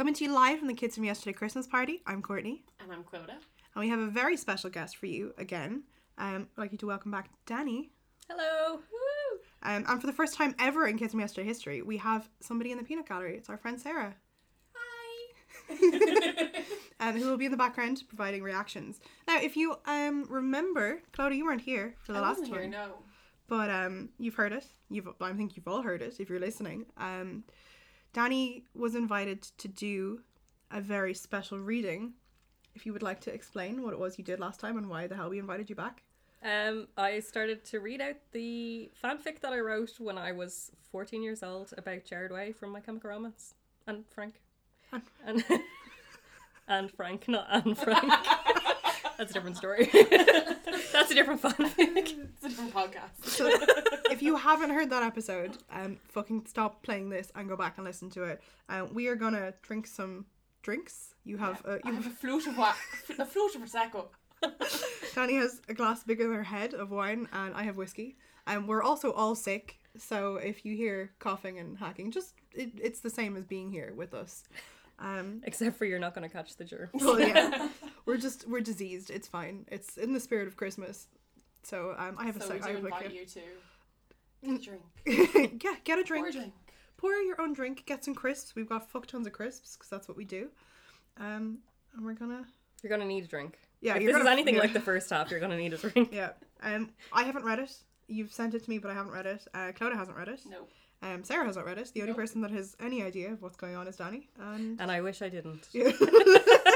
Coming to you live from the Kids from Yesterday Christmas Party, I'm Courtney, And I'm Clodagh. and we have a very special guest for you again. Um, I'd like you to welcome back Danny. Hello. Woo. Um, and for the first time ever in Kids from Yesterday history, we have somebody in the peanut gallery. It's our friend Sarah, Hi. um, who will be in the background providing reactions. Now, if you um, remember, Clodagh, you weren't here for the I last wasn't one. here, no. but um, you've heard it. You've I think you've all heard it if you're listening. Um, Danny was invited to do a very special reading. If you would like to explain what it was you did last time and why the hell we invited you back. Um, I started to read out the fanfic that I wrote when I was 14 years old about Gerard Way from My Chemical Romance and Frank. And- And, and Frank, not Anne Frank. That's a different story. That's a different fanfic. It's a different podcast. So if you haven't heard that episode, um, fucking stop playing this and go back and listen to it. Um, we are gonna drink some drinks. You have uh, I you have have a flute of wa- a flute of prosecco. Danny has a glass bigger than her head of wine, and I have whiskey. And we're also all sick, so if you hear coughing and hacking, just it, it's the same as being here with us. Um, Except for you're not going to catch the germs. well, yeah, we're just we're diseased. It's fine. It's in the spirit of Christmas. So um, I have a So we sec. I do have invite like you to get a drink. yeah, get a drink. Pour drink. a drink. Pour your own drink. Get some crisps. We've got fuck tons of crisps because that's what we do. Um, and we're gonna You're going to need a drink. yeah. if you're this is gonna- anything yeah. like the first half, you're going to need a drink. Yeah. Um, I haven't read it. You've sent it to me, but I haven't read it. Uh, Clodagh hasn't read it. No. Um, Sarah hasn't read it. The only Nope. person that has any idea of what's going on is Danny. And And I wish I didn't. yeah.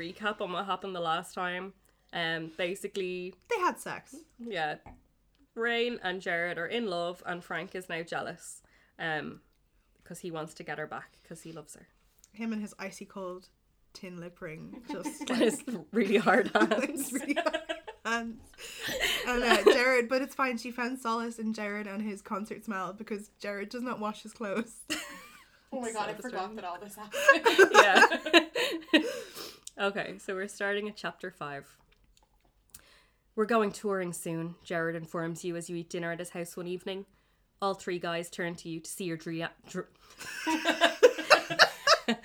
recap on what happened the last time. Um, basically, they had sex. yeah, Rain and Gerard are in love, and Frank is now jealous, um, because he wants to get her back because he loves her. Him and his icy cold tin lip ring just And like his really hard it's hands. really hard hands. And uh, Gerard, but it's fine. She found solace in Gerard and his concert smell because Gerard does not wash his clothes. Oh my god, I So forgot disturbing. that all this happened. yeah. Okay, so we're starting at chapter five. We're going touring soon, Gerard informs you as you eat dinner at his house one evening. All three guys turn to you to see your dr-.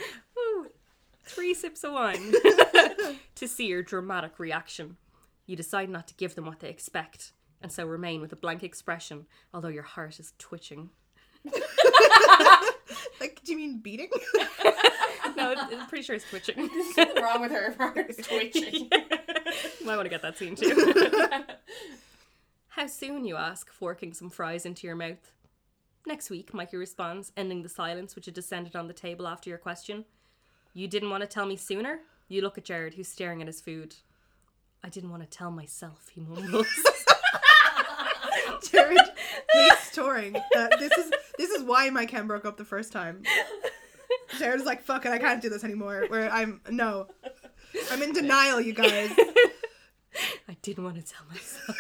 Three sips of wine to see your dramatic reaction. You decide not to give them what they expect, and so remain with a blank expression, although your heart is twitching. like, do you mean beating? No, I'm pretty sure it's twitching. There's something wrong with her if her heart's twitching. Might want to get that scene too. How soon, you ask, forking some fries into your mouth. Next week, Mikey responds, ending the silence which had descended on the table after your question. You didn't want to tell me sooner? You look at Gerard, who's staring at his food. I didn't want to tell myself, he mumbles. Gerard hates touring. Uh, this is this is why my Ken broke up the first time. Gerard is like, "Fuck it, I can't do this anymore." Where I'm no, I'm in denial, you guys. I didn't want to tell myself.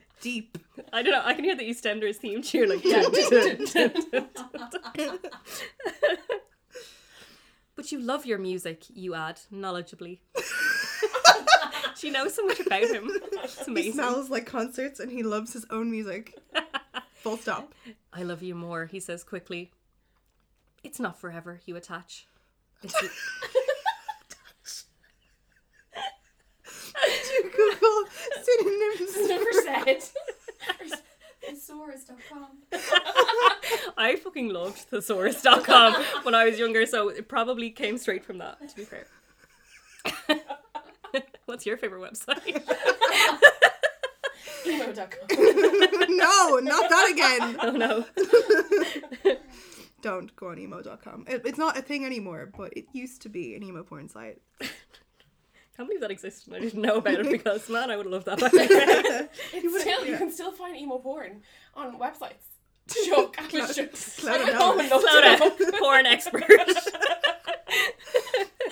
Deep. I don't know, I can hear the EastEnders theme tune like dun, dun, dun, dun, dun. But you love your music, you add, knowledgeably. she knows so much about him. It's He smells like concerts and he loves his own music. Full stop. I love you more, he says quickly. It's not forever, you attach. It's Google synonyms. Never said. Thesaurus.com. I fucking loved thesaurus.com when I was younger, so it probably came straight from that, to be fair. What's your favorite website? Emo.com. no, not that again. Oh no. Don't go on emo.com. It, it's not a thing anymore, but it used to be an emo porn site. I Can't believe that existed. I didn't know about it because man, I would love that back then. It's still, you can still find emo porn on websites. Shook. I was shook. Slow I went down. home and looked Slow it down. up. Porn expert.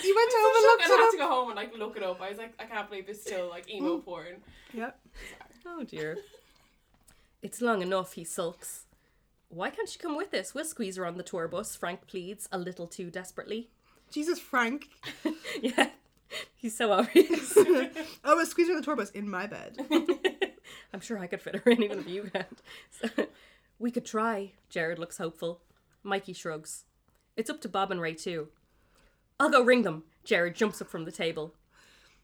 You went home and looked it I looked had to go home and like look it up. I was like, I can't believe there's still like emo mm. porn. up. Yep. oh dear. It's long enough, he sulks. Why can't she come with us? We'll squeeze her on the tour bus, Frank pleads, a little too desperately. Jesus, Frank. yeah. He's so obvious. oh, I was squeezing on the tour bus in my bed. I'm sure I could fit her in even if you can't. So, we could try. Gerard looks hopeful. Mikey shrugs. It's up to Bob and Ray too. I'll go ring them. Gerard jumps up from the table.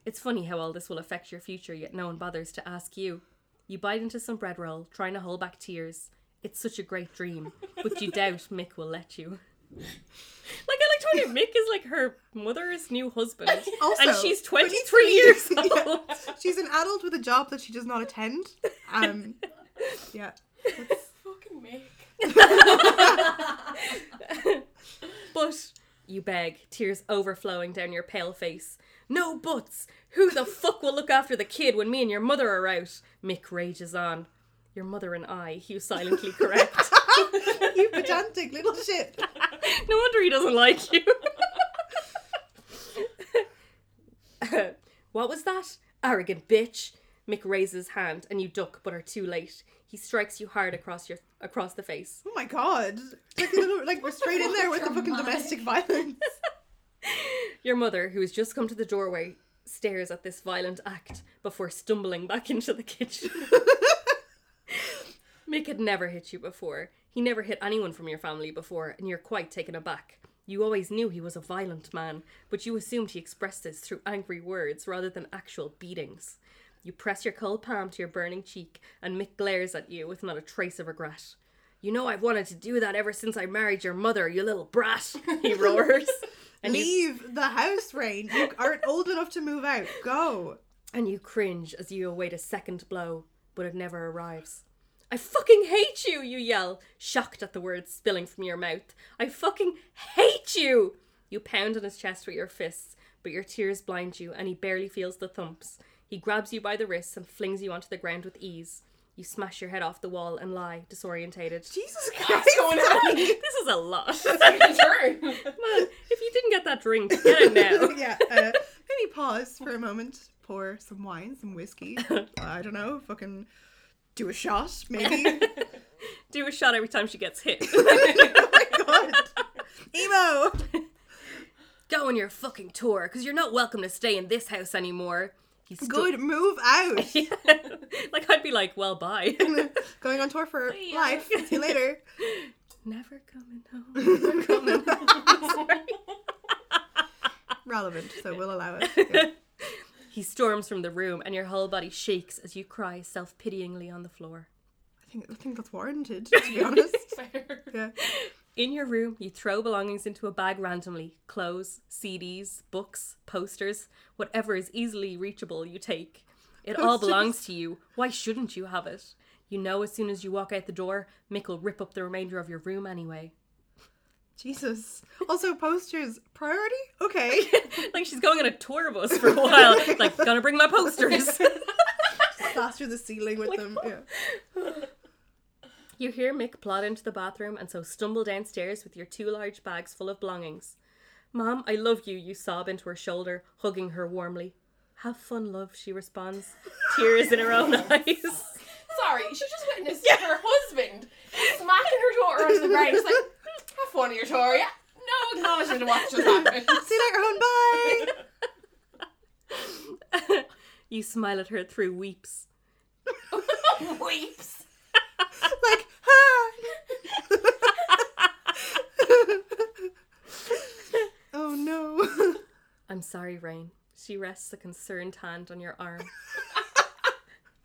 It's funny how all this will affect your future, yet no one bothers to ask you. You bite into some bread roll, trying to hold back tears. It's such a great dream, but you doubt Mick will let you. Like I like to Mick is like her mother's new husband, Also, and she's 23 23 years Yeah. old. She's an adult with a job that she does not attend. Um, yeah. That's- Fucking Mick. But you beg, tears overflowing down your pale face. No buts! Who the fuck will look after the kid when me and your mother are out? Mick rages on. Your mother and I, you silently correct. you pedantic little shit. no wonder he doesn't like you. what was that? Arrogant bitch. Mick raises his hand and you duck but are too late. He strikes you hard across your across the face. Oh my god. Like, little, like we're straight in there with the fucking domestic violence. Your mother, who has just come to the doorway, stares at this violent act before stumbling back into the kitchen. Mick had never hit you before. He never hit anyone from your family before, and you're quite taken aback. You always knew he was a violent man, but you assumed he expressed this through angry words rather than actual beatings. You press your cold palm to your burning cheek, and Mick glares at you with not a trace of regret. You know I've wanted to do that ever since I married your mother, you little brat, he roars. And you Leave the house, Rain. You aren't old enough to move out. Go. and you cringe as you await a second blow, but it never arrives. I fucking hate you, you yell, shocked at the words spilling from your mouth. I fucking hate you! You pound on his chest with your fists, but your tears blind you and he barely feels the thumps. He grabs you by the wrists and flings you onto the ground with ease. You smash your head off the wall and lie, disorientated. Jesus Christ. What's going on? This is a lot. A turn. Man, if you didn't get that drink, get it now. yeah. Uh, maybe pause for a moment. Pour some wine, some whiskey. I don't know. Fucking do a shot, maybe. Do a shot every time she gets hit. oh my god. Emo. Go on your fucking tour, because you're not welcome to stay in this house anymore. He's stu- Good. Move out. like I'd be like, well, bye. Going on tour for Yeah. life. See you later. Never coming home. Never coming home. Sorry. Relevant, so we'll allow it. Yeah. He storms from the room, and your whole body shakes as you cry self pityingly on the floor. I think I think that's warranted, to be honest. Fair. Yeah. In your room, you throw belongings into a bag randomly clothes, CDs, books, posters, whatever is easily reachable, you take. It all belongs to you. Why shouldn't you have it? You know, as soon as you walk out the door, Mick will rip up the remainder of your room anyway. Jesus. Also, posters priority. Okay. like she's going on a tour bus for a while. like, gonna bring my posters. Plaster the ceiling with them. Yeah. You hear Mick plod into the bathroom and so stumble downstairs with your two large bags full of belongings. Mom, I love you, you sob into her shoulder, hugging her warmly. Have fun, love, she responds, tears in her own eyes. Sorry, she just witnessed her husband smacking her daughter onto the ground. She's like, hmm, have fun your tour, yeah? No acknowledgement of what just happened. See you later, hon. Bye. you smile at her through weeps. Weeps. like, oh no. I'm sorry, Rain. She rests a concerned hand on your arm.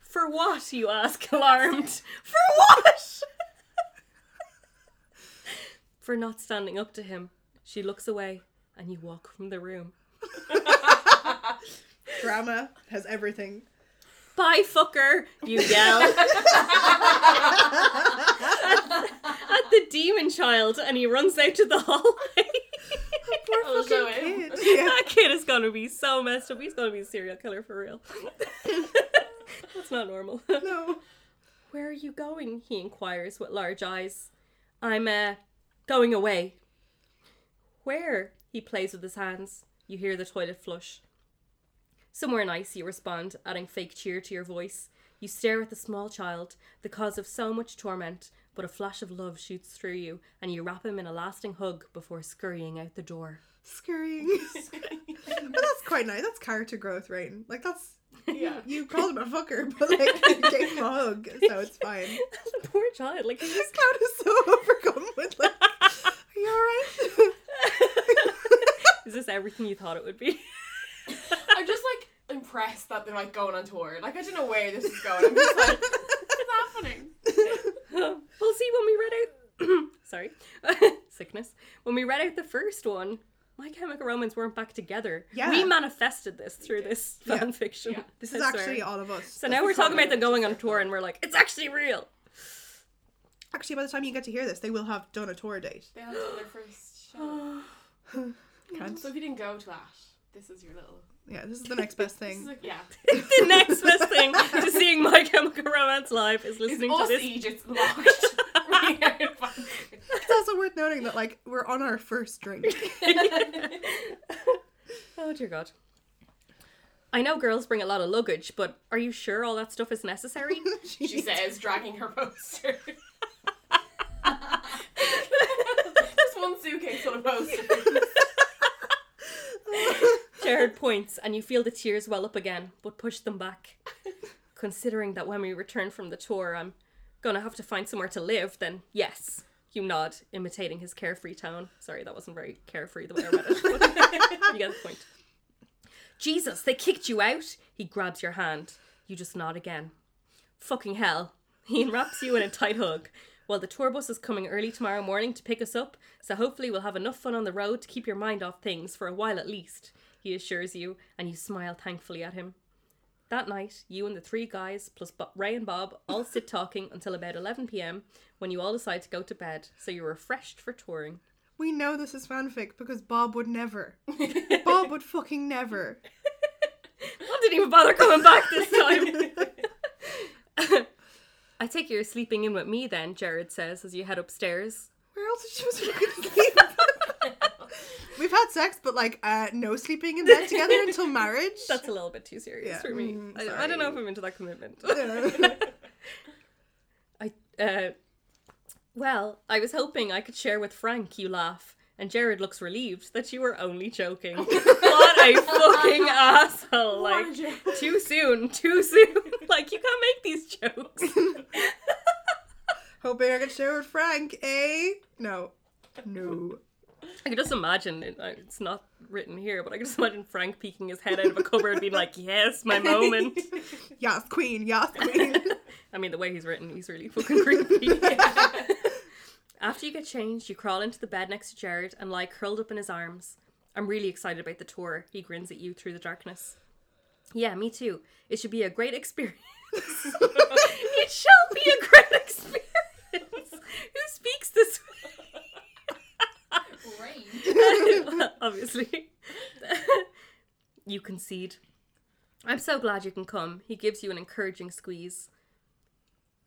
For what, you ask, alarmed? For what? For not standing up to him. She looks away, and you walk from the room. Drama has everything. Bye, fucker! You yell at the demon child, and he runs out to the hallway. Poor I'll fucking kid. Yeah. that kid is gonna be so messed up. He's gonna be a serial killer for real. That's not normal. No. Where are you going? He inquires with large eyes. I'm, uh, going away. Where? He plays with his hands. You hear the toilet flush. Somewhere nice, you respond, adding fake cheer to your voice. You stare at the small child, the cause of so much torment, but a flash of love shoots through you, and you wrap him in a lasting hug before scurrying out the door. Scurrying. but that's quite nice. That's character growth, right? Like that's Yeah. you called him a fucker, but like you gave him a hug, so it's fine. the poor child, like, he's just Cloud is so overcome with like, are you alright? Is this everything you thought it would be? I'm just like impressed that they're like going on tour. Like I don't know where this is going. I'm just like, what's happening? We'll see when we read out. Sorry, sickness. When we read out the first one, My Chemical Romance weren't back together. Yeah. we manifested this through this Yeah. fan fiction. Yeah. This I is swear. actually all of us. So now we're talking about them going on tour, and we're like, it's actually real. Actually, by the time you get to hear this, they will have done a tour date. They have done their first show. Can't. So if you didn't go to that, this is your little. Yeah, this is the next best thing. like, yeah. the next best thing to seeing My Chemical Romance live is It's listening to this. Egypt's locked. reading out fan. It's also worth noting that like we're on our first drink. oh dear God. I know girls bring a lot of luggage, but are you sure all that stuff is necessary? She says, dragging her poster. Just one suitcase full of posters. Points, and you feel the tears well up again, but push them back. Considering that when we return from the tour, I'm gonna have to find somewhere to live, then yes. You nod, imitating his carefree tone. Sorry, that wasn't very carefree the way I read it. you get the point. Jesus, they kicked you out? He grabs your hand. You just nod again. Fucking hell. He enwraps you in a tight hug. Well, the tour bus is coming early tomorrow morning to pick us up, so hopefully we'll have enough fun on the road to keep your mind off things for a while at least, he assures you, and you smile thankfully at him. That night, you and the three guys, plus Bo- Ray and Bob, all sit talking until about 11 pm when you all decide to go to bed, so you're refreshed for touring. We know this is fanfic because Bob would never. Bob would fucking never. I didn't even bother coming back this time. I take you're sleeping in with me then, Gerard says as you head upstairs. Where else is she supposed to fucking sleep? We've had sex, but like uh, no sleeping in bed together until marriage. That's a little bit too serious Yeah, for me. mm, I, I don't know if. I'm into that commitment. I uh well, I was hoping I could share with Frank, you laugh. And Gerard looks relieved that you were only joking. what a fucking asshole. Like too soon, too soon. like you can't make these jokes. Hoping I could share with Frank, eh? No. No. I can just imagine it. uh, It's not written here, but I can just imagine Frank peeking his head out of a cupboard, and being like, "Yes, my moment." Yes, queen. Yes, queen. I mean, the way he's written, he's really fucking creepy. After you get changed, you crawl into the bed next to Gerard and lie curled up in his arms. I'm really excited about the tour. He grins at you through the darkness. Yeah, me too. It should be a great experience. it shall be a great experience. Who speaks this way? Obviously. you concede. I'm so glad you can come. He gives you an encouraging squeeze.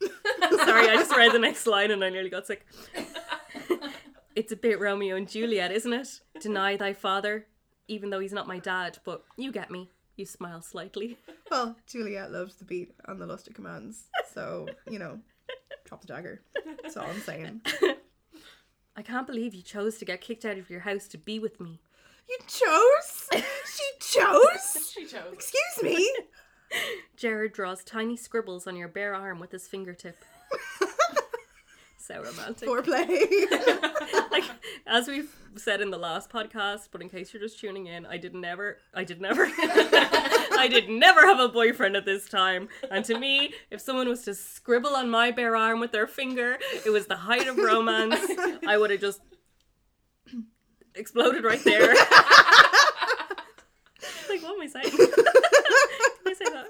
Sorry, I just read the next line and I nearly got sick. it's a bit Romeo and Juliet, isn't it? Deny thy father, even though he's not my dad, but you get me. You smile slightly. well, Juliet loves the beat and the luster commands. So, you know, drop the dagger. That's all I'm saying. I can't believe you chose to get kicked out of your house to be with me. You chose? She chose? She chose. Excuse me? Gerard draws tiny scribbles on your bare arm with his fingertip. so romantic. Foreplay. like as we've said in the last podcast, but in case you're just tuning in, I did never I did never I did never have a boyfriend at this time. And to me, if someone was to scribble on my bare arm with their finger, it was the height of romance. I would have just exploded right there. like, what am I saying? Did I say that?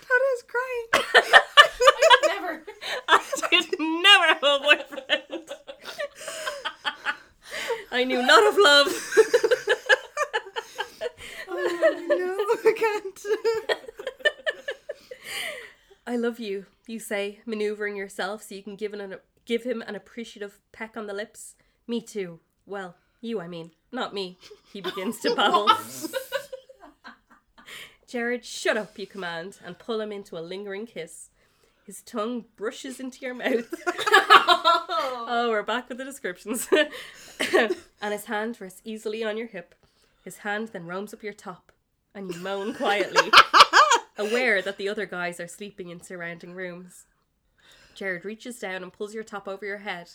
Toto's crying. I never. I never have a boyfriend. I knew not of love. No, I can't. I love you, you say, maneuvering yourself so you can give, an, give him an appreciative peck on the lips. Me too. Well, you, I mean, not me. He begins to babble. Gerard, shut up, you command, and pull him into a lingering kiss. His tongue brushes into your mouth. oh, we're back with the descriptions. and his hand rests easily on your hip. His hand then roams up your top, and you moan quietly, aware that the other guys are sleeping in surrounding rooms. Gerard reaches down and pulls your top over your head.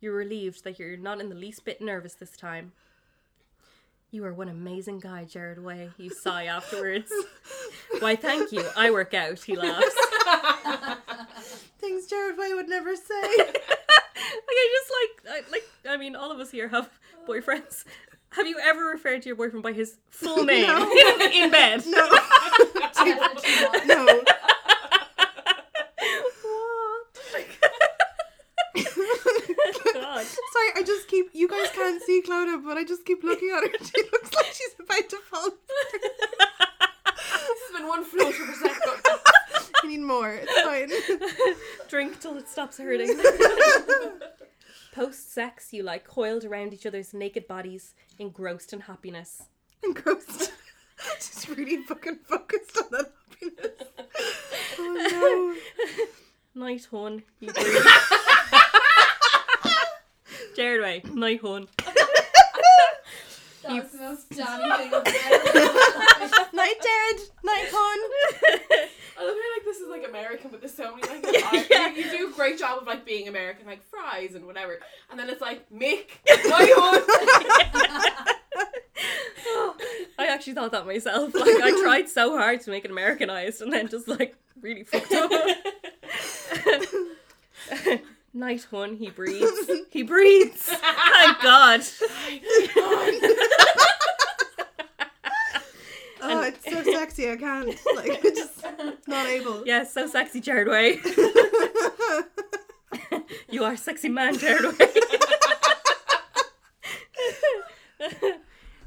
You're relieved that you're not in the least bit nervous this time. You are one amazing guy, Gerard Way. You sigh afterwards. Why, thank you. I work out, he laughs. Things Gerard Way would never say. like I just like I, like I mean all of us here have boyfriends. Have you ever referred to your boyfriend by his full name No. in bed? No. Definitely not. No. God. Sorry, I just keep. You guys can't see Clodagh, but I just keep looking at her. She looks like she's about to fall. This has been one floater per second. I need more. It's fine. Drink till it stops hurting. Post sex, you lie coiled around each other's naked bodies, engrossed in happiness. Engrossed. Just really fucking focused on that happiness. Oh Night hun, you breathe. Gerard way, night horn. That was the most Johnny thing I've ever no. Night, Gerard. Night, hon. I love how like this is like American, but there's so many like Yeah. you, you do a great job of like being American, like fries and whatever, and then it's like Mick, my. I actually thought that myself. Like I tried so hard to make it Americanized and then just like really fucked up. Night hun, he breathes. He breathes. Thank God. Oh, it's so sexy. I can't. Like, just not able. Yeah, so sexy, Gerard Way. you are sexy man, Gerard Way.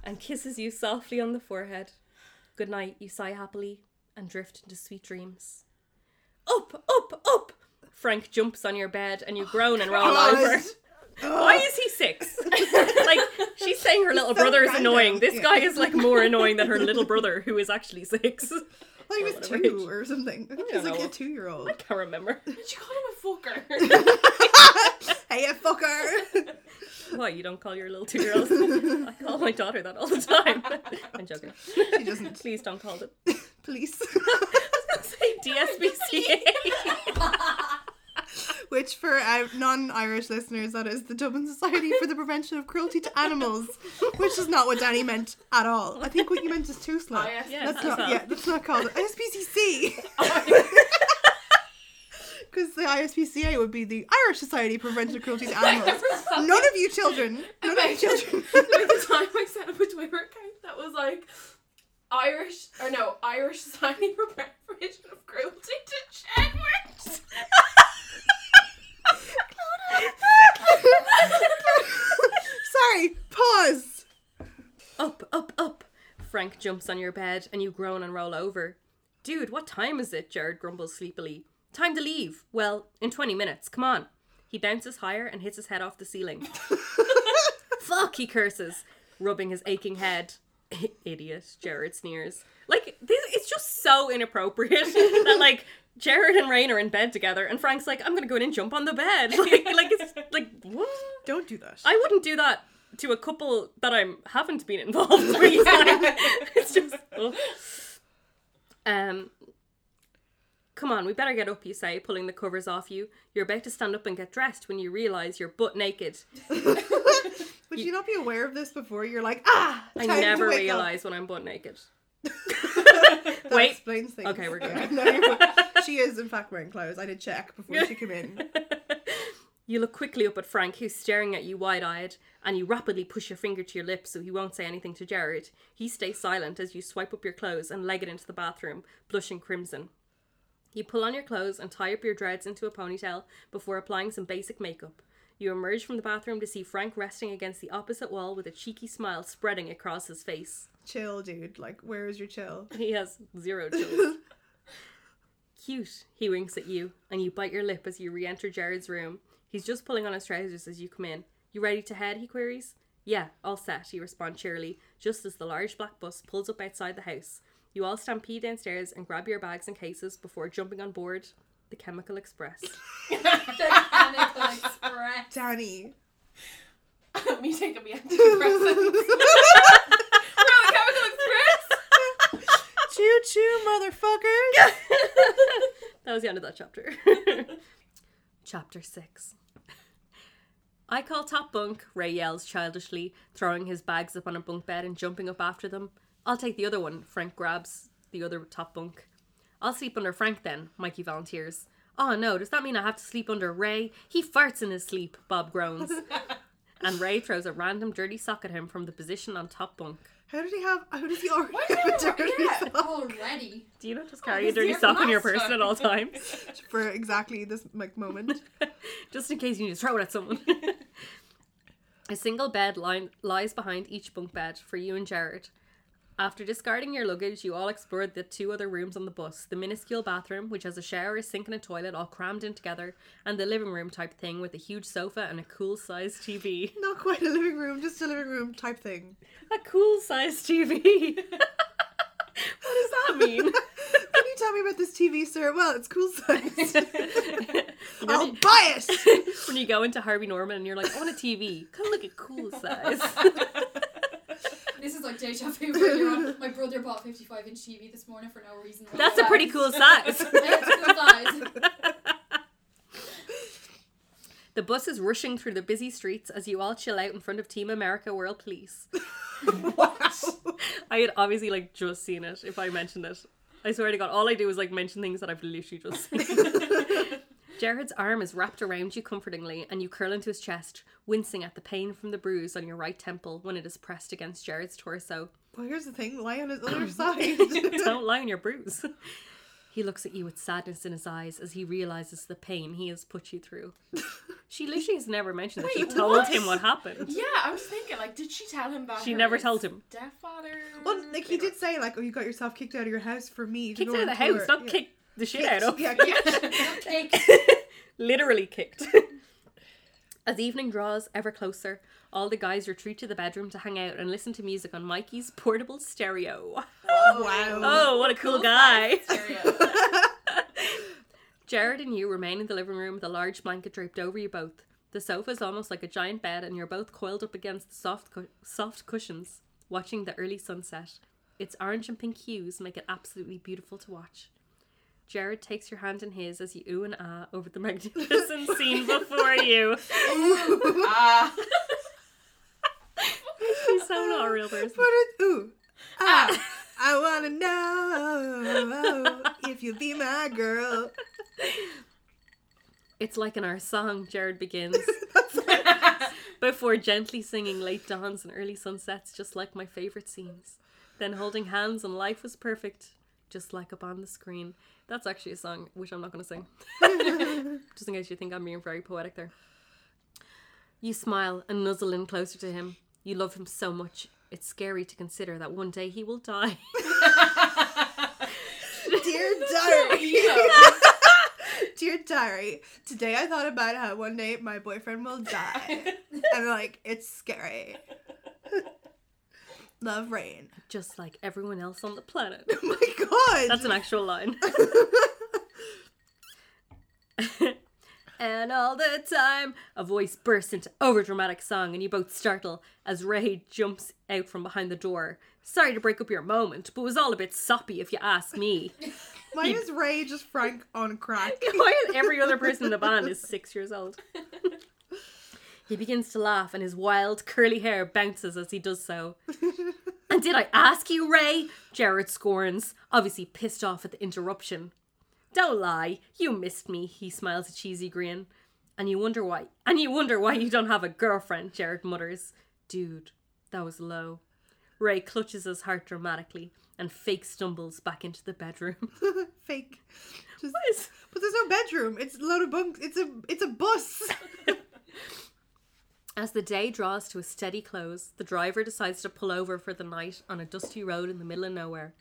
and kisses you softly on the forehead. Good night, you sigh happily and drift into sweet dreams. Up, up, up! Frank jumps on your bed and you oh, groan and roll God. over. Why is he six? like, she's saying her little so brother is random. annoying. This Yeah. guy is like more annoying than her little brother, who is actually six. I thought he was two age. or something. I think I he's like know. a two-year-old. I can't remember. She called him a fucker. hey, you fucker! Why you don't call your little two year old? I call my daughter that all the time. I'm joking. She doesn't. Please don't call it. Police. Say DSPCA. Which, for uh, non-Irish listeners, that is the Dublin Society for the Prevention of Cruelty to Animals, which is not what Danny meant at all. I think what you meant is too slow. Oh, yes. Yeah. That's not. Yeah, that's not called ISPCC. Because the ISPCA would be the Irish Society for Prevention of Cruelty to Animals. None of you children. None of you children. like the time I set up a Twitter account that was like Irish or no Irish Society for Prevention of Cruelty to Chadwicks. Sorry. Pause. up, up, up. Frank jumps on your bed and you groan and roll over. Dude, what time is it? Gerard grumbles sleepily. Time to leave. Well, in 20 minutes. Come on. He bounces higher and hits his head off the ceiling. Fuck, he curses, rubbing his aching head. Idiot, Gerard sneers. Like, this, it's just so inappropriate that, like, Gerard and Rain are in bed together, and Frank's like, I'm gonna go in and jump on the bed. Like, like it's like, what? Don't do that. I wouldn't do that to a couple that I haven't been involved with. It's just. ugh. Um. Come on, we better get up, you say, pulling the covers off you. You're about to stand up and get dressed when you realise you're butt naked. Would you not be aware of this before? You're like, ah. I never wake up." realise when I'm butt naked. That Wait. explains things. Okay, we're good. Yeah, no, you're good. She is in fact wearing clothes. I did check before she came in. You look quickly up at Frank, who's staring at you wide eyed, and you rapidly push your finger to your lips so he won't say anything to Gerard. He stays silent as you swipe up your clothes and leg it into the bathroom, blushing crimson. You pull on your clothes and tie up your dreads into a ponytail before applying some basic makeup. You emerge from the bathroom to see Frank resting against the opposite wall with a cheeky smile spreading across his face. Chill, dude. Like, where is your chill? He has zero chills. Cute, he winks at you, and you bite your lip as you re enter Gerard's room. He's just pulling on his trousers as you come in. You ready to head? he queries. Yeah, all set, you respond cheerily, just as the large black bus pulls up outside the house. You all stampede downstairs and grab your bags and cases before jumping on board the Chemical Express. the Chemical Express. Danny. Let me taking me antidepressants. We're on the Chemical Express. Choo, motherfuckers. that was the end of that chapter. chapter 6. I call top bunk, Ray yells childishly, throwing his bags up on a bunk bed and jumping up after them. I'll take the other one, Frank grabs the other top bunk. I'll sleep under Frank then, Mikey volunteers. Oh no, does that mean I have to sleep under Ray? He farts in his sleep, Bob groans. and Ray throws a random dirty sock at him from the position on top bunk. How did he have? How does he already Why have a dirty yeah. sock? Already. Do you not just oh, carry a dirty your sock on your master. person at all times? for exactly this like moment? just in case you need to throw it at someone. a single bed line lies behind each bunk bed for you and Gerard. After discarding your luggage, you all explored the two other rooms on the bus the minuscule bathroom, which has a shower, a sink, and a toilet all crammed in together, and the living room type thing with a huge sofa and a cool sized TV. Not quite a living room, just a living room type thing. A cool sized TV! what does that mean? Can you tell me about this TV, sir? Well, it's cool sized. I'll buy it. when you go into Harvey Norman and you're like, I want a TV, kind of like a cool size. This is like deja vu where you're. My brother bought 55 inch TV this morning for no reason. That's a pretty cool size. That's a good size. The bus is rushing through the busy streets as you all chill out in front of Team America World Police. wow. I had obviously like just seen it if I mentioned it. I swear to God, all I do is like mention things that I've literally just seen. Gerard's arm is wrapped around you comfortingly, and you curl into his chest, wincing at the pain from the bruise on your right temple when it is pressed against Gerard's torso. Well, here's the thing. Lie on his other side. Don't lie on your bruise. He looks at you with sadness in his eyes as he realizes the pain he has put you through. She literally has never mentioned that she Wait, told what? him what happened. Yeah, I was thinking, like, did she tell him that? She her never told him. Stepfather. well, like he did say, like, oh, you got yourself kicked out of your house for me. to Kicked go out of the on tour. house, not Yeah. kicked the shit out of. Yeah, Yeah. Literally kicked. As evening draws ever closer, all the guys retreat to the bedroom to hang out and listen to music on Mikey's portable stereo. Oh, wow. Oh, what a cool, Cool guy! Gerard and you remain in the living room with a large blanket draped over you both. The sofa is almost like a giant bed, and you're both coiled up against the soft, cu- soft cushions, watching the early sunset. Its orange and pink hues make it absolutely beautiful to watch. Gerard takes your hand in his as you ooh and ah over the magnificent scene before you. Ah. She's so not a real person. But it, ooh. Ah, I wanna know if you'll be my girl. It's like in our song, Gerard begins. Before gently singing late dawns and early sunsets, just like my favourite scenes. Then holding hands and life was perfect, just like up on the screen. That's actually a song which I'm not going to sing. just in case you think I'm being very poetic there. You smile and nuzzle in closer to him. You love him so much. It's scary to consider that one day he will die. Dear diary. Dear diary. Today I thought about how one day my boyfriend will die. and like, it's scary. Love rain. just like everyone else on the planet. Oh my god. That's an actual line. and all the time, a voice bursts into overdramatic song, and you both startle as Ray jumps out from behind the door. Sorry to break up your moment, but it was all a bit soppy if you ask me. Why is Ray just Frank on crack? Why is every other person in the band is six years old? He begins to laugh, and his wild curly hair bounces as he does so. And did I ask you, Ray? Gerard scorns, obviously pissed off at the interruption. Don't lie, you missed me, he smiles a cheesy grin. And you wonder why and you wonder why you don't have a girlfriend, Gerard mutters. Dude, that was low. Ray clutches his heart dramatically and fake stumbles back into the bedroom. Fake. Just, What is- but there's no bedroom. It's a load of bunks. It's a it's a bus. As the day draws to a steady close, the driver decides to pull over for the night on a dusty road in the middle of nowhere.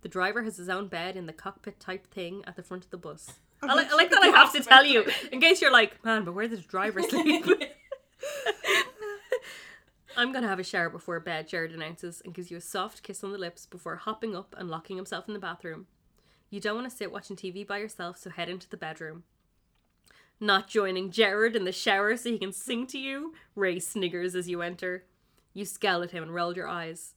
The driver has his own bed in the cockpit type thing at the front of the bus. Oh, I, li- I like that I have to tell you, in case you're like, man, but where did the driver sleep? I'm gonna have a shower before bed, Gerard announces, and gives you a soft kiss on the lips before hopping up and locking himself in the bathroom. You don't want to sit watching TV by yourself, so head into the bedroom. Not joining Gerard in the shower so he can sing to you, Ray sniggers as you enter. You scowl at him and roll your eyes.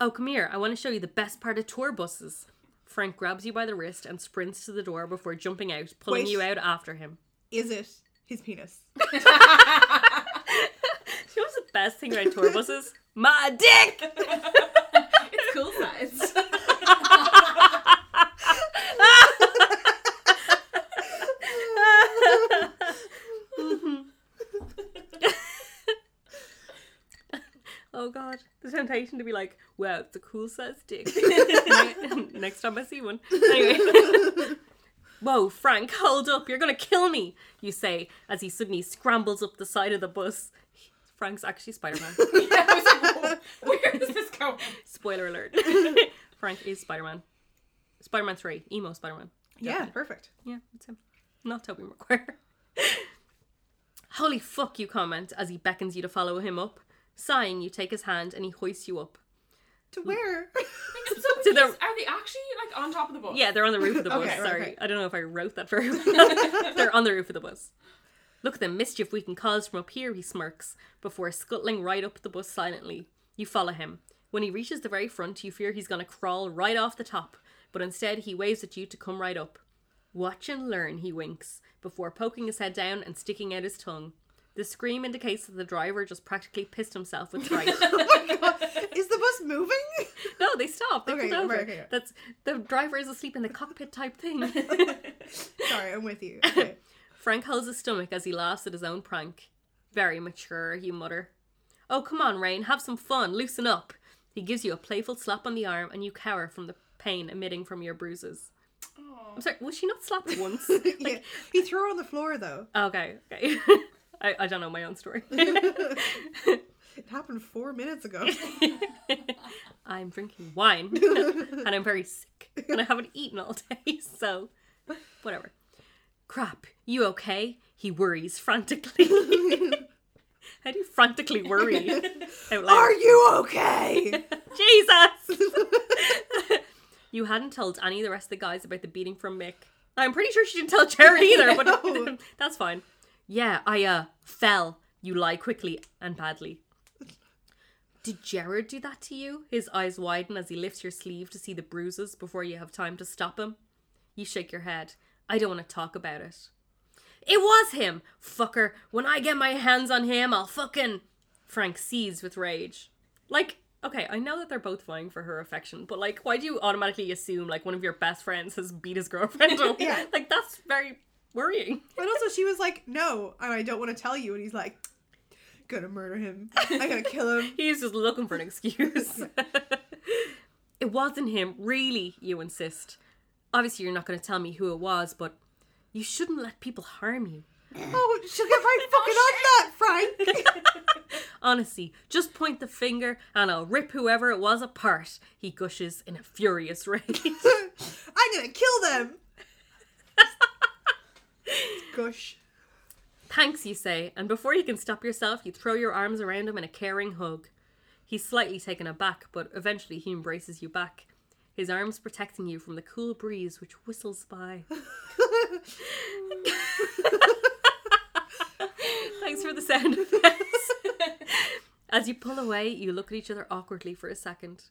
Oh, come here, I want to show you the best part of tour buses. Frank grabs you by the wrist and sprints to the door before jumping out, pulling Wait. you out after him. Is it his penis? You know what's the best thing about tour buses? My dick! It's cool size. Oh god, the temptation to be like, wow, it's a cool size dick. Next time I see one. Anyway. Whoa, Frank, hold up, you're gonna kill me, you say as he suddenly scrambles up the side of the bus. Frank's actually Spider Man. like, where is this going? Spoiler alert. Frank is Spider Man. Spider Man 3, emo Spider Man. Yeah, perfect. Yeah, it's him. Not Tobey Maguire. Holy fuck, you comment as he beckons you to follow him up. Sighing, you take his hand and he hoists you up. To where? So To the- are they actually like on top of the bus? Yeah, they're on the roof of the bus. Okay, right, Sorry. I don't know if I wrote that very well. they're on the roof of the bus. Look at the mischief we can cause from up here, he smirks, before scuttling right up the bus silently. You follow him. When he reaches the very front, you fear he's going to crawl right off the top, but instead he waves at you to come right up. Watch and learn, he winks, before poking his head down and sticking out his tongue. The scream indicates that the driver just practically pissed himself with fright. oh. Is the bus moving? no, they stopped. They Okay, pulled over. right, okay. That's the driver is asleep in the cockpit type thing. Sorry, I'm with you. Okay. Frank holds his stomach as he laughs at his own prank. Very mature, you mutter. Oh, come on, Rain, have some fun, loosen up. He gives you a playful slap on the arm and you cower from the pain emitting from your bruises. I'm sorry, was she not slapped once? yeah. He threw her on the floor though. okay, okay. I, I don't know my own story. It happened four minutes ago. I'm drinking wine and I'm very sick and I haven't eaten all day, so whatever. Crap, you okay? He worries frantically. How do you frantically worry? Are you okay? Jesus! you hadn't told any of the rest of the guys about the beating from Mick. I'm pretty sure she didn't tell Gerard either, but that's fine. Yeah, I uh fell. You lie quickly and badly. Did Gerard do that to you? His eyes widen as he lifts your sleeve to see the bruises before you have time to stop him. You shake your head. I don't want to talk about it. It was him! Fucker. When I get my hands on him, I'll fucking. Frank seethes with rage. Like, okay, I know that they're both vying for her affection, but like, why do you automatically assume like one of your best friends has beat his girlfriend up? Yeah. Like, that's very worrying. But also, she was like, "No, and I don't want to tell you." And he's like, "Gonna murder him. I'm gonna kill him." He's just looking for an excuse. it wasn't him, really, you insist. Obviously, you're not going to tell me who it was, but you shouldn't let people harm you. Oh, she'll get right oh, fucking on that, Frank. Honestly, just point the finger and I'll rip whoever it was apart, he gushes in a furious rage. I'm gonna kill them. Gush. Thanks, you say, and before you can stop yourself, you throw your arms around him in a caring hug. He's slightly taken aback, but eventually he embraces you back, his arms protecting you from the cool breeze which whistles by. Thanks for the sound effects. As you pull away, you look at each other awkwardly for a second.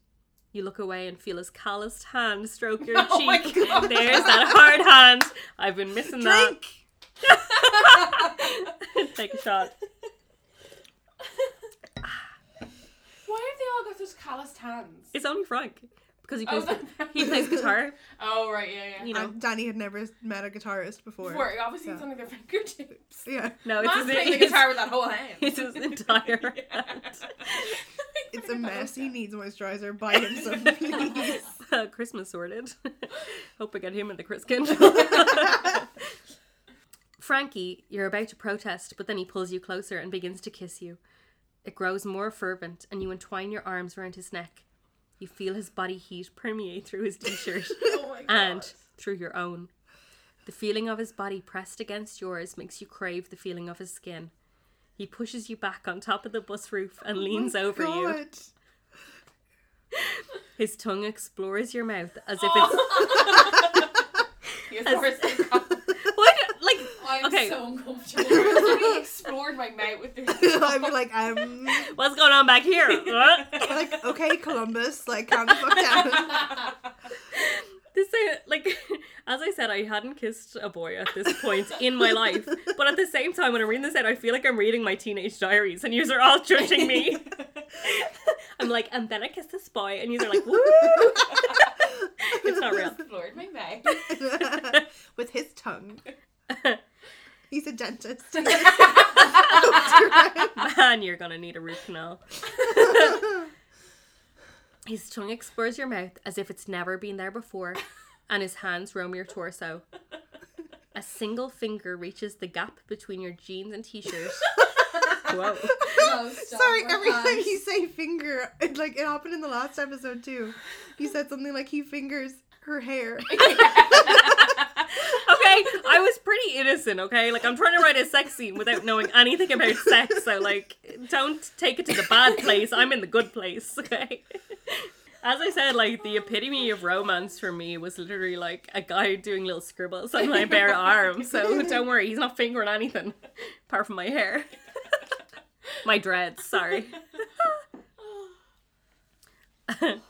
You look away and feel his calloused hand stroke your Oh cheek. There's that hard hand. I've been missing Drink. that. Take a shot. Why have they all got those calloused hands? It's only Frank because he Oh, plays that- he plays guitar. Oh right, yeah, yeah. You know, And Danny had never met a guitarist before. Before, obviously Yeah. it's only their fingertips. Yeah, no, it's Man's his, playing the guitar with that whole hand. It's his entire Yeah. hand. it's a mess. He needs moisturizer. Buy him some, please. Uh, Christmas sorted. Hope I get him in the Chriskin. Frankie, you're about to protest, but then he pulls you closer and begins to kiss you. It grows more fervent, and you entwine your arms around his neck. You feel his body heat permeate through his t shirt Oh my and through your own. The feeling of his body pressed against yours makes you crave the feeling of his skin. He pushes you back on top of the bus roof and leans over you. His tongue explores your mouth as if it's Yes, of course. what like I'm Okay. so uncomfortable. He explored my mouth with this. I'd be like, um, what's going on back here? What? like, okay, Columbus, like, calm the fuck down. This uh, like as I said, I hadn't kissed a boy at this point in my life. But at the same time, when I'm reading this out, I feel like I'm reading my teenage diaries, and yous are all judging me. I'm like, and then I kissed this boy, and yous are like, woo! it's not real. Explored my mouth. With his tongue. He's a dentist. Man, you're gonna need a root canal. His tongue explores your mouth as if it's never been there before, and his hands roam your torso. A single finger reaches the gap between your jeans and t-shirt. Whoa. No, Sorry, we're every time fine. you say finger, it, like it happened in the last episode too. You said something like he fingers her hair. Okay, I was pretty innocent, okay? Like, I'm trying to write a sex scene without knowing anything about sex, so, like, don't take it to the bad place. I'm in the good place, okay? As I said, like, the epitome of romance for me was literally, like, a guy doing little scribbles on my bare arm, so don't worry, he's not fingering anything apart from my hair. my dreads, sorry.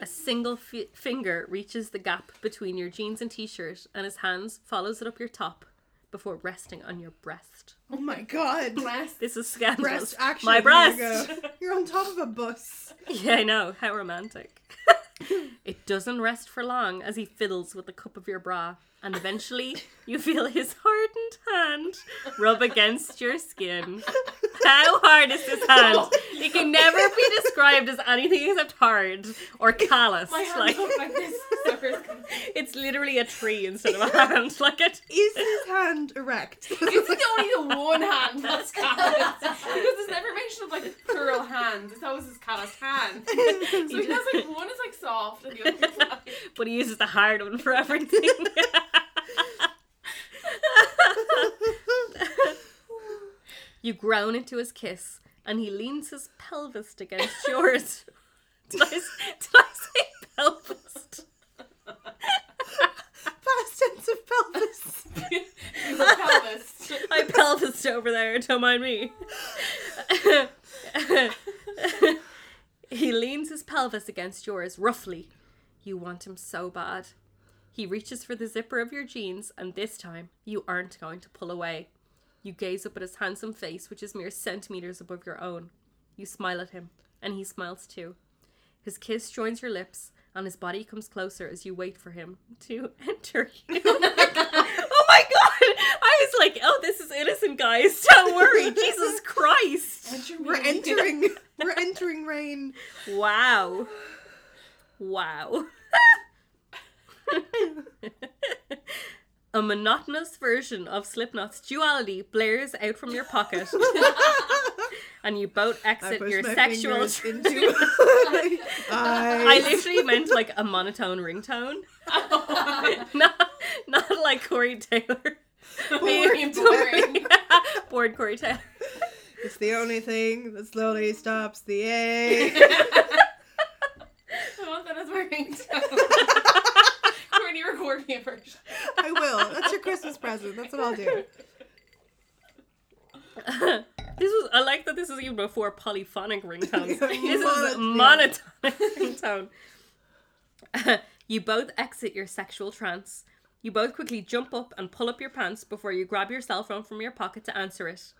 A single fi- finger reaches the gap between your jeans and t-shirt, and his hands follows it up your top before resting on your breast. Oh my god. Breast. This is scandalous. Breast action. My breast. Margo. You're on top of a bus. Yeah, I know. How romantic. it doesn't rest for long as he fiddles with the cup of your bra, and eventually you feel his hardened hand rub against your skin. How hard is his hand? It can never be described as anything except hard or callous. My hands like like this. It's- literally a tree instead of a hand. Like it. Is his hand erect? It's only the one hand that's calloused. Because there's never mention of like plural hands. It's always his calloused hand. So he has like one is like soft and the other is like But he uses the hard one for everything. You groan into his kiss, and he leans his pelvis against yours. did, I, s- did I say pelvis? Past tense of pelvis. you were pelvis. I pelvised over there, don't mind me. he leans his pelvis against yours roughly. You want him so bad. He reaches for the zipper of your jeans, and this time you aren't going to pull away. You gaze up at his handsome face, which is mere centimeters above your own. You smile at him, and he smiles too. His kiss joins your lips, and his body comes closer as you wait for him to enter you. oh my god! I was like, oh, this is innocent, guys. Don't worry. Jesus Christ. We're entering. We're entering rain. Wow. Wow. A monotonous version of Slipknot's duality blares out from your pocket, and you both exit push your my sexual. fingers tr- into. I I. literally meant like a monotone ringtone, not not like Corey Taylor. Boring, boring. Bored Corey Taylor. It's the only thing that slowly stops the A. I want that as my ringtone. Courtney, record me a version. I will. That's your Christmas present. That's what I'll do. This was I like that this is even before polyphonic ringtones. Yeah, this is mono- monotonic ringtone. you both exit your sexual trance. You both quickly jump up and pull up your pants before you grab your cell phone from your pocket to answer it.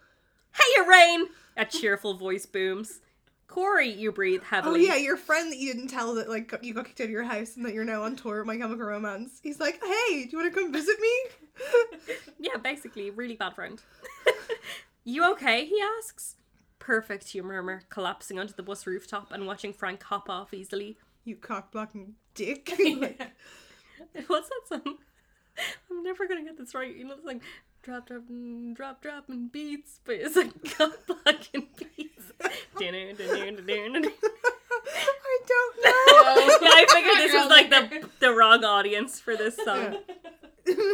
Hey, Rain! A cheerful voice booms. Corey, you breathe heavily. Oh heavily. yeah, your friend that you didn't tell that like you got kicked out of your house and that you're now on tour with My Chemical Romance. He's like, hey, do you want to come visit me? Yeah, basically, really bad friend. you okay? He asks. Perfect, you murmur, collapsing onto the bus rooftop and watching Frank hop off easily. You cock blocking dick. Like, What's that song? I'm never gonna get this right. You know the thing. Drop, drop, mm, drop, dropping beats, but it's like cut blocking beats. Dinner, dinner, dinner, dinner. I don't know. Yeah, I figured this was like the the wrong audience for this song.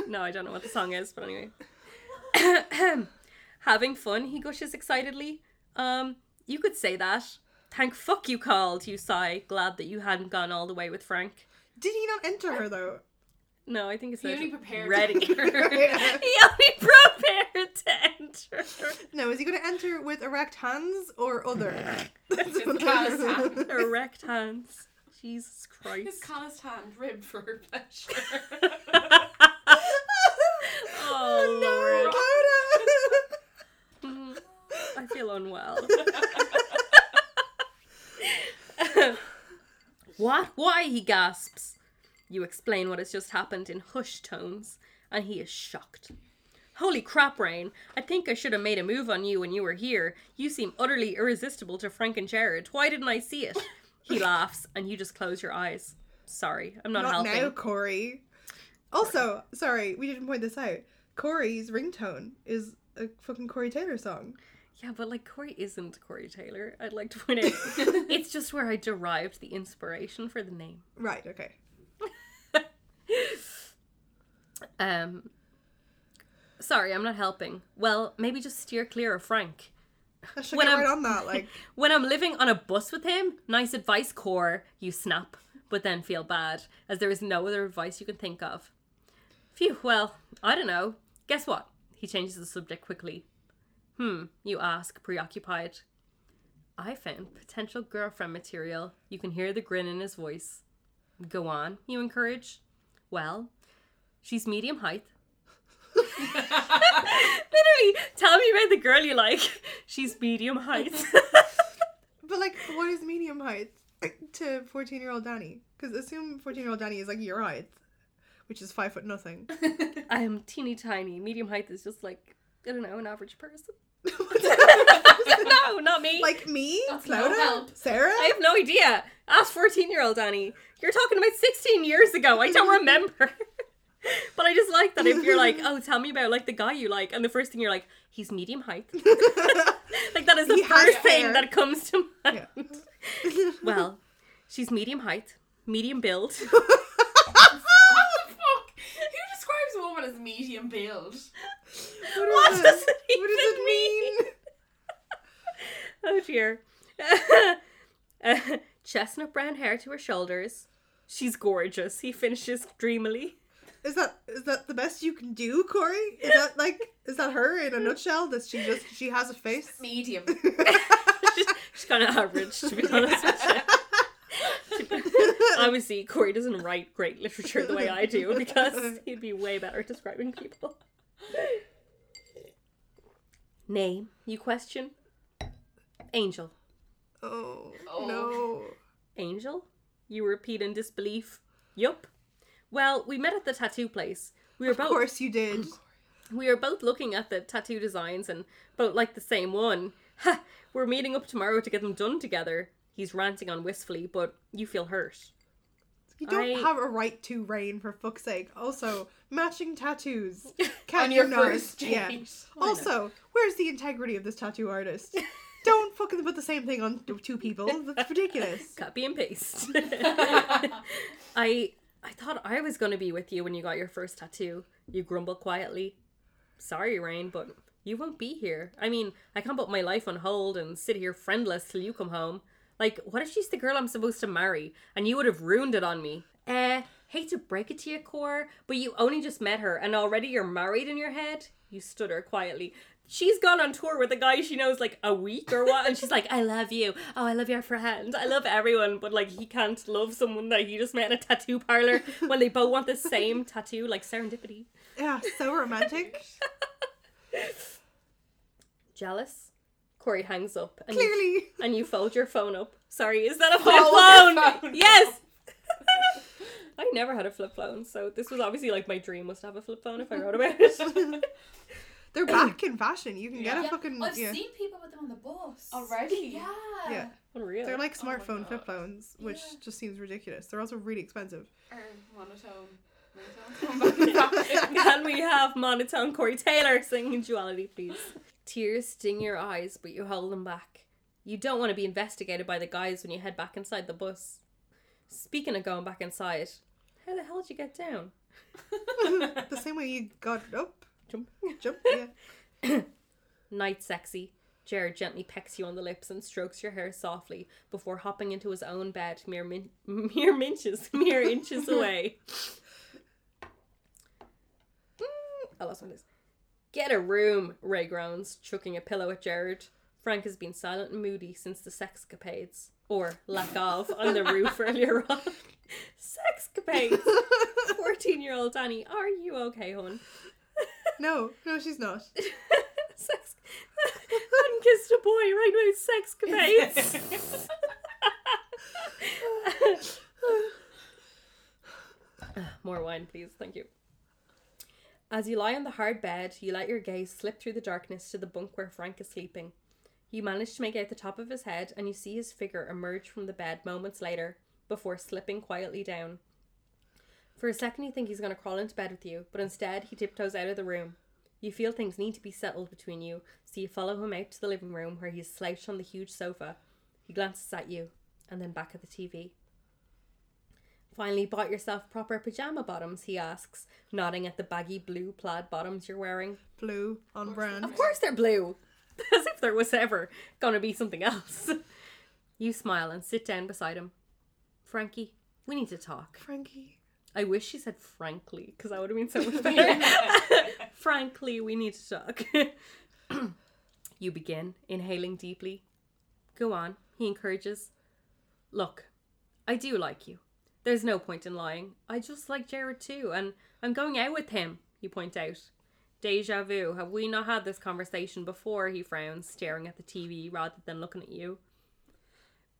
No, I don't know what the song is, but anyway. Having fun, he gushes excitedly. Um, you could say that. Thank fuck you called, you sigh, glad that you hadn't gone all the way with Frank. Did he not enter her though? No, I think it's He that only prepared ready. to he enter. only prepared to enter. No, is he going to enter with erect hands or other? His calloused hand. Erect hands. Jesus Christ. His Christ. calloused hand ribbed for her pleasure. Oh, oh, no, Lord. I feel unwell. what? Why? He gasps. You explain what has just happened in hushed tones, and he is shocked. Holy crap, Rain. I think I should have made a move on you when you were here. You seem utterly irresistible to Frank and Gerard. Why didn't I see it? He laughs, and you just close your eyes. Sorry, I'm not, Not helping. now, Corey. Also, sorry, we didn't point this out. Corey's ringtone is a fucking Corey Taylor song. Yeah, but like Corey isn't Corey Taylor. I'd like to point out. it's just where I derived the inspiration for the name. Right, okay. Um. Sorry, I'm not helping. Well, maybe just steer clear of Frank. I should When get I'm- right on that. Like, When I'm living on a bus with him, nice advice, core, you snap, but then feel bad, as there is no other advice you can think of. Phew, well, I don't know. Guess what? He changes the subject quickly. Hmm, you ask, preoccupied. I found potential girlfriend material. You can hear the grin in his voice. Go on, you encourage. Well, she's medium height. Literally, tell me about the girl you like. She's medium height. but like, what is medium height to 14 year old Danny? Because assume 14 year old Danny is like your height, which is five foot nothing. I am teeny tiny. Medium height is just like I don't know, an average person. no, not me. like me? That's no Clodagh? help. Sarah? I have no idea. Ask fourteen-year-old Danny. You're talking about sixteen years ago. I don't remember. but I just like that if you're like, oh, tell me about like the guy you like, and the first thing you're like, he's medium height. like that is the He has first thing hair. that comes to mind. Yeah. Well, she's medium height, medium build. Fuck! Who describes a woman as medium build? What, What is does it? it What does it mean? Oh dear. Uh, chestnut brown hair to her shoulders. She's gorgeous. He finishes dreamily. Is that is that the best you can do, Corey? Is that like is that her in a nutshell? That she just she has a face? Medium. she's she's kind of average, to be honest with you. Obviously, Corey doesn't write great literature the way I do because he'd be way better at describing people. Name, you question? Angel. Oh, Oh. no. Angel? You repeat in disbelief. Yup. Well, we met at the tattoo place. We were Of both Of course you did. we were both looking at the tattoo designs and both like the same one. Ha! We're meeting up tomorrow to get them done together. He's ranting on wistfully, but you feel hurt. You don't I- have a right to rain for fuck's sake. Also, matching tattoos. Can On your not? first date. Yeah. Also, where's the integrity of this tattoo artist? don't fucking put the same thing on two people. That's ridiculous. Copy and paste. I I thought I was gonna be with you when you got your first tattoo. You grumble quietly. Sorry, Rain, but you won't be here. I mean, I can't put my life on hold and sit here friendless till you come home. Like, what if she's the girl I'm supposed to marry and you would have ruined it on me? Eh, hate to break it to you, Core, but you only just met her and already you're married in your head? You stutter quietly. She's gone on tour with a guy she knows like a week or what, and she's like, I love you. Oh, I love your friend. I love everyone, but like he can't love someone that he just met in a tattoo parlor when they both want the same tattoo, like serendipity. Yeah, so romantic. Jealous? Corey hangs up and you, Clearly. and you fold your phone up. Sorry, is that a phone? phone Yes. I never had a flip phone, so this was obviously like my dream was to have a flip phone if I wrote about it. They're back in fashion. You can get a Yeah, fucking I've yeah. seen people with them on the bus. Already? Yeah. Yeah. Unreal. They're like Oh smartphone flip phones, which Yeah. just seems ridiculous. They're also really expensive. Or monotone. Come and. Can we have monotone Corey Taylor singing duality, please? Tears sting your eyes, but you hold them back. You don't want to be investigated by the guys when you head back inside the bus. Speaking of going back inside, how the hell did you get down? the same way you got up. Jump. Jump. Yeah. Night sexy. Gerard gently pecks you on the lips and strokes your hair softly before hopping into his own bed mere min- mere inches mere inches away. Mm, I lost my list. Get a room, Ray groans, chucking a pillow at Gerard. Frank has been silent and moody since the sexcapades, or lack of, on the roof earlier on. Sexcapades! 14 year old Danny, are you okay, hon? No, no, she's not. Sex. hadn't kissed a boy right with sexcapades. More wine, please. Thank you. As you lie on the hard bed, you let your gaze slip through the darkness to the bunk where Frank is sleeping. You manage to make out the top of his head, and you see his figure emerge from the bed moments later before slipping quietly down. For a second, you think he's going to crawl into bed with you, but instead, he tiptoes out of the room. You feel things need to be settled between you, so you follow him out to the living room where he is slouched on the huge sofa. He glances at you, and then back at the TV. Finally, bought yourself proper pajama bottoms, he asks, nodding at the baggy blue plaid bottoms you're wearing. Blue on brand. Of course they're blue! As if there was ever gonna be something else. you smile and sit down beside him. Frankie, we need to talk. Frankie. I wish she said frankly, because that would have been so much better. frankly, we need to talk. you begin, inhaling deeply. Go on, he encourages. Look, I do like you. There's no point in lying. I just like Gerard too, and I'm going out with him, you point out. Deja vu. Have we not had this conversation before? He frowns, staring at the TV rather than looking at you.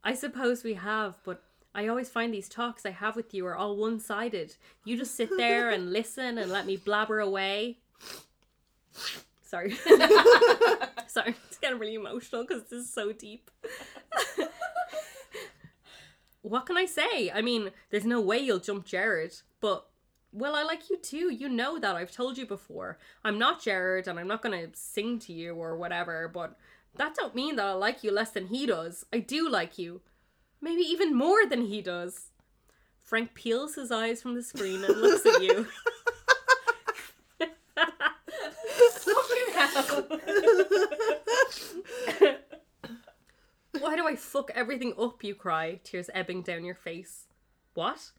I suppose we have, but I always find these talks I have with you are all one sided. You just sit there and listen and let me blabber away. Sorry. Sorry, it's getting really emotional because this is so deep. what can I say? I mean, there's no way you'll jump Gerard, but well, I like you too. You know that. I've told you before. I'm not Gerard and I'm not going to sing to you or whatever, but that don't mean that I like you less than he does. I do like you. Maybe even more than he does. Frank peels his eyes from the screen and looks at you. Why do I fuck everything up? You cry, tears ebbing down your face. What?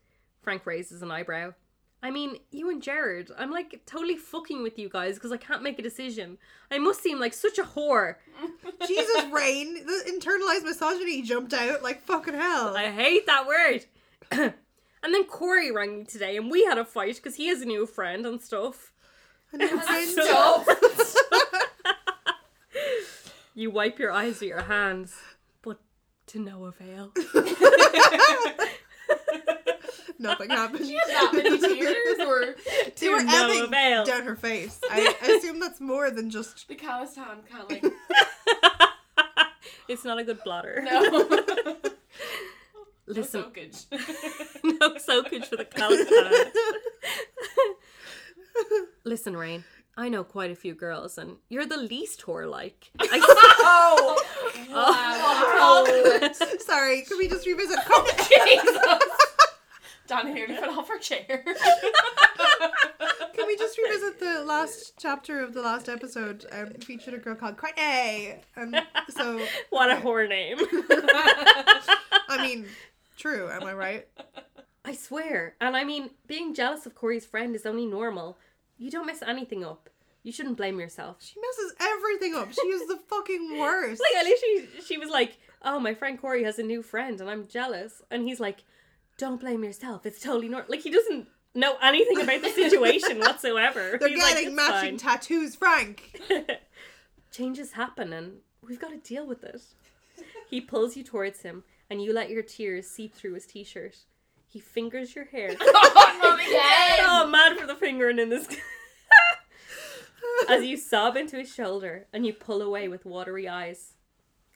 Frank raises an eyebrow. I mean, you and Gerard, I'm like totally fucking with you guys because I can't make a decision. I must seem like such a whore. Jesus, Rain. The internalized misogyny jumped out like fucking hell. I hate that word. and then Corey rang me today and we had a fight because he has a new friend and stuff. A new friend. Stop. You wipe your eyes with your hands, but to no avail. Nothing happened. that many tears or They were To no ebbing avail. down her face. I, I assume that's more than just. the calloused hand can't like it's not a good blotter. no. Listen, No soakage. no soakage for the callous hand. Listen, Rain. I know quite a few girls, and you're the least whore like. I, oh, wow. Oh, Sorry, can we just revisit? Oh, Jesus. Danny nearly fell off her chair. Can we just revisit the last chapter of the last episode? Um, featured a girl called Courtney, and so what a whore name. I mean, true. Am I right? I swear. And I mean, being jealous of Corey's friend is only normal. You don't mess anything up. You shouldn't blame yourself. She messes everything up. She is the fucking worst. Like, I literally, she was like, oh, my friend Corey has a new friend and I'm jealous. And he's like, don't blame yourself. It's totally normal. Like, he doesn't know anything about the situation whatsoever. They're He's getting "It's matching fine." tattoos, Frank. Changes happen and we've got to deal with it. He pulls you towards him and you let your tears seep through his t shirt. He fingers your hair. Oh, mad for the fingering in this. As you sob into his shoulder and you pull away with watery eyes.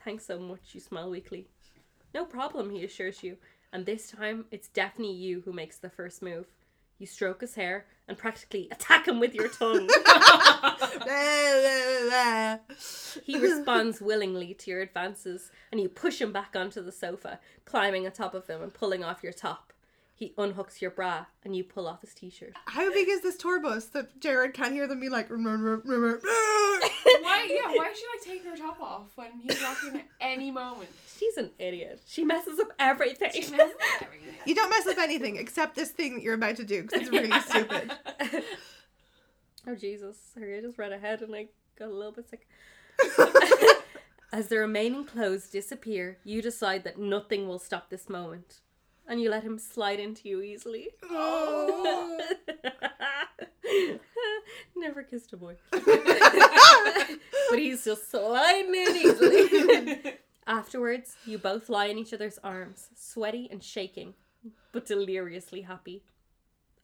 Thanks so much, you smile weakly. No problem, he assures you. And this time, it's definitely you who makes the first move. You stroke his hair and practically attack him with your tongue. He responds willingly to your advances, and you push him back onto the sofa, climbing on top of him and pulling off your top. He unhooks your bra, and you pull off his t-shirt. How big is this tour bus that Gerard can't hear them be like? Why? Yeah. Why is she like taking her top off when he's walking at any moment? She's an idiot. She messes up everything. She messes up everything. You don't mess up anything except this thing that you're about to do because it's really stupid. oh Jesus! Sorry, I just read ahead and I got a little bit sick. As the remaining clothes disappear, you decide that nothing will stop this moment, and you let him slide into you easily. Oh. Never kissed a boy. but he's just sliding in easily. Afterwards, you both lie in each other's arms, sweaty and shaking, but deliriously happy.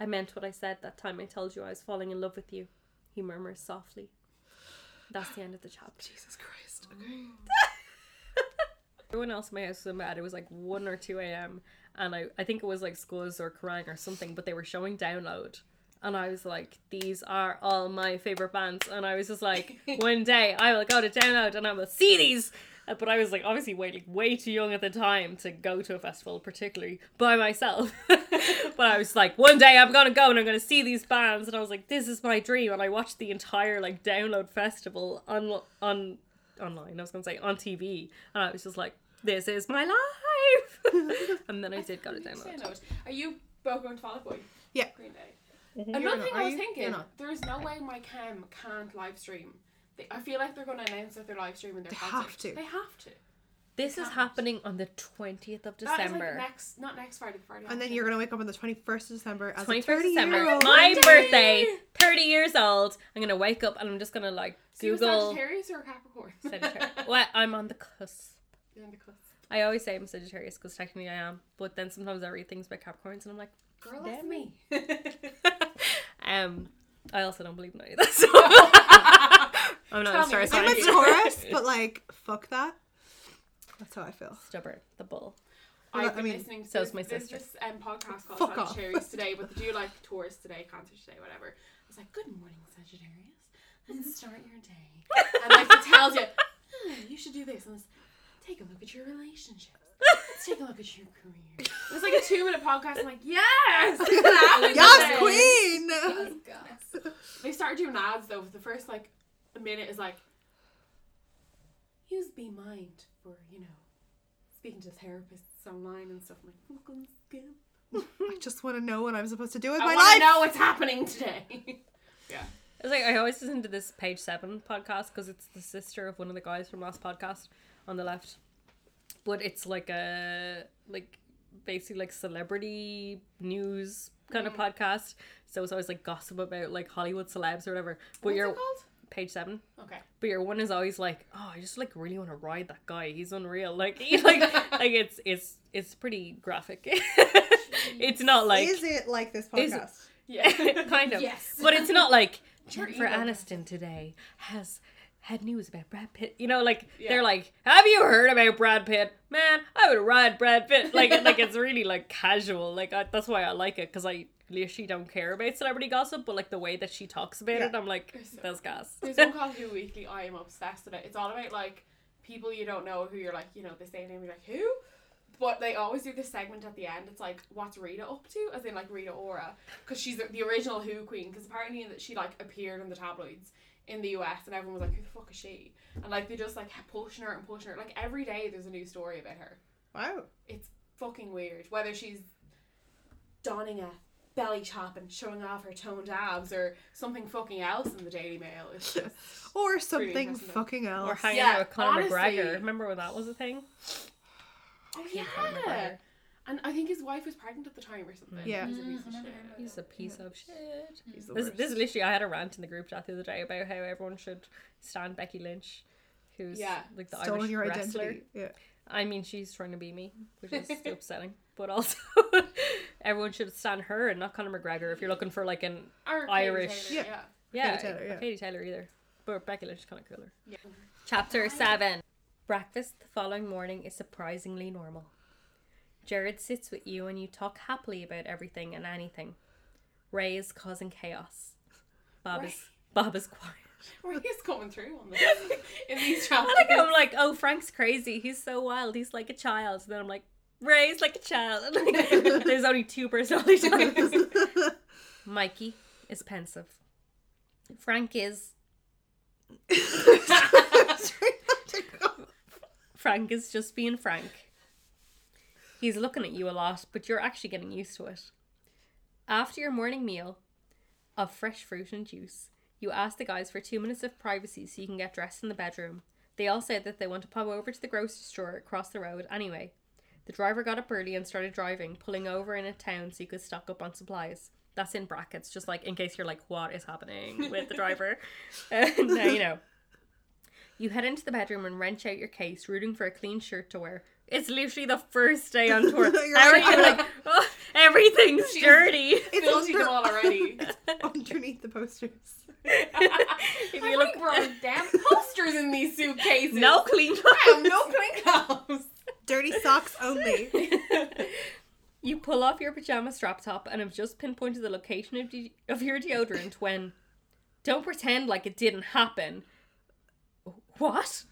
I meant what I said that time I told you I was falling in love with you, he murmurs softly. That's the end of the chapter. Jesus Christ. Okay. Everyone else in my house was in bed. It was like 1 or 2 a.m. And I, I think it was like schools or crying or something, but they were showing download. And I was like, these are all my favorite bands. And I was just like, one day I will go to download and I will see these. Uh, But I was like, obviously, way, like, way too young at the time to go to a festival, particularly by myself. but I was like, one day I'm gonna go and I'm gonna see these bands. And I was like, this is my dream. And I watched the entire like download festival on on online. I was gonna say on TV, and I was just like, this is my life. and then I did go to Say download. Are you both going to Fall Out Boy? Yeah. Green Day. Mm-hmm. You're Another not, thing are I was you? thinking, there is no way my chem can't live stream. They, I feel like they're going to announce that they're live streaming their They concert. have to. They have to. This is happening on the twentieth of That is like December. next, not next Friday, Friday. And then you're gonna wake up on the 21st of December 21st December, year old. my Yay! birthday, 30 years old. I'm gonna wake up and I'm just gonna like Google. So you're a Google Sagittarius or a Capricorn? Sagittarius. What? I'm on the cusp. You're on the cusp. I always say I'm Sagittarius because technically I am, but then sometimes I read things about Capricorns and I'm like, Girl, Damn that's me. um, I also don't believe in any of that. So I'm not Tell a star me, sign. I'm a Taurus, but like, fuck that. That's how I feel. Stubborn, the bull. Well, I've I been mean, listening to so's this, my sister. this um, podcast called Fuck off. Sagittarius today, but they do like tours today, concerts today, whatever. I was like, Good morning, Sagittarius. Let's start your day. And like it tells you, "Ah, you should do this. And it's, take a look at your relationships. Let's take a look at your career. It was like a two minute podcast. I'm like, yes! Yes, Yes, queen! Gas, gas. They started doing ads though. The first like a minute is like, use Be Mind for you know speaking to therapists online and stuff. I'm like, fucking skip. I just want to know what I'm supposed to do with I my life. to know what's happening today. yeah. It's like I always listen to this page seven podcast because it's the sister of one of the guys from last podcast on the left, but it's like a like basically like celebrity news kind of mm-hmm. podcast. So it's always like gossip about like Hollywood celebs or whatever. But What's your it called? page seven, Okay. but your one is always like, oh, I just like really want to ride that guy. He's unreal. Like like like it's it's it's pretty graphic. it's not like Is it like this Is- podcast? Yeah. kind of. Yes. But it's not like Your Jennifer. Aniston today has had news about Brad Pitt. You know, like Yeah. they're like, "Have you heard about Brad Pitt?" Man, I would ride Brad Pitt. Like, like it's really like casual. Like I, that's why I like it because I literally don't care about celebrity gossip, but like the way that she talks about it, I'm like, so- that's gas. There's one called Who Weekly. I am obsessed with it. It's all about like people you don't know who you're like, you know, they say a name, you're like, who? But they always do this segment at the end. It's like, what's Rita up to? As in like Rita Ora, because she's the- the original Who queen. Because apparently that she like appeared in the tabloids in the US, and everyone was like, who the fuck is she? And like they just like pushing her and pushing her. Like every day there's a new story about her. Wow. It's fucking weird. Whether she's donning a belly top and showing off her toned abs or something fucking else in the Daily Mail. It's just Or something interesting, fucking else. Or hanging Yeah, out with Conor honestly. McGregor. Remember when that was a thing? Oh yeah. McGregor. And I think his wife was pregnant at the time or something. Yeah. He's a Mm, piece of shit. hearing about He's a piece of shit. He's the This, worst. this is literally, I had a rant in the group chat the other day about how everyone should stand Becky Lynch, who's Yeah. like the Stolen Irish your wrestler. identity. Yeah. I mean, she's trying to be me, which is upsetting. But also, everyone should stand her and not Conor McGregor if you're looking for like an Or Katie Irish- Taylor, Yeah. yeah. yeah, Katie Taylor, yeah. Katie Taylor either. But Becky Lynch is kind of cooler. Yeah. Chapter seven. Breakfast the following morning is surprisingly normal. Gerard sits with you and you talk happily about everything and anything. Ray is causing chaos. Bob is Bob is quiet. Where he's coming through on this in these chapters. like I'm like, oh, Frank's crazy. He's so wild. He's like a child. And then I'm like, Ray's like a child. There's only two personality types. Mikey is pensive. Frank is Frank is just being Frank. He's looking at you a lot, but you're actually getting used to it. After your morning meal of fresh fruit and juice, you ask the guys for two minutes of privacy so you can get dressed in the bedroom. They all said that they want to pop over to the grocery store across the road anyway. The driver got up early and started driving, pulling over in a town so you could stock up on supplies. That's in brackets, just like in case you're like, what is happening with the driver? Uh, now you know. You head into the bedroom and wrench out your case, rooting for a clean shirt to wear. It's literally the first day on tour. You're How are like, you like, oh, everything's She's- dirty? It's Filthy them under- all already. underneath the posters. if I you like look, wrong damn posters in these suitcases. no clean I have no clean clothes. Dirty socks only. You pull off your pajama strap top and have just pinpointed the location of, de- of your deodorant when. Don't pretend like it didn't happen. What?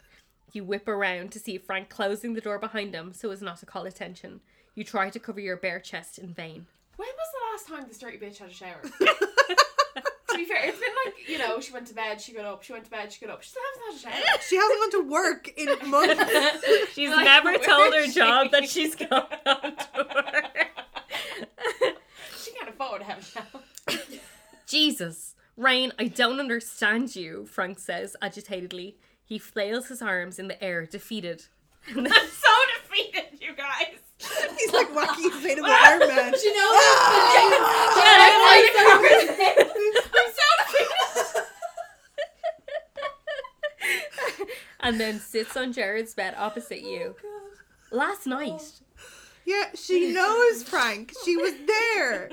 You whip around to see Frank closing the door behind him so as not to call attention. You try to cover your bare chest in vain. When was the last time this dirty bitch had a shower? to be fair, it's been like, you know, she went to bed, she got up, she went to bed, she got up. She still hasn't had a shower. She hasn't gone to work in months. She's Like, never where told her is job that she's gone on tour. She can't afford to have a shower. Jesus, Rain, I don't understand you, Frank says agitatedly. He flails his arms in the air, defeated. I'm so defeated, you guys. He's like wacky inflatable Iron Man. Do you know? I'm so defeated. and then sits on Gerard's bed opposite you. Oh, Last night, Yeah, she knows Frank. She was there.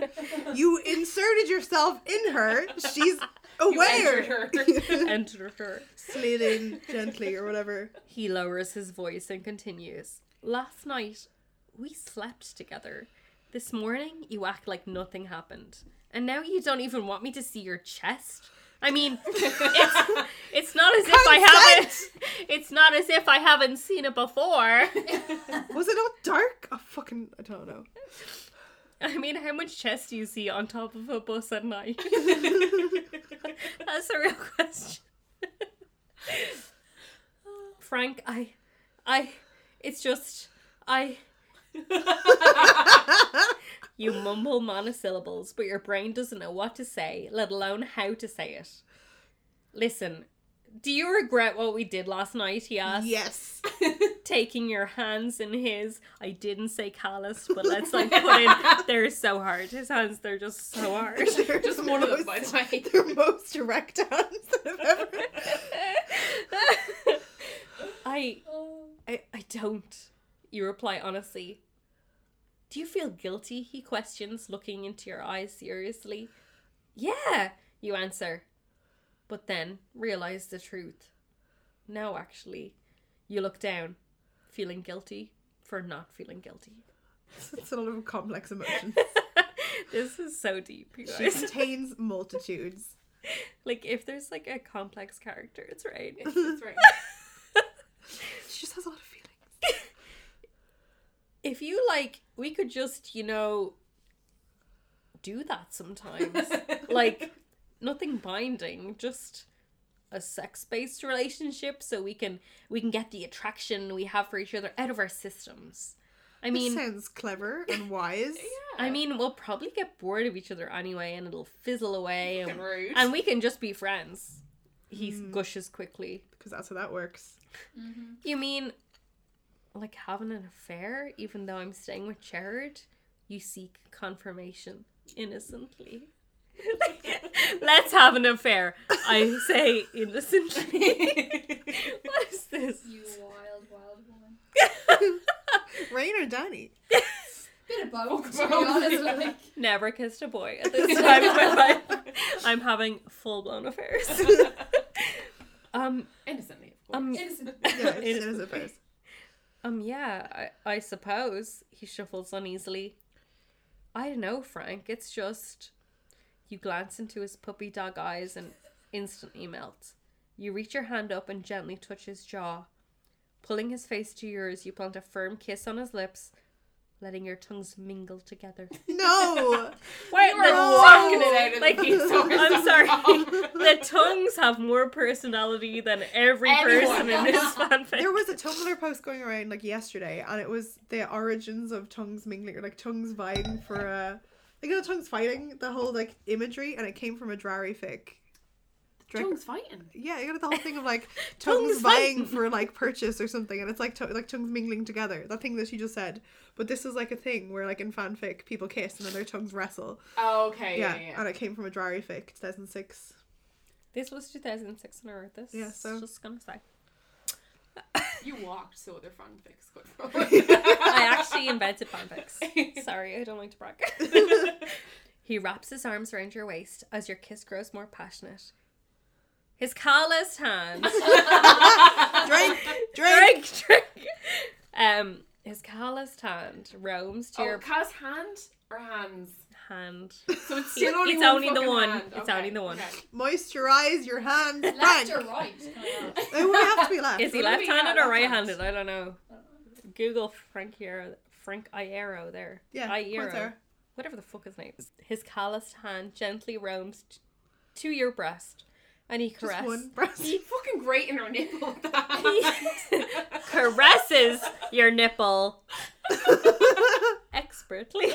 You inserted yourself in her. She's Oh, you aware. entered her. entered her. Slid in gently or whatever. He lowers his voice and continues. Last night, we slept together. This morning, you act like nothing happened. And now you don't even want me to see your chest? I mean, it's, it's not as if I haven't. It's not as if I haven't seen it before. Was it not dark? Oh, fucking, I don't know. I mean, how much chest do you see on top of a bus at night? That's a real question. Frank, I, I, it's just, I. you mumble monosyllables, but your brain doesn't know what to say, let alone how to say it. Listen, do you regret what we did last night? He asked Yes. Taking your hands in his. I didn't say callous, but let's like put in. They're so hard. His hands, they're just so hard. They're Just one of them, by the way. They're most erect hands that I've ever. I, I, I don't. You reply honestly. Do you feel guilty? He questions, looking into your eyes seriously. Yeah, you answer. But then realize the truth. No, actually. You look down, feeling guilty for not feeling guilty. It's a lot of complex emotions. this is so deep, you She guys. contains multitudes. like, if there's like a complex character, it's right. It's, it's right. She just has a lot of feelings. if you like, we could just, you know, do that sometimes. like, nothing binding, just a sex-based relationship so we can we can get the attraction we have for each other out of our systems. I I mean, mean, sounds clever and wise. yeah. I mean, we'll probably get bored of each other anyway and it'll fizzle away and, and we can just be friends. He Hmm. gushes quickly. because that's how that works. You mean like having an affair even though I'm staying with Gerard? You seek confirmation innocently. Let's have an affair. I say innocently. what is this? You wild, wild woman. Rain or Danny? Bit of both, to Both. be honest. Like, Never kissed a boy at this time in my life. I'm having full blown affairs. um, Innocently, of course. um, innocent. Yeah, it's, It it is- is at first. Um, yeah, I, I suppose. He shuffles uneasily. I don't know, Frank. It's just. You glance into his puppy dog eyes and instantly melt. You reach your hand up and gently touch his jaw. Pulling his face to yours, you plant a firm kiss on his lips, letting your tongues mingle together. No. Wait, You are walking it out of like, the source I'm of sorry. the tongues have more personality than every person in this fanfic. There was a Tumblr post going around like yesterday, and it was the origins of tongues mingling, or like tongues vying for uh, like you know, tongues fighting, the whole like imagery, and it came from a Drarry fic. Drake- Tongues fighting. Yeah, you got the whole thing of like Tongues tongues vying fighting. for like purchase or something, and it's like to- like tongues mingling together. That thing that you just said, but this is like a thing where like in fanfic people kiss and then their tongues wrestle. Oh, okay. Yeah, Yeah, yeah. and it came from a Drarry fic, two thousand six. This was 2006 when I wrote this. Yeah, so- Just gonna say. You walked so other fanfics could probably I actually invented fanfics. Sorry, I don't like to brag. he wraps his arms around your waist as your kiss grows more passionate. His calloused hands. Drink, drink. drink, drink. Um, his calloused hand roams to Oh, your Kaz hand or hands? Hand. So it's still only it's one only the one. hand. It's Okay, only the one. okay. Moisturize your hands, Left Frank. or right? Can It would have to be left. Is he Would it be left-handed or right-handed? I don't know. Google Frank Iero, Frank Iero there. Yeah, Iero. whatever the fuck his name is. His calloused hand gently roams t- to your breast, and he Just caresses. one breast. You fucking grating her nipple with that. caresses your nipple expertly.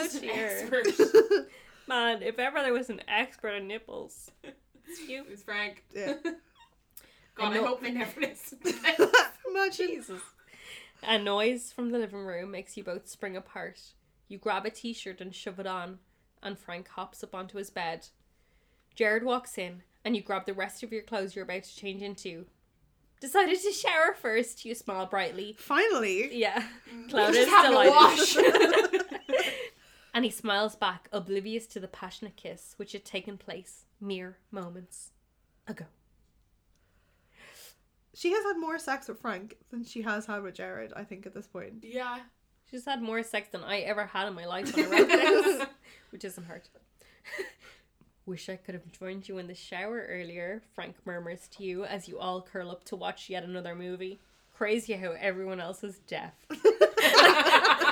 Oh dear. Expert. Man, if ever there was an expert on nipples, it's you. It was Frank. Yeah. God, I, know- hope they never listen. Imagine. Jesus. A noise from the living room makes you both spring apart. You grab a t shirt and shove it on, and Frank hops up onto his bed. Gerard walks in, and you grab the rest of your clothes you're about to change into. Decided to shower first, you smile brightly. Finally. Yeah. Mm. Cloud is just having a delighted. Wash. And he smiles back, oblivious to the passionate kiss which had taken place mere moments ago. She has had more sex with Frank than she has had with Gerard, I think, at this point. yeah. She's had more sex than I ever had in my life when I wrote this, which isn't hard. Wish I could have joined you in the shower earlier, Frank murmurs to you as you all curl up to watch yet another movie. Crazy how everyone else is deaf.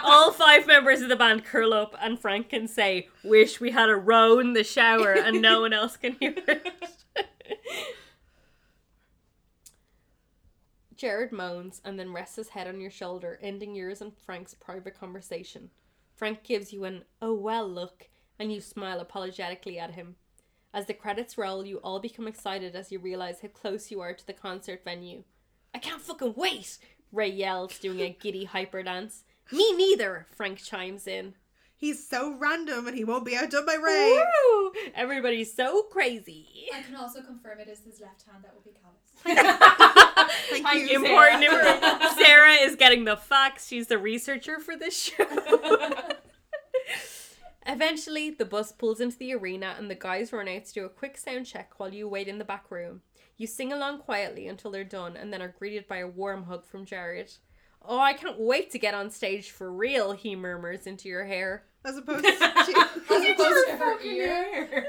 all five members of the band curl up, and Frank can say, Wish we had a row in the shower, and no one else can hear it. Gerard moans and then rests his head on your shoulder, ending yours and Frank's private conversation. Frank gives you an oh well look, and you smile apologetically at him. As the credits roll, you all become excited as you realize how close you are to the concert venue. I can't fucking wait! Ray yells, doing a giddy hyper dance. Me neither, Frank chimes in. He's so random and he won't be outdone by Ray. Woo! Everybody's so crazy. I can also confirm it is his left hand that will be callous. Thank Thank you. you, Important Sarah. Sarah is getting the facts. She's the researcher for this show. Eventually, the bus pulls into the arena and the guys run out to do a quick sound check while you wait in the back room. You sing along quietly until they're done and then are greeted by a warm hug from Gerard. Oh, I can't wait to get on stage for real, he murmurs into your hair. As opposed to. She, As opposed to her Fucking ear. hair.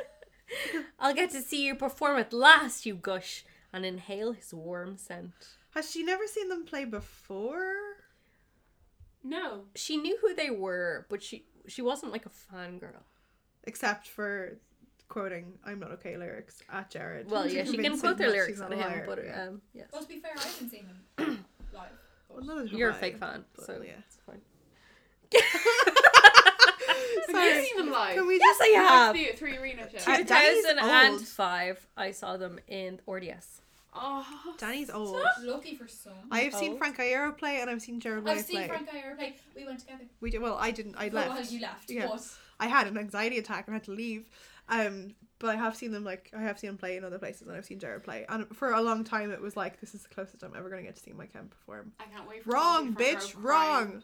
I'll get to see you perform at last, you gush, and inhale his warm scent. has she never seen them play before? No. She knew who they were, but she she wasn't like a fangirl. Except for quoting I'm Not Okay lyrics at Gerard. Well, yeah, she can quote their lyrics she's on him, liar, but yeah. um, yes. Well, to be fair, I haven't seen him live. Well, neither have You're a fake fan, but, so yeah. it's fine. Have Sorry. you seen them live? Can we Yes, just I have. The three arena show. Uh, 2005, I saw them in RDS. oh, Danny's old. Lucky for some. I have seen Frank Iero play and I've seen Gerard I've Way seen play. Frank Iero play. We went together. We did well. I didn't. I Oh, left. well, you left. Yeah. But I had an anxiety attack and had to leave. Um, but I have seen them like I have seen them play in other places and I've seen Gerard play. And for a long time, it was like this is the closest I'm ever gonna get to see My Chem perform. I can't wait for Wrong, Tommy bitch. Front Row crying. Wrong.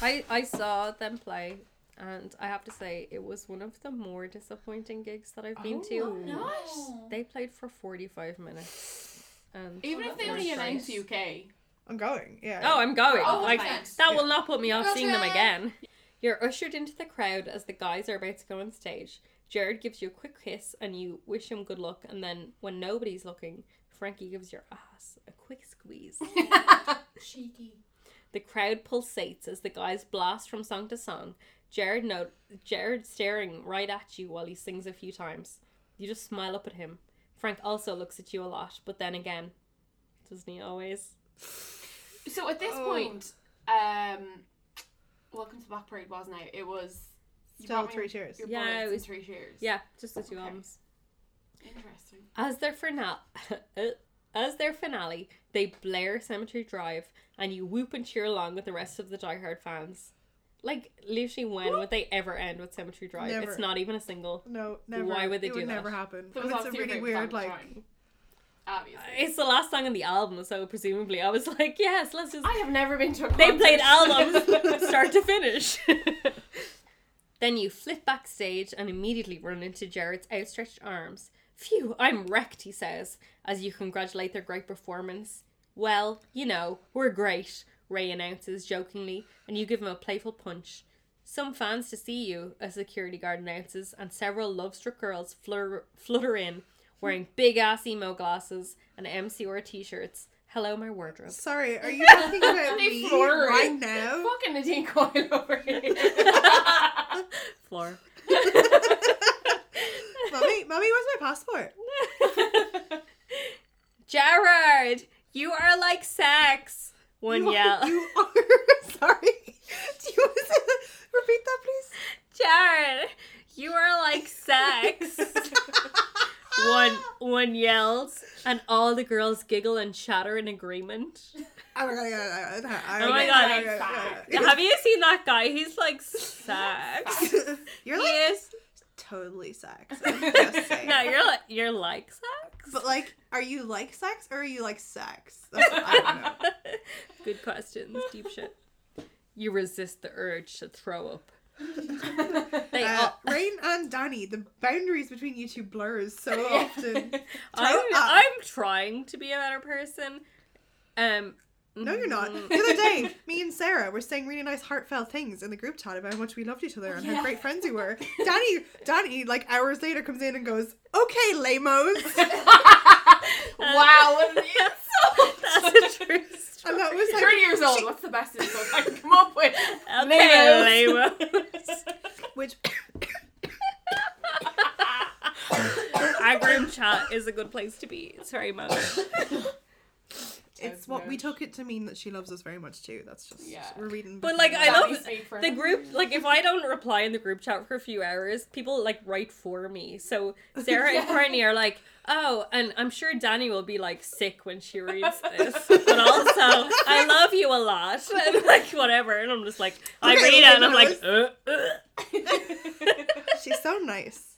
I, I saw them play, and I have to say, it was one of the more disappointing gigs that I've been Oh, to. no. no. They played for 45 minutes. And Even Oh, if they that only was announce. UK. I'm going. Yeah. Oh, I'm going. Oh, like, thanks. that will not put me off Gotcha. seeing them again. You're ushered into the crowd as the guys are about to go on stage. Gerard gives you a quick kiss and you wish him good luck, and then when nobody's looking, Frankie gives your ass a quick squeeze. Cheeky. The crowd pulsates as the guys blast from song to song. Gerard note Gerard staring right at you while he sings a few times. You just smile up at him. Frank also looks at you a lot, but then again, doesn't he always? So at this Oh. point, um, welcome to Black Parade was now. It was you Still three your- cheers. Your Yeah, bullets it was- three cheers. Yeah, just the two Okay. albums. Interesting. As their finale, as their finale, they blare Cemetery Drive, and you whoop and cheer along with the rest of the diehard fans. Like literally, when would they ever end with Cemetery Drive? Never. It's not even a single. No, never. Why would they it do would that? never happen. That And was it's a really weird, song at the like. time. Obviously. It's the last song on the album, so presumably I was like, yes, let's just. I have never been to a They played albums start to finish. Then you flip backstage and immediately run into Gerard's outstretched arms. Phew, I'm wrecked, he says, as you congratulate their great performance. Well, you know, we're great, Ray announces jokingly, and you give him a playful punch. Some fans to see you, a security guard announces, and several love struck girls flutter, flutter in, wearing big ass emo glasses and MCR t shirts. Hello, my wardrobe. Sorry, are you talking about me right now? Fucking Nadine Coyle over here. Floor. mommy, mommy, where's my passport? Gerard, you are like sex. One you, yell. You are. Sorry. Do you want to repeat that, please? Gerard, you are like sex. One one yells, and all the girls giggle and chatter in agreement. Oh my god! Oh my God. Have you seen that guy? He's like sex. You're He like is. totally sex. I'm just saying. No, you're like you're like sex. But like, are you like sex or are you like sex? That's what I don't know. Good questions, deep shit. You resist the urge to throw up. They Uh, all, Rain and Danny, the boundaries between you two blurs so often. I'm. I'm trying to be a better person. Um, No, you're not. mm, The other day, me and Sarah were saying really nice, heartfelt things in the group chat about how much we loved each other and how great friends we were. Danny, Danny, like hours later, comes in and goes, "Okay, lamos," wow, what an insult. That's a true story. and that was like, 30 years old. she- What's the best insult I can come up with? Okay, Layos. Layos. which Our group chat is a good place to be. It's very much. it's what we took it to mean that she loves us very much too. That's just Yeah. we're reading. But, like, I Daddy love speak for The group, like, if I don't reply in the group chat for a few hours, people like write for me. So Sarah and Yeah. Courtney are like, "Oh," and I'm sure Danny will be like sick when she reads this. But also, I love you a lot, and like whatever. And I'm just like, I Okay, read it, and I'm like, uh, uh. she's so nice.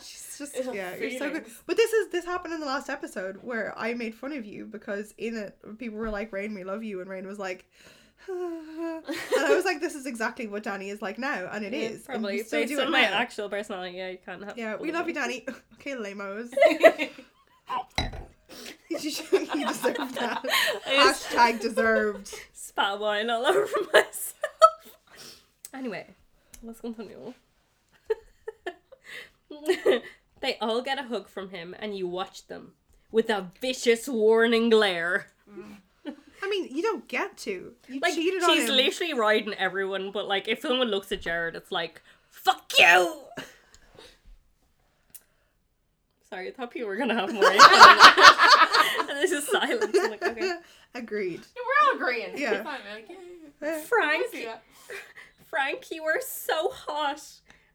She's just It's yeah, you're so good. But this is this happened in the last episode where I made fun of you because in it people were like, "Rain, we love you," and Rain was like. And I was like, "This is exactly what Danny is like now, and it Yeah, is. probably you still based do on my now. actual personality. Yeah, you can't have. Yeah, we love you. Danny. okay, lamos. you deserve that. I just Hashtag deserved. spat wine all over myself. anyway, let's continue. they all get a hug from him, and you watch them with a vicious warning glare. Mm. I mean, you don't get to. You Like cheated on she's him. literally riding everyone, but like if someone looks at Gerard, it's like "fuck you." Sorry, I thought people were gonna have more. and this is silence. I'm like, okay. Agreed. We're all agreeing. Yeah. Fine, like, yeah, yeah, yeah. Frank, I see that. Frank, you are so hot.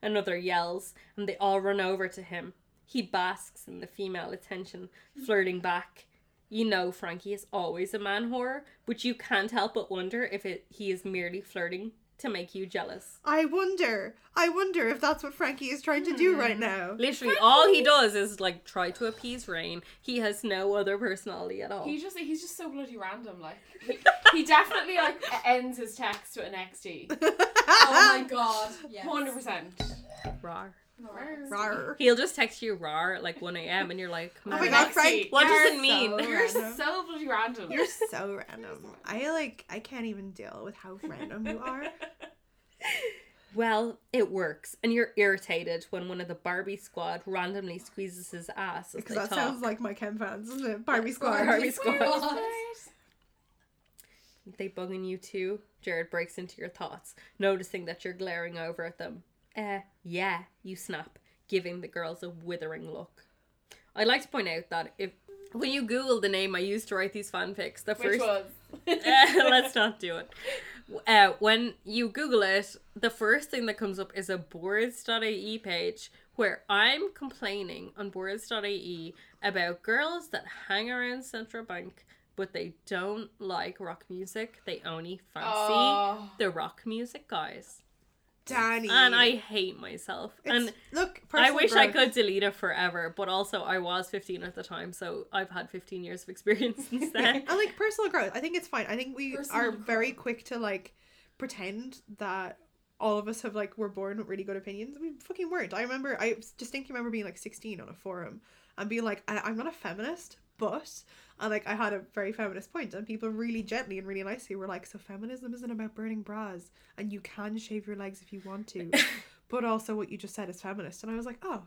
Another yells, and they all run over to him. He basks in the female attention, flirting back. You know Frankie is always a man whore, but you can't help but wonder if it, he is merely flirting to make you jealous. I wonder. I wonder if that's what Frankie is trying to do hmm. right now. Literally, all he does is like try to appease Rain. He has no other personality at all. He just he's just so bloody random. Like he, he definitely like ends his text with an XD. Oh my god. Yes. Hundred percent. Rar. Rawr. He'll just text you rar at like 1 a.m. and you're like, Oh my "Man, god, Frank. What does you're it mean? So You're random. so bloody random. You're so random. I like. I can't even deal with how random you are. Well, it works, and you're irritated when one of the Barbie squad randomly squeezes his ass Because that talk. sounds like my chem fans, isn't it? Barbie Squad. Barbie Squad. Squad. They bugging you too? Jared breaks into your thoughts, noticing that you're glaring over at them. Eh, yeah, you snap, giving the girls a withering look. I'd like to point out that if when you Google the name I used to write these fanfics, the Which first was? Eh, let's not do it. Uh, when you Google it, the first thing that comes up is a boards.ie page where I'm complaining on boards.ie about girls that hang around Central Bank but they don't like rock music. They only fancy Oh. the rock music guys. Danny. And I hate myself. It's, and look, I wish I could delete it forever, but also I was 15 at the time, so I've had 15 years of experience since then. and like personal growth, I think it's fine. I think we Personal are very quick to like pretend that all of us have like were born with really good opinions. We fucking weren't. I remember I distinctly remember being like sixteen on a forum and being like, I- I'm not a feminist, but and like I had a very feminist point, and people really gently and really nicely were like, so feminism isn't about burning bras, and you can shave your legs if you want to, but also what you just said is feminist, and I was like, oh.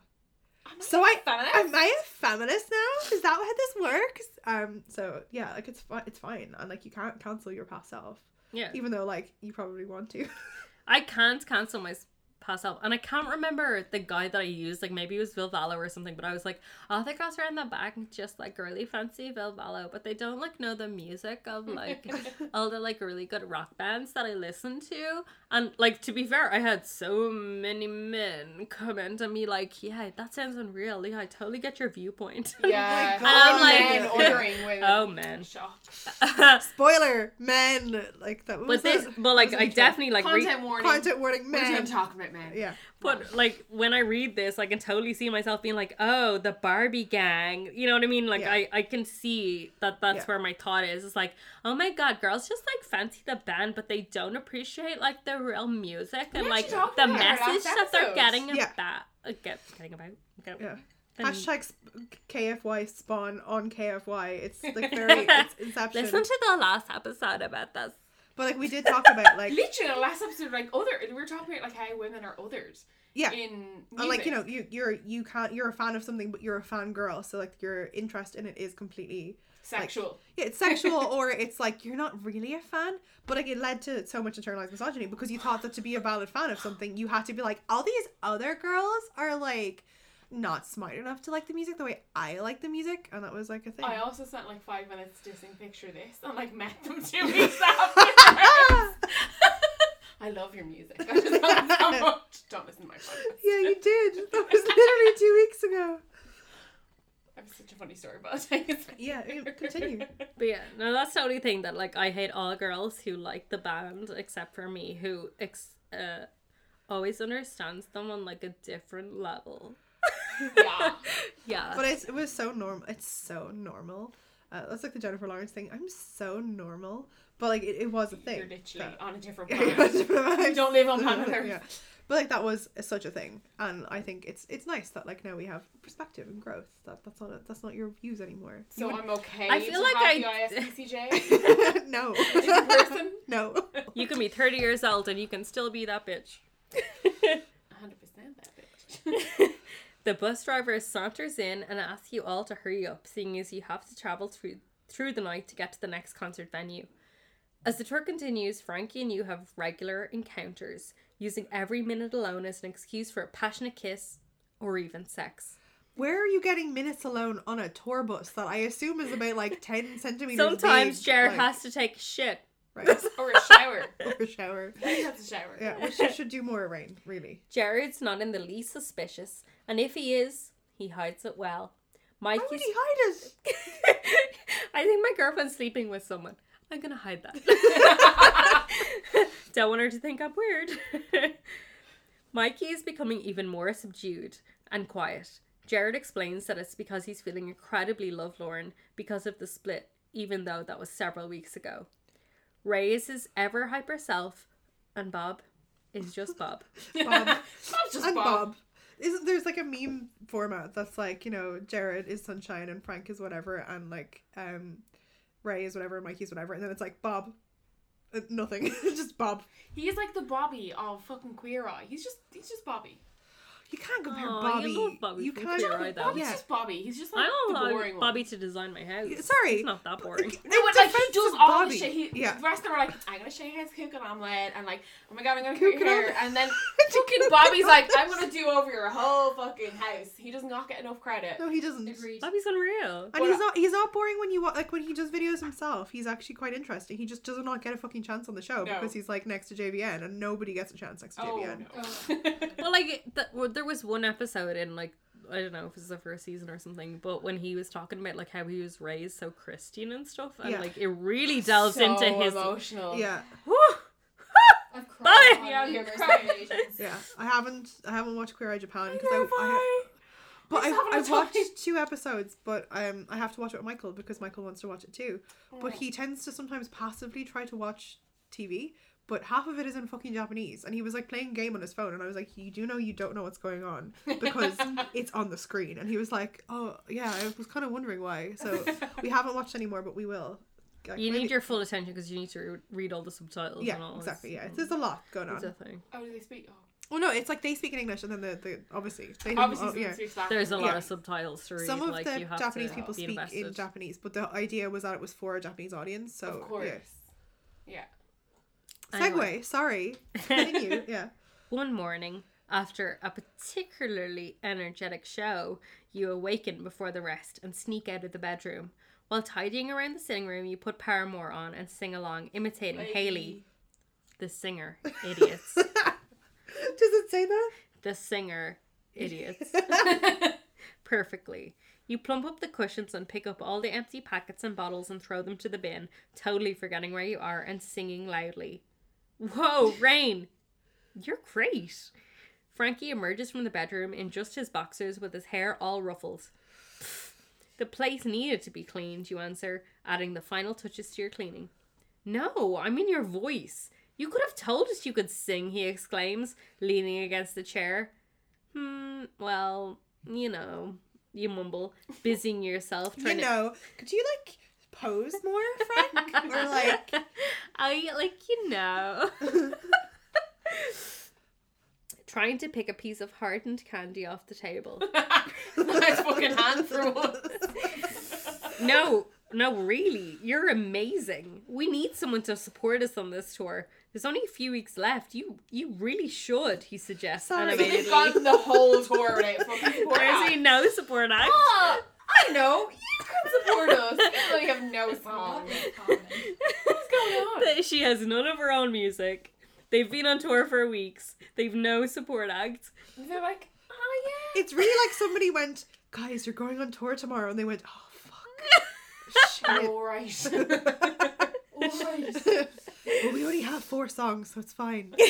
So I feminist? am I a feminist now? Is that how this works? Um. So yeah, like it's fine. It's fine, and like you can't cancel your past self, Yeah. even though like you probably want to. I can't cancel my s- past self. And I can't remember the guy that I used. Like maybe it was Ville Valo or something. But I was like, all the girls around the back just like really fancy Ville Valo. But they don't like know the music of like all the like really good rock bands that I listen to. And like to be fair, I had so many men comment on me like, yeah, that sounds unreal. Yeah, I totally get your viewpoint. Yeah. Oh my God. men ordering women. oh man. Shop. Spoiler, men. Like that. what was but this, but like I definitely like re- Content warning. content warning, We're men. done talking about men. Yeah. But like when I read this, I can totally see myself being like, "Oh, the Barbie gang." You know what I mean? Like Yeah. I I can see that that's Yeah. where my thought is. It's like, "Oh my god, girls just like fancy the band, but they don't appreciate like the real music and like the about it last message that they're getting Yeah. about uh, get, getting about." Okay. Yeah. And Hashtag KFY spawn on KFY. It's like very it's Inception. Listen to the last episode about this. But like we did talk about like Literally, the last episode, like other, we were talking about like how women are others. yeah. In And like you know you you're you can't you're a fan of something but you're a fan girl so like your interest in it is completely sexual. yeah it's sexual or it's like you're not really a fan but like it led to so much internalized misogyny because you thought that to be a valid fan of something you had to be like all these other girls are like not smart enough to like the music the way I like the music and that was like a thing I also spent like five minutes dissing picture this and like met them two weeks afterwards. I love your music. I just love it so much. Don't listen to my podcast. yeah you did that was literally two weeks ago I have such a funny story, but I'll tell you it's yeah yeah, continue But yeah, no, that's the only thing that like I hate all girls who like the band except for me, who ex- uh, always understands them on like a different level. Yeah. Yeah, But it's, it was so normal. It's so normal. Uh, that's like the Jennifer Lawrence thing. I'm so normal, but like it, it was a thing. You're literally that- on a different planet. you You don't live on planet Earth. Yeah, but like that was such a thing, and I think it's it's nice that like now we have perspective and growth. That that's not that's not your views anymore. So I'm okay. I feel to like have I- the no, Different person. no. you can be thirty years old and you can still be that bitch. 100% that bitch. The bus driver saunters in and asks you all to hurry up, seeing as you have to travel through through the night to get to the next concert venue. As the tour continues, Frankie and you have regular encounters, using every minute alone as an excuse for a passionate kiss or even sex. Where are you getting minutes alone on a tour bus that I assume is about like ten centimeters? Sometimes big, Gerard like, has to take a shit. right Or a shower. or a shower. He has a shower. Yeah, which you should do more, Rain. Really. Gerard's not in the least suspicious, and if he is, he hides it well. Why Mikey's would he hide it? I think my girlfriend's sleeping with someone. I'm gonna hide that. Don't want her to think I'm weird. Mikey is becoming even more subdued and quiet. Gerard explains that it's because he's feeling incredibly lovelorn because of the split, even though that was several weeks ago. Ray is his ever hyper self, and Bob is just Bob. Bob. Bob's just and Bob. Bob. Isn't there's like a meme format that's like you know Gerard is sunshine and Frank is whatever and like um Ray is whatever Mikey's whatever and then it's like Bob Uh, nothing. just Bob. He's like the Bobby of fucking Queer Eye. He's just he's just Bobby. You can't compare Aw, Bobby. you love Bobby You can't. Queer Eye, though. Bobby's Yeah. just Bobby. He's just like I don't the allow boring Bobby one. to design my house. Sorry. It's not that boring. No, but like he defense does all Bobby. the shit. He, Yeah. The rest of them are like, I'm gonna show you how to cook an omelet, and like, oh my god, I'm gonna Cook cook an your hair, omelette. and then fucking Bobby's like, I'm gonna do over your whole fucking house. He does not get enough credit. No, he doesn't. Agreed. Bobby's unreal. And But he's not he's not boring when you like when he does videos himself. He's actually quite interesting. He just does not get a fucking chance on the show No. because he's like next to JVN and nobody gets a chance next to Oh JVN. no. Well, like th- well, there was one episode in like I don't know if it was the first season or something, but when he was talking about like how he was raised so Christian and stuff, and Yeah. like it really delves so into his. emotional. Yeah, I've cried. Bye. Yeah, you're crying. yeah, I haven't. I haven't watched Queer Eye Japan because I, Never I but He's I having watched time. two episodes, but um I have to watch it with Michael because Michael wants to watch it too. Oh. But he tends to sometimes passively try to watch TV. But half of it is in fucking Japanese, and he was like playing game on his phone, and I was like, "You do know you don't know what's going on because it's on the screen." And he was like, "Oh yeah, I was kind of wondering why." So we haven't watched anymore, but we will. Like, You maybe- need your full attention because you need to re- read all the subtitles. yeah, and all. That. Exactly. Yeah, It's, mm. there's a lot going on. Oh, do they speak? Oh. Well, no, it's like they speak in English, and then the, the obviously they Obviously, oh, yeah. speaks. There's a lot Yeah. of subtitles to read. Some of like, the you have Japanese to people speak invested. in Japanese, but the idea was that it was for a Japanese audience. So of course. yeah. Yeah. Segue. Sorry. Continue. yeah. One morning, after a particularly energetic show, you awaken before the rest and sneak out of the bedroom. While tidying around the sitting room, you put Paramore on and sing along, imitating Hayley, the singer. Idiots. Does it say that? the singer. Idiots. Perfectly. You plump up the cushions and pick up all the empty packets and bottles and throw them to the bin, totally forgetting where you are and singing loudly. Whoa, Rain! You're great! Frankie emerges from the bedroom in just his boxers with his hair all ruffled. The place needed to be cleaned, you answer, adding the final touches to your cleaning. No, I mean your voice. You could have told us you could sing, he exclaims, leaning against the chair. Hmm, well, you know, you mumble, busying yourself You trying to know. Could you like pose more, Frank? or like. I like you know. Trying to pick a piece of hardened candy off the table. nice fucking hand for once. No, no, really. You're amazing. We need someone to support us on this tour. There's only a few weeks left. You you really should, he suggests Sorry. Animatedly. gone the whole tour without fucking support. There is a no support act. Ah, I know. You can support us. You really have no Well, song. that is common. What's going on? That she has none of her own music. They've been on tour for weeks. They've no support act. They're like, oh yeah. It's really like somebody went, guys, you're going on tour tomorrow. And they went, oh, fuck. Shit. All right. Alright. well, we only have four songs, so it's fine.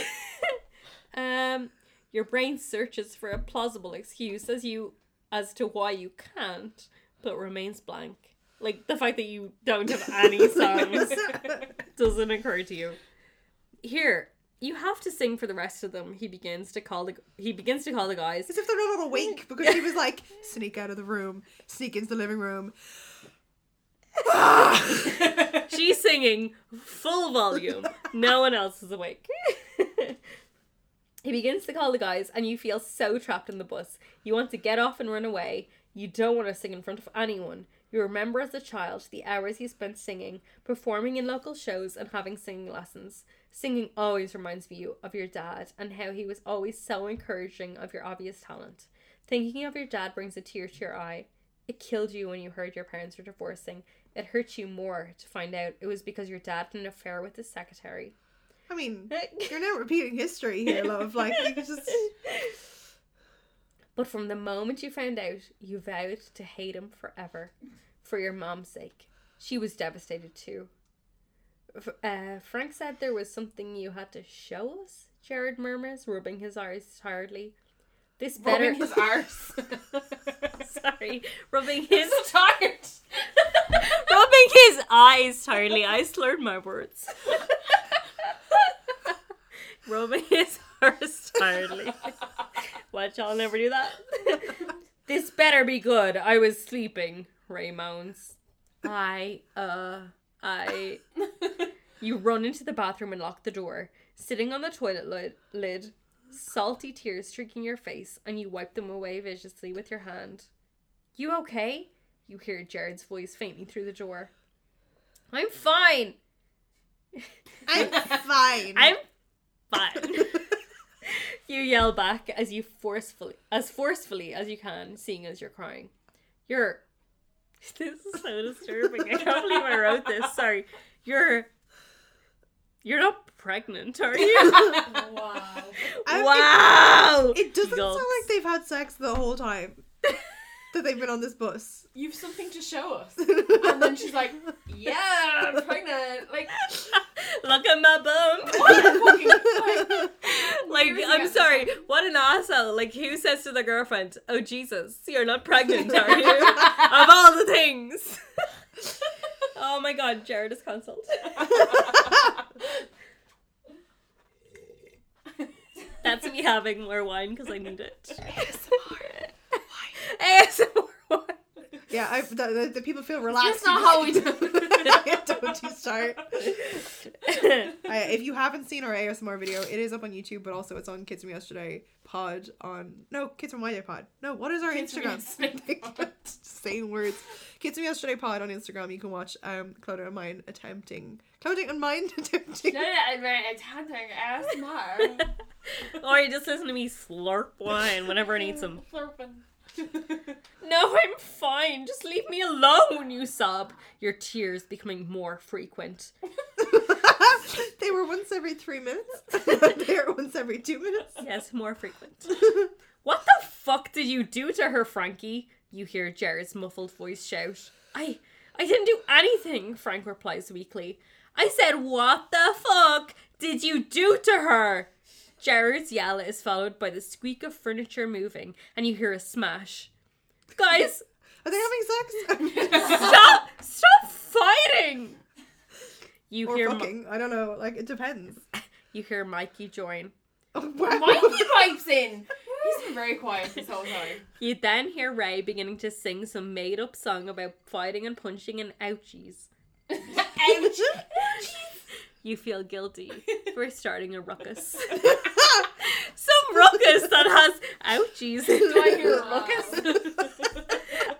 Um, your brain searches for a plausible excuse as you as to why you can't, but remains blank. Like the fact that you don't have any songs doesn't occur to you. Here, you have to sing for the rest of them. He begins to call the he begins to call the guys. As if they're not all awake because he was like, sneak out of the room, sneak into the living room. She's singing full volume. No one else is awake. he begins to call the guys, and you feel so trapped in the bus. You want to get off and run away. You don't want to sing in front of anyone. You remember as a child the hours you spent singing, performing in local shows, and having singing lessons. Singing always reminds you of your dad and how he was always so encouraging of your obvious talent. Thinking of your dad brings a tear to your eye. It killed you when you heard your parents were divorcing. It hurt you more to find out it was because your dad had an affair with his secretary. I mean, you're now repeating history here, love. Like, you just. But from the moment you found out, you vowed to hate him forever. For your mom's sake. She was devastated too. Uh, Frank said there was something you had to show us, Gerard murmurs, rubbing his eyes tiredly. This better. Rubbing his arse. Sorry, rubbing his so tired. rubbing his eyes tiredly. I slurred my words. rubbing his arse tiredly. Watch, I'll never do that. this better be good. I was sleeping. Ray moans. I, uh, I. You run into the bathroom and lock the door. Sitting on the toilet lid, lid, salty tears streaking your face, and you wipe them away viciously with your hand. You okay? You hear Gerard's voice faintly through the door. I'm fine. I'm fine. I'm fine. You yell back as you forcefully as forcefully as you can, seeing as you're crying. You're This is so disturbing. I can't believe I wrote this. Sorry. You're You're not pregnant, are you? wow. I- wow. It doesn't Gulps. sound like they've had sex the whole time that they've been on this bus. You've something to show us. And then she's like, Yeah, I'm pregnant. Like, Look at my bum. what a fucking like, Like, Where is he I'm sorry, what an asshole. Like, who says to the girlfriend, Oh, Jesus, you're not pregnant, are you? of all the things. oh my god, Gerard is cancelled. That's me having more wine because I need it. ASMR wine. Yeah, I, the, the, the people feel relaxed. That's not how we do Don't you start. Uh, if you haven't seen our ASMR video, it is up on YouTube, but also it's on Kids from Yesterday pod on no Kids from My Day pod. No, what is our Kids Instagram? Yesterday pod. Saying words. Kids from Yesterday pod on Instagram. You can watch um Clodagh and mine attempting Clodagh and mine attempting. No, no, I'm attempting ASMR. or you just listen to me slurp wine whenever I need some. Slurping. No, I'm fine. Just leave me alone, you sob. Your tears becoming more frequent. they were once every three minutes. they are once every two minutes. Yes, more frequent. What the fuck did you do to her, Frankie? You hear Gerard's muffled voice shout. I I didn't do anything, Frank replies weakly. I said, what the fuck did you do to her? Gerard's yell is followed by the squeak of furniture moving, and you hear a smash. Guys, Are they having sex? stop! Stop fighting! You or hear Mi- fucking? I don't know. Like it depends. you hear Mikey join. Oh, wow. Mikey pipes in. He's been very quiet this whole time. You then hear Ray beginning to sing some made up song about fighting and punching and ouchies. Ouch. You feel guilty for starting a ruckus. some ruckus that has ouchies. Do I hear a ruckus?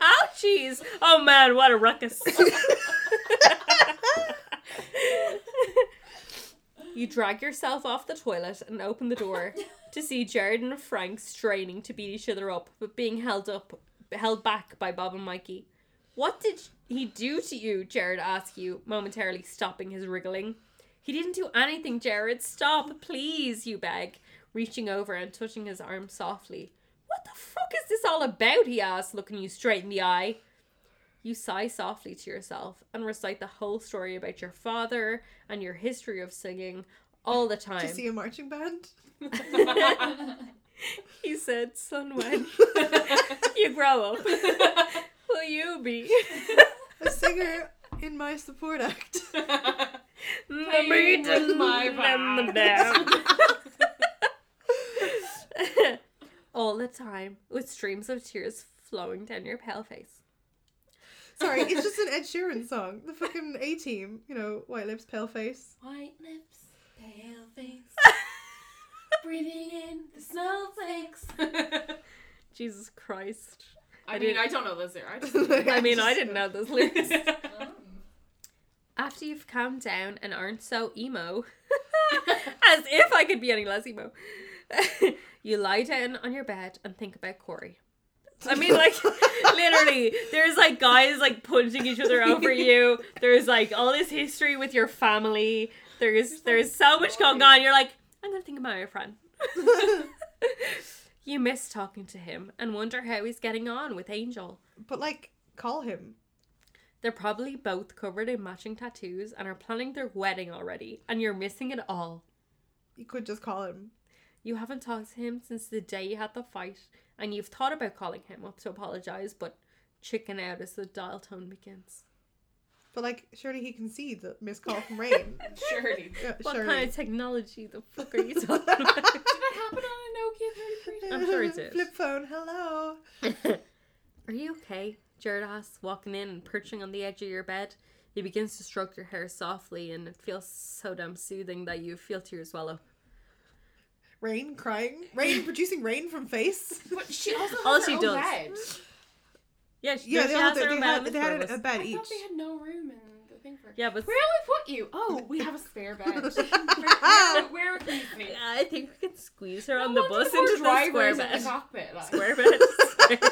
ouchies! Oh man, what a ruckus. you drag yourself off the toilet and open the door to see Gerard and Frank straining to beat each other up, but being held up held back by Bob and Mikey. What did he do to you? Gerard asks you, momentarily stopping his wriggling. He didn't do anything, Gerard. Stop, please, you beg, reaching over and touching his arm softly. What the fuck is this all about? he asks, looking you straight in the eye. You sigh softly to yourself and recite the whole story about your father and your history of singing all the time. to see a marching band. He said, Son, when you grow up, will you be A singer in my support act. the Playing maiden with my and the band. dam? All the time, with streams of tears flowing down your pale face. Sorry, it's just an Ed Sheeran song. The fucking A Team, you know, White Lips, Pale Face. White lips, pale face, breathing in the snowflakes. Jesus Christ. I, I mean, didn't- I don't know this lyrics. I just. I mean, I didn't know those lyrics. After you've calmed down and aren't so emo, as if I could be any less emo, you lie down on your bed and think about Corey. I mean, like, literally, there's like guys like punching each other over you. There's like all this history with your family. There's there's so much going on. You're like, I'm gonna think about my friend. you miss talking to him and wonder how he's getting on with Angel. But like, call him. They're probably both covered in matching tattoos and are planning their wedding already, and you're missing it all. You could just call him. You haven't talked to him since the day you had the fight, and you've thought about calling him up to apologize, but chicken out as the dial tone begins. But like, surely he can see the missed call from Rain. Surely. Yeah, What surely. kind of technology the fuck are you talking about? Did that happen on a Nokia 33? I'm sure it did. Flip phone, hello. Are you okay? Gerard asks, walking in and perching on the edge of your bed. He begins to stroke your hair softly, and it feels so damn soothing that you feel tears well up. Rain crying. Rain producing rain from face. But she also has All her she own does. bed. Yeah, she, Yeah, she they, has had, her they, own bed had, on they had of a bed I each. thought they had no room in the thing for. Yeah, but Where will we put you? Oh, we have a spare bed. where, where, where can you sleep? Yeah, I think we can squeeze her No on the wonder bus poor into the square drivers in bed. the cockpit. Like. Square bed.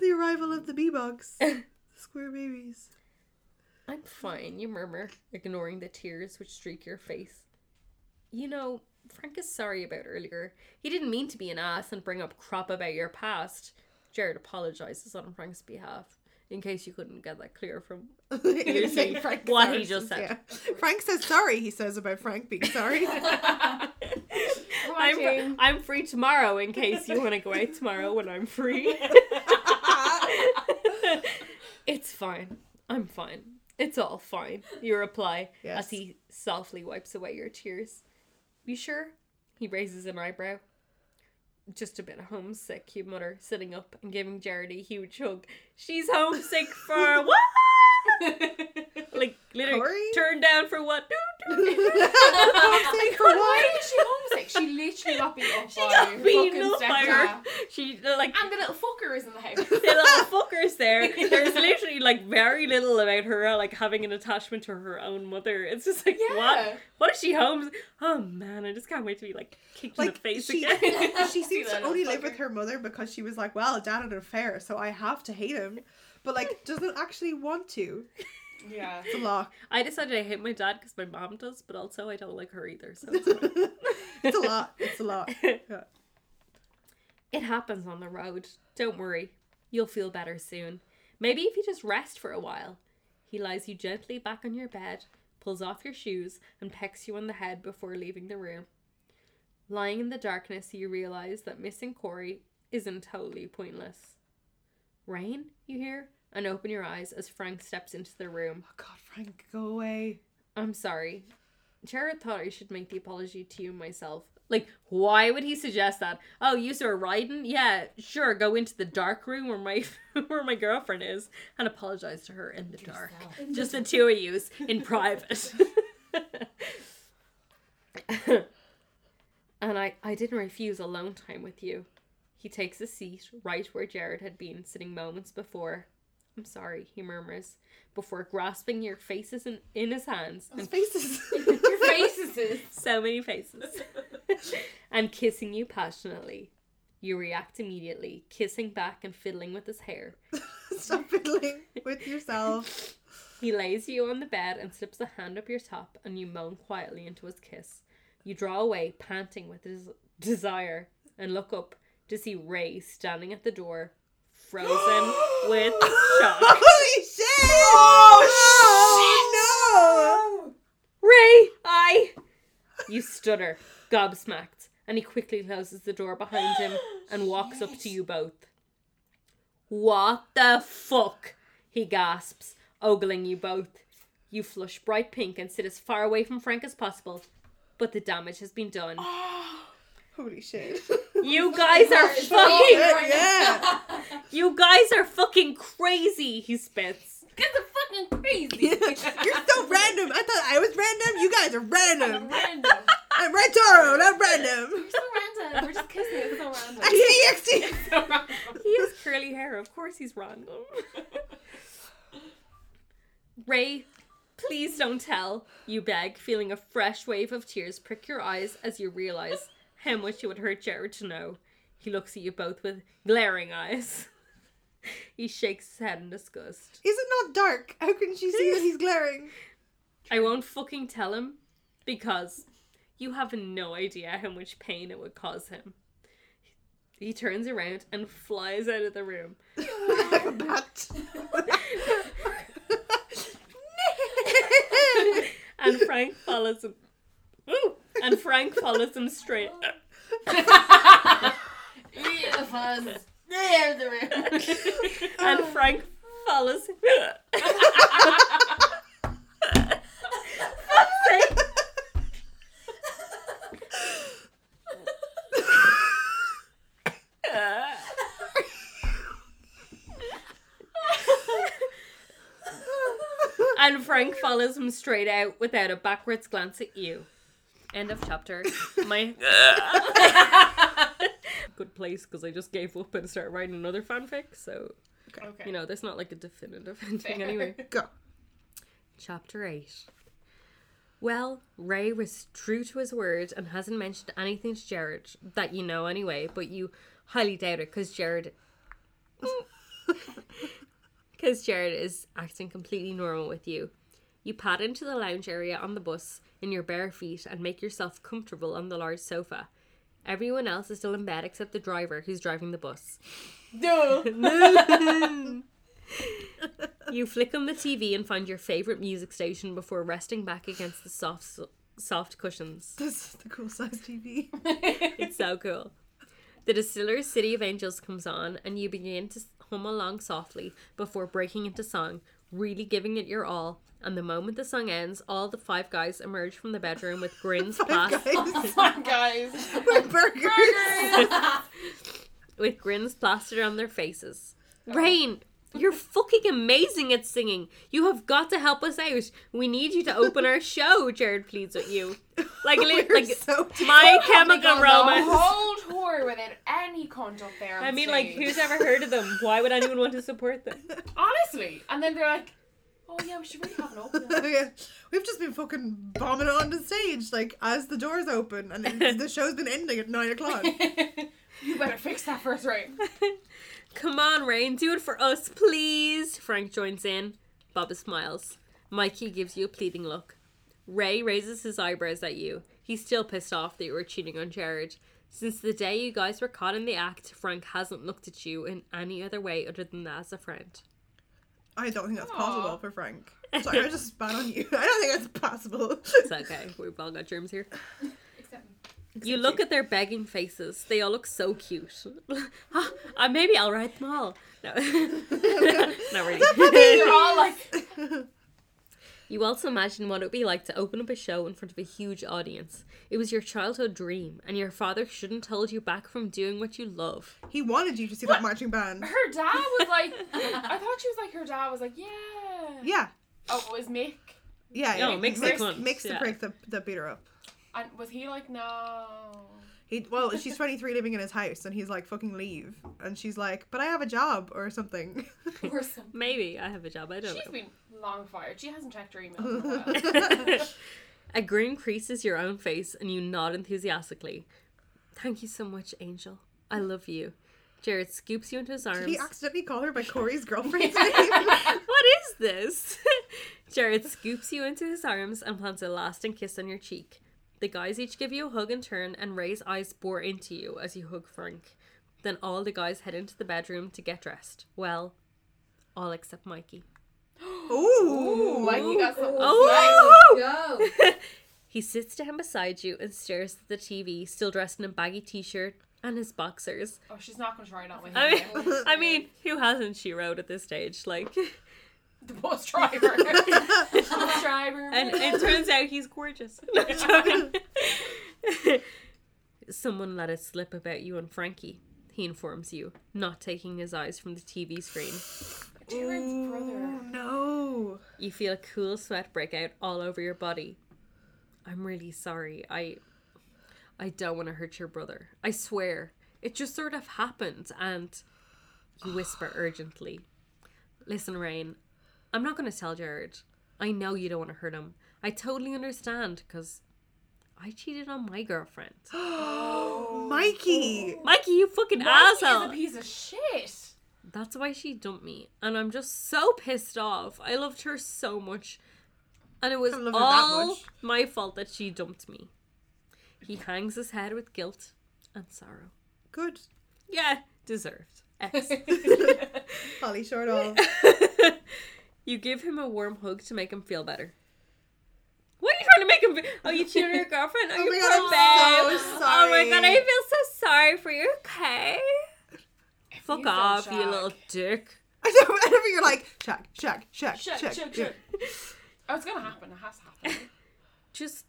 The arrival of the bee bugs. Square babies. I'm fine, you murmur, ignoring the tears which streak your face. You know, Frank is sorry about earlier. He didn't mean to be an ass and bring up crap about your past. Gerard apologizes on Frank's behalf, in case you couldn't get that clear from Using what he just said. Frank says sorry, he says about Frank being sorry. I'm, I'm free tomorrow in case you want to go out tomorrow when I'm free. It's fine. I'm fine. It's all fine. You reply Yes. as he softly wipes away your tears. You sure? He raises an eyebrow. Just a bit homesick, you mutter, sitting up and giving Gerard a huge hug. She's homesick for what? Like literally Corey? turned down for what? Homesick for Why what? Is she literally got beat up She by got beaten fucking up by her. She like And the little fucker is in the house. the little fuckers there. There's literally like very little about her like having an attachment to her own mother. It's just like Yeah. what? What is she home? Oh man, I just can't wait to be like kicked in the face she, again. she seems to little only live with her mother because she was like, "Well, dad had an affair, so I have to hate him," but like doesn't actually want to. Yeah. It's a lot. I decided I hate my dad because my mom does, but also I don't like her either. So it's a lot. It's a lot. Yeah. It happens on the road. Don't worry. You'll feel better soon. Maybe if you just rest for a while. He lies you gently back on your bed, pulls off your shoes, and pecks you on the head before leaving the room. Lying in the darkness, you realize that missing Corey isn't totally pointless. Rain, you hear? And open your eyes as Frank steps into the room. Oh God, Frank, go away. I'm sorry. Gerard thought I should make the apology to you myself. Like, why would he suggest that? Oh, you are riding? Yeah, sure. Go into the dark room where my where my girlfriend is and apologize to her in the dark. Just the two of yous in private. and I I didn't refuse alone time with you. He takes a seat right where Gerard had been sitting moments before. I'm sorry, he murmurs, before grasping your faces in, in his hands and faces. Your faces so many faces. and kissing you passionately. You react immediately, kissing back and fiddling with his hair. Stop fiddling with yourself. He lays you on the bed and slips a hand up your top, and you moan quietly into his kiss. You draw away, panting with his desire, and look up to see Ray standing at the door, frozen with shock. Holy shit! Oh, oh no! Ray, I. You stutter, gobsmacked, and he quickly closes the door behind him and walks up to you both. What the fuck? He gasps, ogling you both. You flush bright pink and sit as far away from Frank as possible, but the damage has been done. Oh. Holy shit. You guys are fucking. Yeah, yeah. You guys are fucking crazy. He spits. Get the fucking crazy. You're so random. I thought I was random. You guys are random. random. I'm Ray Toro, not random. You're so random. We're just kissing. It's so random. XD, so random. He has curly hair. Of course he's random. Ray, please don't tell, you beg, feeling a fresh wave of tears prick your eyes as you realize how much it would hurt Gerard to know. He looks at you both with glaring eyes. he shakes his head in disgust. Is it not dark? How can she see that he's glaring? I won't fucking tell him because you have no idea how much pain it would cause him. He turns around and flies out of the room. like a bat. and Frank follows him. And Frank follows him straight. Yeah, fuzz. There's the room. And Frank follows and Frank follows him straight out without a backwards glance at you. End of chapter. My good place because I just gave up and started writing another fanfic. So Okay. you know, there's not like a definitive ending Fair. anyway. Go. Chapter 8. Well, Ray was true to his word and hasn't mentioned anything to Gerard that you know anyway, but you highly doubt it because Gerard. Because Gerard is acting completely normal with you. You pad into the lounge area on the bus in your bare feet and make yourself comfortable on the large sofa. Everyone else is still in bed except the driver who's driving the bus. No. You flick on the TV and find your favorite music station before resting back against the soft soft cushions. This is the cool size TV. It's so cool. The Distiller's City of Angels comes on and you begin to hum along softly before breaking into song, really giving it your all. And the moment the song ends, all the five guys emerge from the bedroom with grins Five plas- guys Fun guys. with burgers. with grins plastered on their faces. Rain, you're fucking amazing at singing. You have got to help us out. We need you to open our show. Gerard pleads with you, like a li- We're like so my Oh my chemical God, The romance. whole tour with any cunt up there. On I mean, like, who's ever heard of them? Why would anyone want to support them? honestly? And then they're like, "Oh yeah, we should really have an opener." yeah. We've just been fucking bombing it on the stage, like as the doors open, and it, the show's been ending at nine o'clock. you better fix that first, right? Come on, Rain, do it for us, please. Frank joins in. Baba smiles. Mikey gives you a pleading look. Ray raises his eyebrows at you. He's still pissed off that you were cheating on Gerard. Since the day you guys were caught in the act, Frank hasn't looked at you in any other way other than as a friend. I don't think that's Aw. possible for Frank. Sorry, I just spat on you. I don't think that's possible. It's okay. We've all got germs here. Except. You look at their begging faces. They all look so cute. uh, maybe I'll write them all. No, not really. You're all like, You also imagine what it would be like to open up a show in front of a huge audience. It was your childhood dream, and your father shouldn't hold you back from doing what you love. he wanted you to see that marching band. her dad was like, I thought she was like, her dad was like, yeah. Yeah, Oh, it was Mick. yeah. No, yeah. Mick's the Mix, cunt, mix the yeah. prick that, that beat her up. And was he like, no? He well, she's twenty three, living in his house, and he's like, "Fucking leave." And she's like, "But I have a job or something." Or something. Maybe I have a job. I don't She's know. been long fired. She hasn't checked her email. in a while. a grin creases your own face, and you nod enthusiastically. Thank you so much, Angel. I love you. Gerard scoops you into his arms. Did he accidentally call her by Corey's girlfriend's name? what is this? Gerard scoops you into his arms and plants a lasting kiss on your cheek. The guys each give you a hug in turn, and Ray's eyes bore into you as you hug Frank. Then all the guys head into the bedroom to get dressed. Well, all except Mikey. Ooh, Mikey got something Oh! Go. He sits down beside you and stares at the TV, still dressed in a baggy t shirt and his boxers. Oh, she's not going to try that with him. I mean, I mean, who hasn't she wrote at this stage? Like, the bus driver. bus driver. and it turns out he's gorgeous. No, I'm joking. Someone let it slip about you and Frankie. He informs you, not taking his eyes from the TV screen. Gerard's brother. no. You feel a cool sweat break out all over your body. I'm really sorry. I I don't want to hurt your brother. I swear. It just sort of happened and you whisper urgently. Listen, Rain, I'm not going to tell Gerard. I know you don't want to hurt him. I totally understand cuz I cheated on my girlfriend. Oh, Mikey. Mikey, you fucking Mikey asshole. is a piece of shit. That's why she dumped me. And I'm just so pissed off. I loved her so much. And it was Can't love her that all my fault that she dumped me. He hangs his head with guilt and sorrow. Good. Yeah, deserved. X. Polly short all. you give him a warm hug to make him feel better. What are you trying to make him feel? Oh, you cheated on your girlfriend? Oh, Oh you my poor God, I'm babe. so Oh my god, I feel so sorry for you. Okay. Fuck You off, you little dick. I know. Whenever you're like, check, check, check, check, check. shit, yeah. shit. Oh, it's gonna happen. It has to happen. just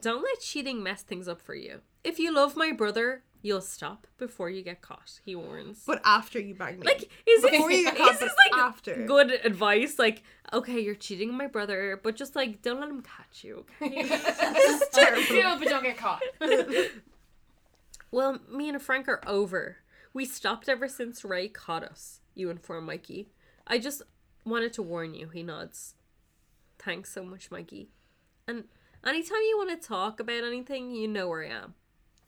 don't let cheating mess things up for you. If you love my brother, you'll stop before you get caught. He warns. But after you bang me. like, is this, Before you get is caught, this but like after. good advice? Like, okay, you're cheating my brother, but just like don't let him catch you, okay? Do but don't get caught. well, me and Frank are over. We stopped ever since Ray caught us. You inform Mikey. I just wanted to warn you. He nods. Thanks so much, Mikey. And anytime you want to talk about anything, you know where I am.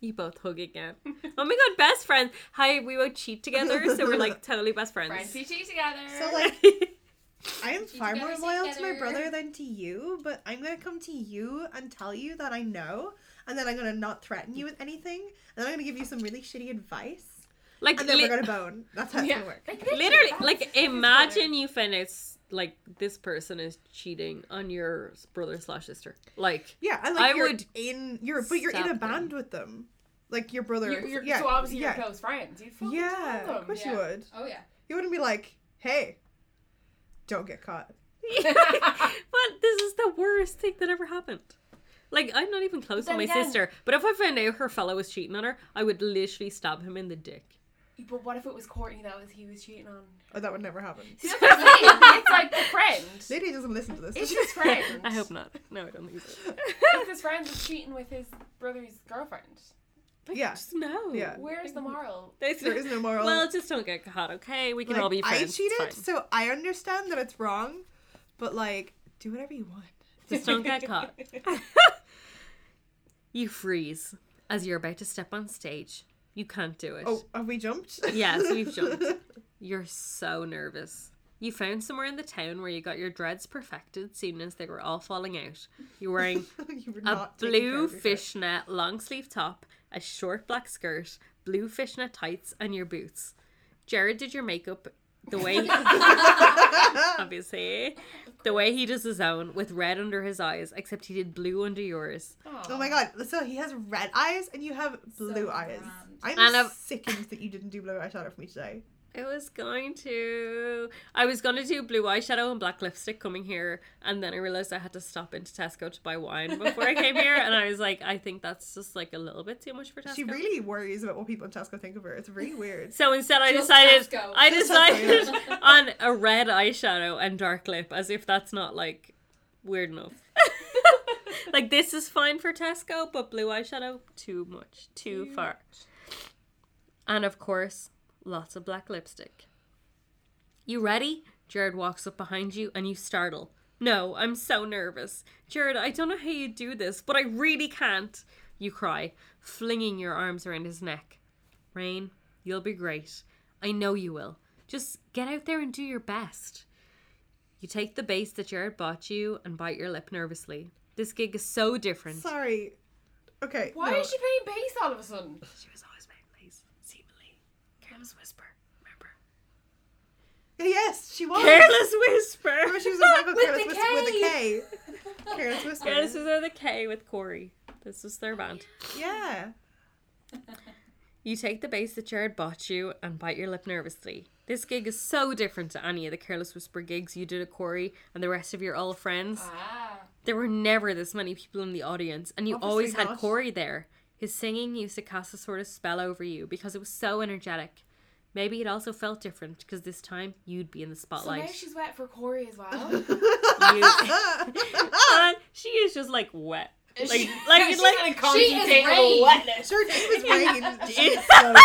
You both hug again. oh my god, best friends. Hi, we both cheat together, so we're like totally best friends. Friends who cheat together. So like I am Keep far more loyal stay to my brother than to you, but I'm gonna come to you and tell you that I know, and then I'm gonna not threaten you with anything, and then I'm gonna give you some really shitty advice, like and then li- we're gonna bone. That's how it's yeah. gonna work. Like, literally that's- like imagine you find out like this person is cheating on your brother slash sister like Yeah, and like I you're would in you're but you're in a stop band with them, like your brother. You're, you're, yeah, so obviously yeah, you're close friends. You'd fucking yeah. tell Of course them. you would. Oh yeah. You wouldn't be like, hey, don't get caught. but this is the worst thing that ever happened like i'm not even close to my again- sister but if i found out her fellow was cheating on her i would literally stab him in the dick But what if it was Courtney that was he was cheating on? Oh, that would never happen. See, that's what I'm saying. It's like the friend. Lydia doesn't listen to this. It's his friend. i hope not no i don't think so If his friend was cheating with his brother's girlfriend, yeah. just no Yeah. where's the moral? There's- There is no moral. well just don't get caught okay we can Like, all be friends I cheated, so I understand that it's wrong, but like, do whatever you want. just don't get caught you freeze as you're about to step on stage you can't do it Oh, have we jumped? Yes, we've jumped. You're so nervous. You found somewhere in the town where you got your dreads perfected soon as they were all falling out. You're wearing you were a not taking care blue fishnet long sleeve top, a short black skirt, blue fishnet tights, and your boots. Jared did your makeup the way obviously the way he does his own with red under his eyes, except he did blue under yours. Oh my god! So he has red eyes and you have blue So eyes. grand. I'm And sickened that you didn't do blue eyeshadow for me today. I was going to. I was going to do blue eyeshadow and black lipstick coming here, and then I realized I had to stop into Tesco to buy wine before I came here, and I was like, I think that's just like a little bit too much for Tesco. She really worries about what people in Tesco think of her. It's really weird. so instead, I Just decided Tesco. I decided Tesco, on a red eyeshadow and dark lip, as if that's not like weird enough. like this is fine for Tesco, but blue eyeshadow too much, too far. And of course, lots of black lipstick. You ready? Jared walks up behind you and you startle. No, I'm so nervous. Jared, I don't know how you do this, but I really can't. You cry, flinging your arms around his neck. Rain, you'll be great. I know you will. Just get out there and do your best. You take the base that Jared bought you and bite your lip nervously. This gig is so different. Sorry. Okay. Why no. is she playing bass all of a sudden? She was always playing bass, seemingly. Careless whisper, remember? Yes, she was. Careless whisper! Remember she was a Michael With Careless the Whisper with a K. K. Careless Whisper. Careless whisper the K with Corey. This is their band. Yeah. You take the bass that Jared bought you and bite your lip nervously. This gig is so different to any of the Careless Whisper gigs you did at Corey and the rest of your old friends. Ah. There were never this many people in the audience, and you Obviously always had not. Corey there. His singing used to cast a sort of spell over you because it was so energetic. Maybe it also felt different because this time you'd be in the spotlight. So spotlight. now she's wet for Corey as well. You- Uh, she is just like wet. Is Like, she- like, she's like, in She is state of Rain. wetness. Her name is Rain. She's It's- soaked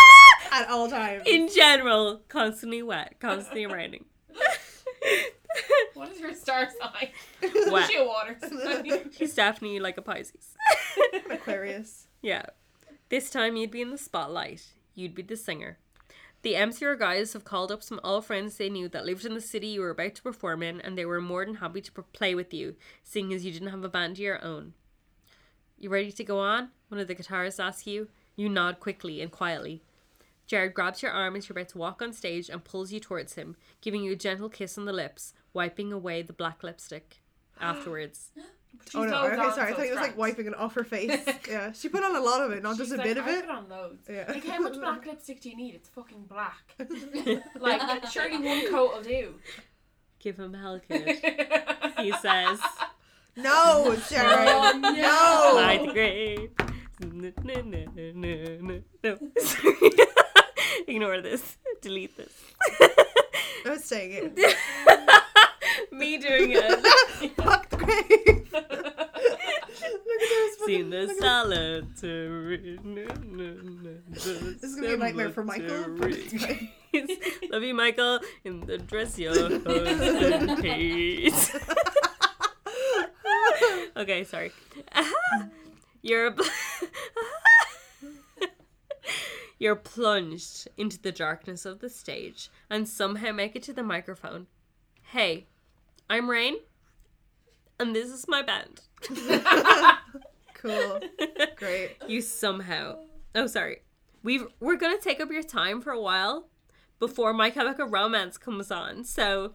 at all times. in general, constantly wet, constantly raining. What is her star sign? Wet. Is she a water sign? She's definitely like a Pisces. Aquarius. yeah. This time you'd be in the spotlight. You'd be the singer. The MCR guys have called up some old friends they knew that lived in the city you were about to perform in, and they were more than happy to play with you, seeing as you didn't have a band of your own. You ready to go on? One of the guitarists asks you. You nod quickly and quietly. Jared grabs your arm as you're about to walk on stage and pulls you towards him, giving you a gentle kiss on the lips, wiping away the black lipstick. Afterwards. Oh no, okay, sorry. I thought it was it's like wiping it off her face. yeah, she put on a lot of it, not just a like, bit of I it. put on loads. Yeah. Like, how much black lipstick do you need? It's fucking black. like, surely one coat will do. Give him hell, kid. He says. No, Jared. Oh, no. Ninth grade. No, no, no, no, no, no. Ignore this. Delete this. I was saying it. Me doing it. Fuck the grave. Look at those Seen the fucking- look at solitary. This is gonna be a nightmare for Michael. but it's fine. Love you, Michael, in the dress your husband hates. okay, sorry. You're You're plunged into the darkness of the stage and somehow make it to the microphone. Hey, I'm Rain, and this is my band. Cool. Great. you somehow. Oh, sorry. We've we're gonna take up your time for a while before My Chemical Romance comes on. So,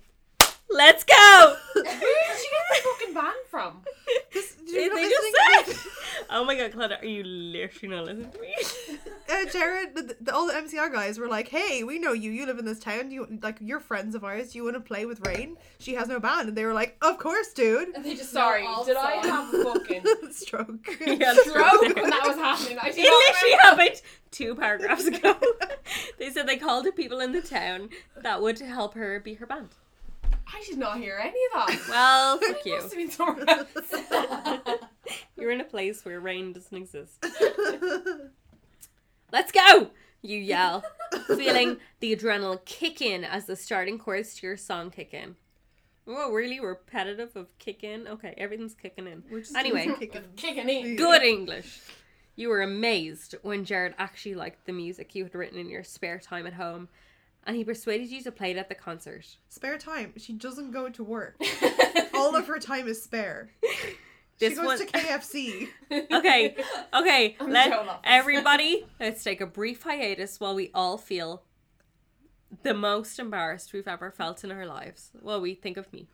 let's go. Where did she get the fucking band from? This, they just listening- said. Oh my god, Clodagh, are you literally not listening to me? uh, Jared, the, the, all the MCR guys were like, "Hey, we know you. You live in this town. Do you like you're friends of ours. Do you want to play with Rain? She has no band." And they were like, "Of course, dude." And they just Sorry, know all did I have a fucking Stroke. Yeah, stroke when that was happening? I did It literally remember. happened two paragraphs ago. they said they called the people in the town that would help her be her band. I did not hear any of that. Well, fuck you. must have been somewhere else. You're in a place where rain doesn't exist. Let's go! You yell, feeling the adrenaline kick in as the starting chorus to your song kick in. Oh, really repetitive of kick in? Okay, everything's kicking in. We're just Anyway. kicking. Kicking in. Good English. You were amazed when Jared actually liked the music you had written in your spare time at home, and he persuaded you to play it at the concert. Spare time. She doesn't go to work. All of her time is spare. This she goes one- to KFC. Okay, okay, I'm let everybody let's take a brief hiatus while we all feel the most embarrassed we've ever felt in our lives. Well, we think of me.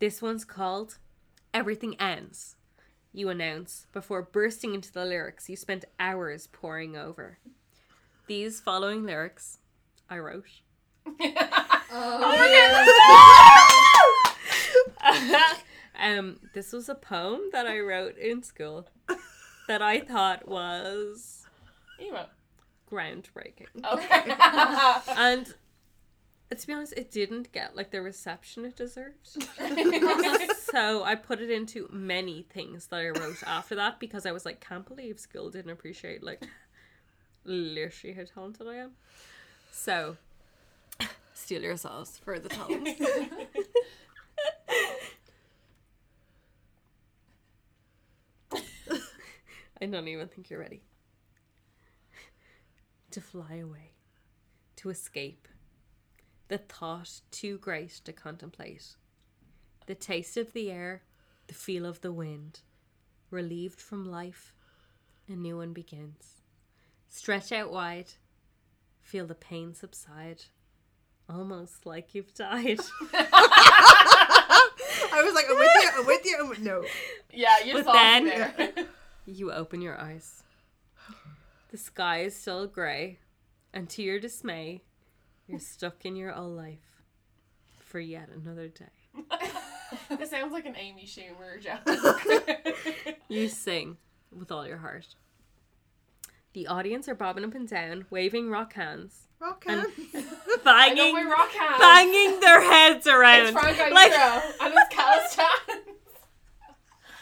This one's called Everything Ends. You announce before bursting into the lyrics you spent hours poring over. These following lyrics I wrote. Oh, um, this was a poem that I wrote in school that I thought was Emo. groundbreaking. Okay. And to be honest, it didn't get like the reception it deserved. so I put it into many things that I wrote after that because I was like, can't believe school didn't appreciate like literally how talented I am. So steal yourselves for the talent. I don't even think you're ready. To fly away, to escape, the thought too great to contemplate. The taste of the air, the feel of the wind, relieved from life, a new one begins. Stretch out wide, feel the pain subside, almost like you've died. I was like, I'm with you. I'm with you. I'm with... No. yeah, you But just lost then- there. You open your eyes. The sky is still grey, and to your dismay, you're stuck in your old life for yet another day. this sounds like an Amy Schumer joke. You sing with all your heart. The audience are bobbing up and down, waving rock hands, Rock And- hands. I got banging, my rock hand. banging their heads around. It's Franco like, and it's Calistan.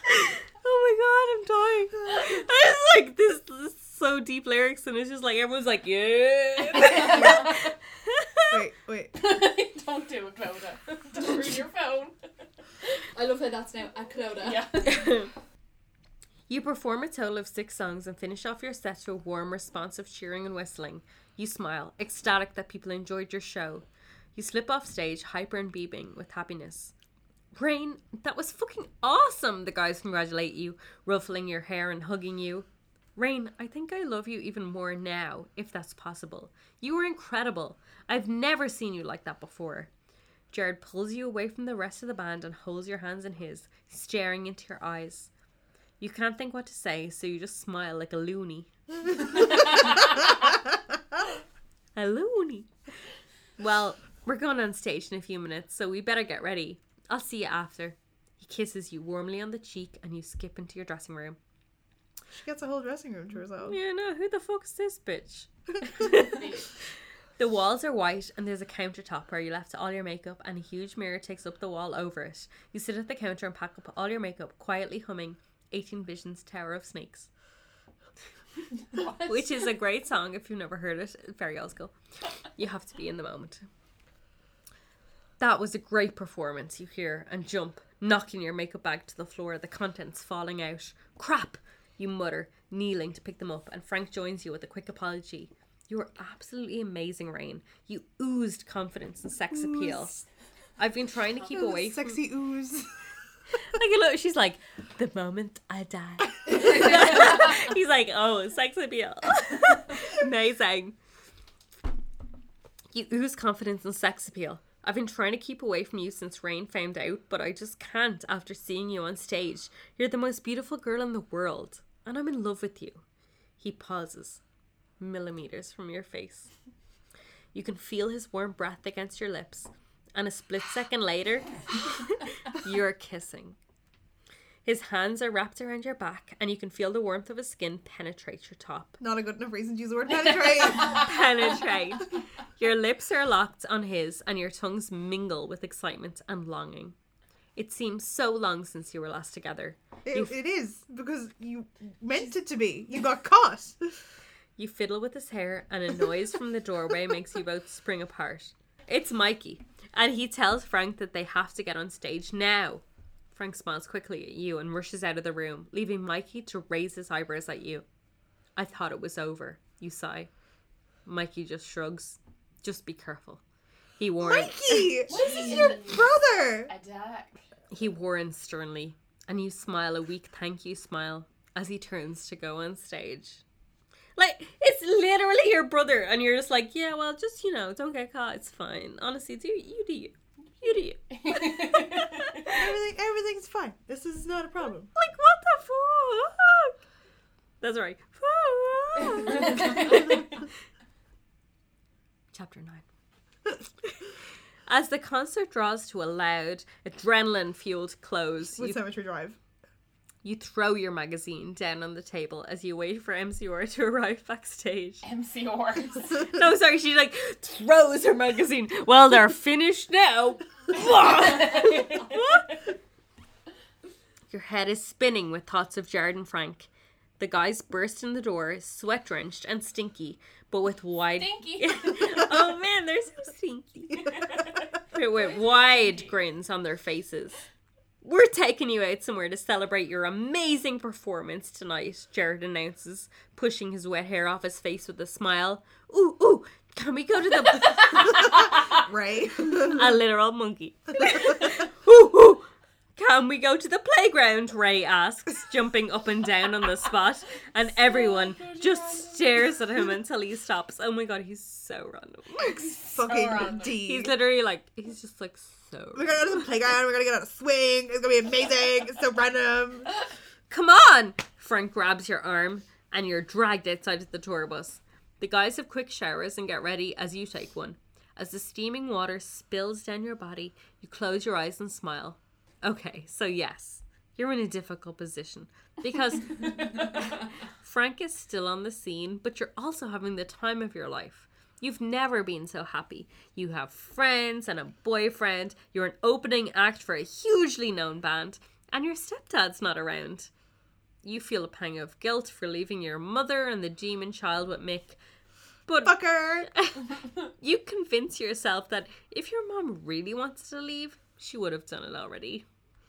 oh my god, I'm dying. It's like this, this is so deep lyrics, and it's just like everyone's like, yeah. wait, wait. Don't do it, Clodagh. Don't ruin your phone. I love how that's now a Clodagh. Yeah. You perform a total of six songs and finish off your set to a warm response of cheering and whistling. You smile, ecstatic that people enjoyed your show. You slip off stage, hyper and beaming with happiness. Rain, that was fucking awesome! The guys congratulate you, ruffling your hair and hugging you. Rain, I think I love you even more now, if that's possible. You were incredible. I've never seen you like that before. Jared pulls you away from the rest of the band and holds your hands in his, staring into your eyes. You can't think what to say, so you just smile like a loony. a loony. Well, we're going on stage in a few minutes, so we better get ready. I'll see you after. He kisses you warmly on the cheek and you skip into your dressing room. She gets a whole dressing room to herself. Yeah, no, who the fuck is this bitch? The walls are white and there's a countertop where you left all your makeup and a huge mirror takes up the wall over it. You sit at the counter and pack up all your makeup, quietly humming 18 Visions Tower of Snakes. Which is a great song if you've never heard it. Very old school. You have to be in the moment. That was a great performance, you hear, and jump, knocking your makeup bag to the floor, the contents falling out. Crap! You mutter, kneeling to pick them up, and Frank joins you with a quick apology. You were absolutely amazing, Rain. You oozed confidence and sex appeal. I've been trying to keep away from Sexy ooze. like look, she's like, the moment I die. He's like, oh, sex appeal. Amazing. You ooze confidence and sex appeal. I've been trying to keep away from you since Rain found out, but I just can't after seeing you on stage. You're the most beautiful girl in the world, and I'm in love with you. He pauses, millimeters from your face. You can feel his warm breath against your lips, and a split second later, you're kissing. His hands are wrapped around your back, and you can feel the warmth of his skin penetrate your top. Not a good enough reason to use the word penetrate. Penetrate. Your lips are locked on his, and your tongues mingle with excitement and longing. It seems so long since you were last together. It, You- it is because you meant it to be. You got caught. You fiddle with his hair, and a noise from the doorway makes you both spring apart. It's Mikey, and he tells Frank that they have to get on stage now. Frank smiles quickly at you and rushes out of the room, leaving Mikey to raise his eyebrows at you. I thought it was over, you sigh. Mikey just shrugs. Just be careful. He warns. Mikey, this is your brother. A duck. He warns sternly, and you smile a weak thank you smile as he turns to go on stage. Like, it's literally your brother, and you're just like, yeah, well, just, you know, don't get caught, it's fine. Honestly, do you do you. You do you. Everything, everything's fine. This is not a problem. Like, what the fuck? That's right. Chapter 9. As the concert draws to a loud, adrenaline fueled close, With you Cemetery Drive. You throw your magazine down on the table as you wait for MCR to arrive backstage. MCRs. No, sorry, she like throws her magazine. Well, they're finished now. your head is spinning with thoughts of Jared and Frank. The guys burst in the door, sweat drenched and stinky, but with wide. Stinky. oh man, they're so stinky. but with wide grins on their faces. We're taking you out somewhere to celebrate your amazing performance tonight, Jared announces, pushing his wet hair off his face with a smile. Ooh, ooh, can we go to the. Right? a literal monkey. ooh, ooh, can we go to the playground? Ray asks, jumping up and down on the spot, and everyone just stares at him until he stops. Oh my god, he's so random. Fucking random. D. He's literally like, he's just like so. We're gonna go to the playground. We're gonna get on a swing. It's gonna be amazing. It's so random. Come on! Frank grabs your arm, and you're dragged outside of the tour bus. The guys have quick showers and get ready as you take one. As the steaming water spills down your body, you close your eyes and smile. Okay, so yes, you're in a difficult position because Frank is still on the scene, but you're also having the time of your life. You've never been so happy. You have friends and a boyfriend, you're an opening act for a hugely known band, and your stepdad's not around. You feel a pang of guilt for leaving your mother and the demon child with Mick, but Fucker. you convince yourself that if your mom really wanted to leave, she would have done it already.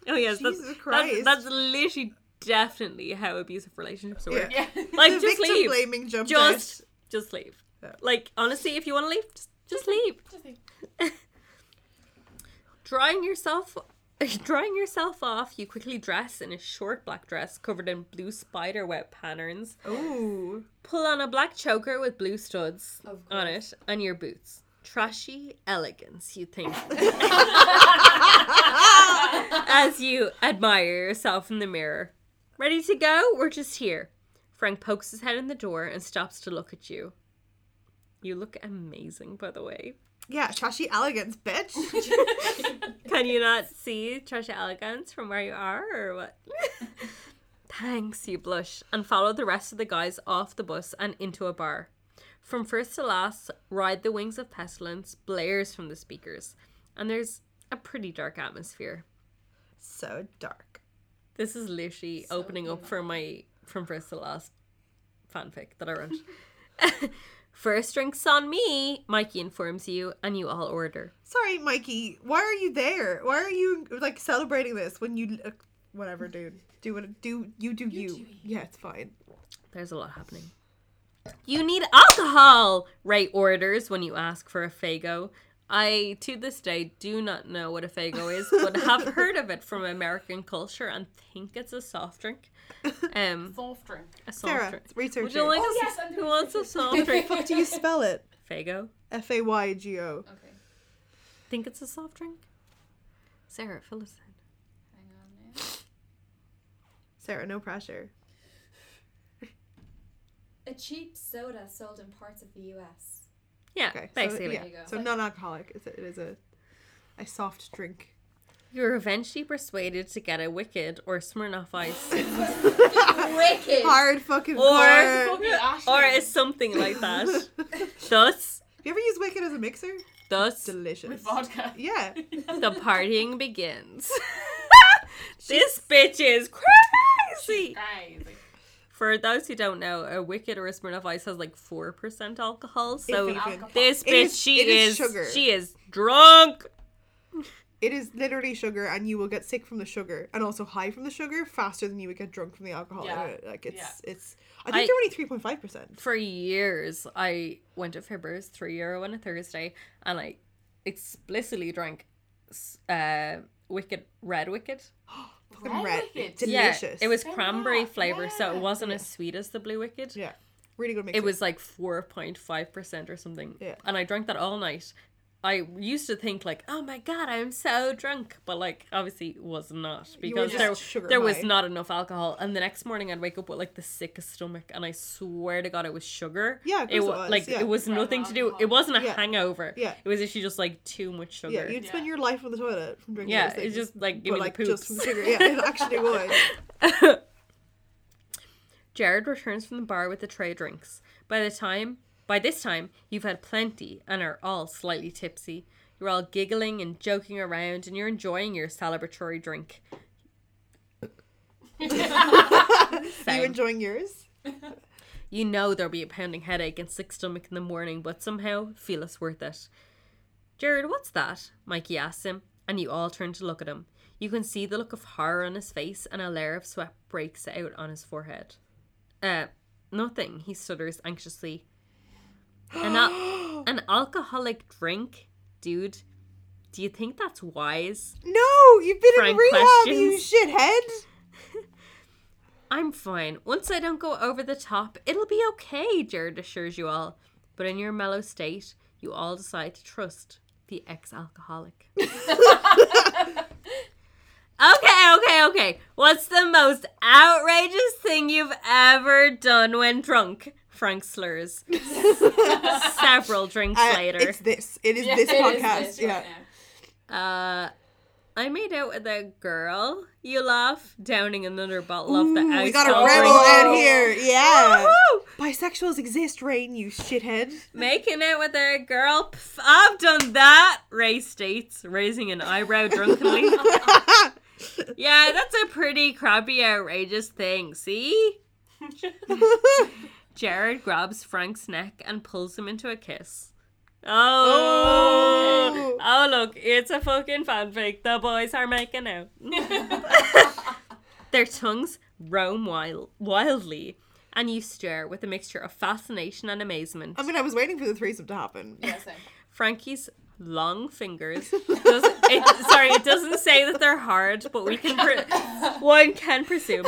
Oh yes, that's, Jesus that's Christ. that's literally definitely how abusive relationships work. Yeah. Yeah. Like just leave. blaming jump Just just leave. Like honestly, if you want to leave, just, just leave. Drying yourself drying yourself off, you quickly dress in a short black dress covered in blue spider web patterns. Ooh. Pull on a black choker with blue studs on it and your boots. Trashy elegance, you think. As you admire yourself in the mirror. Ready to go? We're just here. Frank pokes his head in the door and stops to look at you. You look amazing, by the way. Yeah, trashy elegance, bitch. Can you not see Trashy Elegance from where you are, or what? Thanks, you blush, and follow the rest of the guys off the bus and into a bar. From first to last, Ride the Wings of Pestilence blares from the speakers, and there's a pretty dark atmosphere. So dark. This is literally So opening up for my From First to Last fanfic that I wrote. First drinks on me, Mikey informs you, and you all order. Sorry, Mikey. Why are you there? Why are you like celebrating this when you uh, whatever, dude? Do what do you do you? do you. Yeah, it's fine. There's a lot happening. You need alcohol! Ray orders when you ask for a Faygo. I, to this day, do not know what a Faygo is, but have heard of it from American culture and think it's a soft drink. Um, Soft drink. a soft Sarah, drink. research. Would you like Oh, a, yes, I'm who wants a soft drink? fuck do you spell it? Faygo. F A Y G O. Okay, Think it's a soft drink? Sarah, fill us in. hang on now. Sarah, no pressure. A cheap soda sold in parts of the U.S. Yeah, Okay, basically. So, yeah, There you go. so non-alcoholic. It's a, it is a a soft drink. You're eventually persuaded to get a Wicked or Smirnoff Ice. Wicked. Hard fucking Or- core. Fucking or is something like that. Thus, you ever use Wicked as a mixer? thus, Delicious. with vodka. Yeah. the partying begins. this bitch is crazy. Crazy. For those who don't know, a Wicked or a Smirnoff Ice has like four percent alcohol. So. Alcohol. this bitch, is- she is is, sugar. she is drunk. It is literally sugar, and you will get sick from the sugar, and also high from the sugar faster than you would get drunk from the alcohol. Yeah. Like it's Yeah. it's. I think I- they're only three point five percent. For years, I went to Fibbers three euro on a Thursday, and I explicitly drank uh, Wicked Red Wicked. Red red, Wicked. delicious. Yeah, it was Yeah, cranberry flavor, so it wasn't as sweet as the Blue Wicked. Yeah, really good mixer. It was like four point five percent or something. Yeah. And I drank that all night. I used to think like, oh my god, I'm so drunk, but like obviously it was not because just there sugar there was not enough alcohol. And the next morning I'd wake up with like the sickest stomach, and I swear to God it was sugar. Yeah, it it was, like yeah. it was nothing to do. It wasn't a Yeah. hangover. Yeah. It was actually just like too much sugar. Yeah, you'd spend Yeah. your life on the toilet from drinking. Yeah, those it's just like give but like the just poops. from sugar. Yeah, it actually would. Jared returns from the bar with the tray of drinks. By the time by this time, you've had plenty and are all slightly tipsy. You're all giggling and joking around and you're enjoying your celebratory drink. Are you enjoying yours? You know there'll be a pounding headache and sick stomach in the morning, but somehow feel it's worth it. Jared, what's that? Mikey asks him, and you all turn to look at him. You can see the look of horror on his face, and a layer of sweat breaks out on his forehead. Uh, nothing, he stutters anxiously. An, al- an alcoholic drink? Dude, do you think that's wise? No, you've been Frank in rehab, you shithead. I'm fine. Once I don't go over the top, it'll be okay, Jared assures you all. But in your mellow state, you all decide to trust the ex alcoholic. okay, okay, okay. What's the most outrageous thing you've ever done when drunk? Frank slurs. Several drinks Uh, later. it's this. It is Yeah, this it is podcast. this yeah. right. Uh, I made out with a girl. You laugh, downing another bottle of the Ooh, ice. we got a cold rebel drink. out here. Yeah. Woohoo! Bisexuals exist, Rain, you shithead. Making out with a girl. Pff, I've done that. Ray states, raising an eyebrow drunkenly. yeah, that's a pretty crappy, outrageous thing. See? Jared grabs Frank's neck and pulls him into a kiss. Oh, Oh. oh, look, it's a fucking fanfic. The boys are making out. Their tongues roam wild, wildly, and you stare with a mixture of fascination and amazement. I mean, I was waiting for the threesome to happen. Yeah, same. Frankie's long fingers. Does, it, sorry, it doesn't say that they're hard, but we can. Pre- one can presume.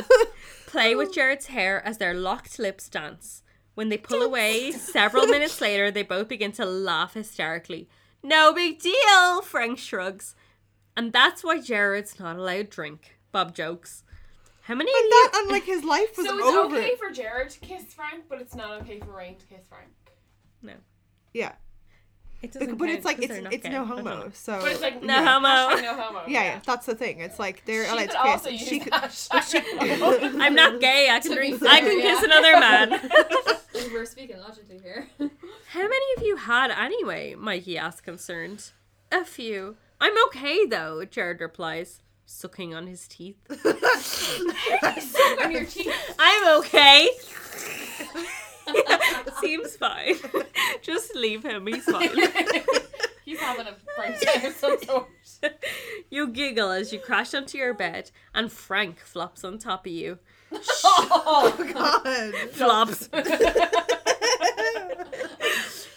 Play with oh. Jared's hair as their locked lips dance. When they pull away, several minutes later, they both begin to laugh hysterically. No big deal, Frank shrugs. And that's why Jared's not allowed drink. Bob jokes. How many of And you? that, and like his life was So it's over. okay for Jared to kiss Frank, but it's not okay for Rain to kiss Frank. No, Yeah, it but, doesn't. but count it's like it's it's gay. no I don't know. homo. So But it's like No yeah. homo. No homo. Yeah, yeah, that's the thing. It's like they're She allowed could to also kiss. use She could. hashtag. I'm not gay. I can To be drink. I can yeah. kiss another man. We're speaking logically here. How many of you had anyway? Mikey asked, concerned. A few. I'm okay though, Jared replies, sucking on his teeth. Suck on your teeth. I'm okay. Seems fine. Just leave him, he's fine. He's having a breakdown of some sort. You giggle as you crash onto your bed, and Frank flops on top of you. Oh, God. Flops.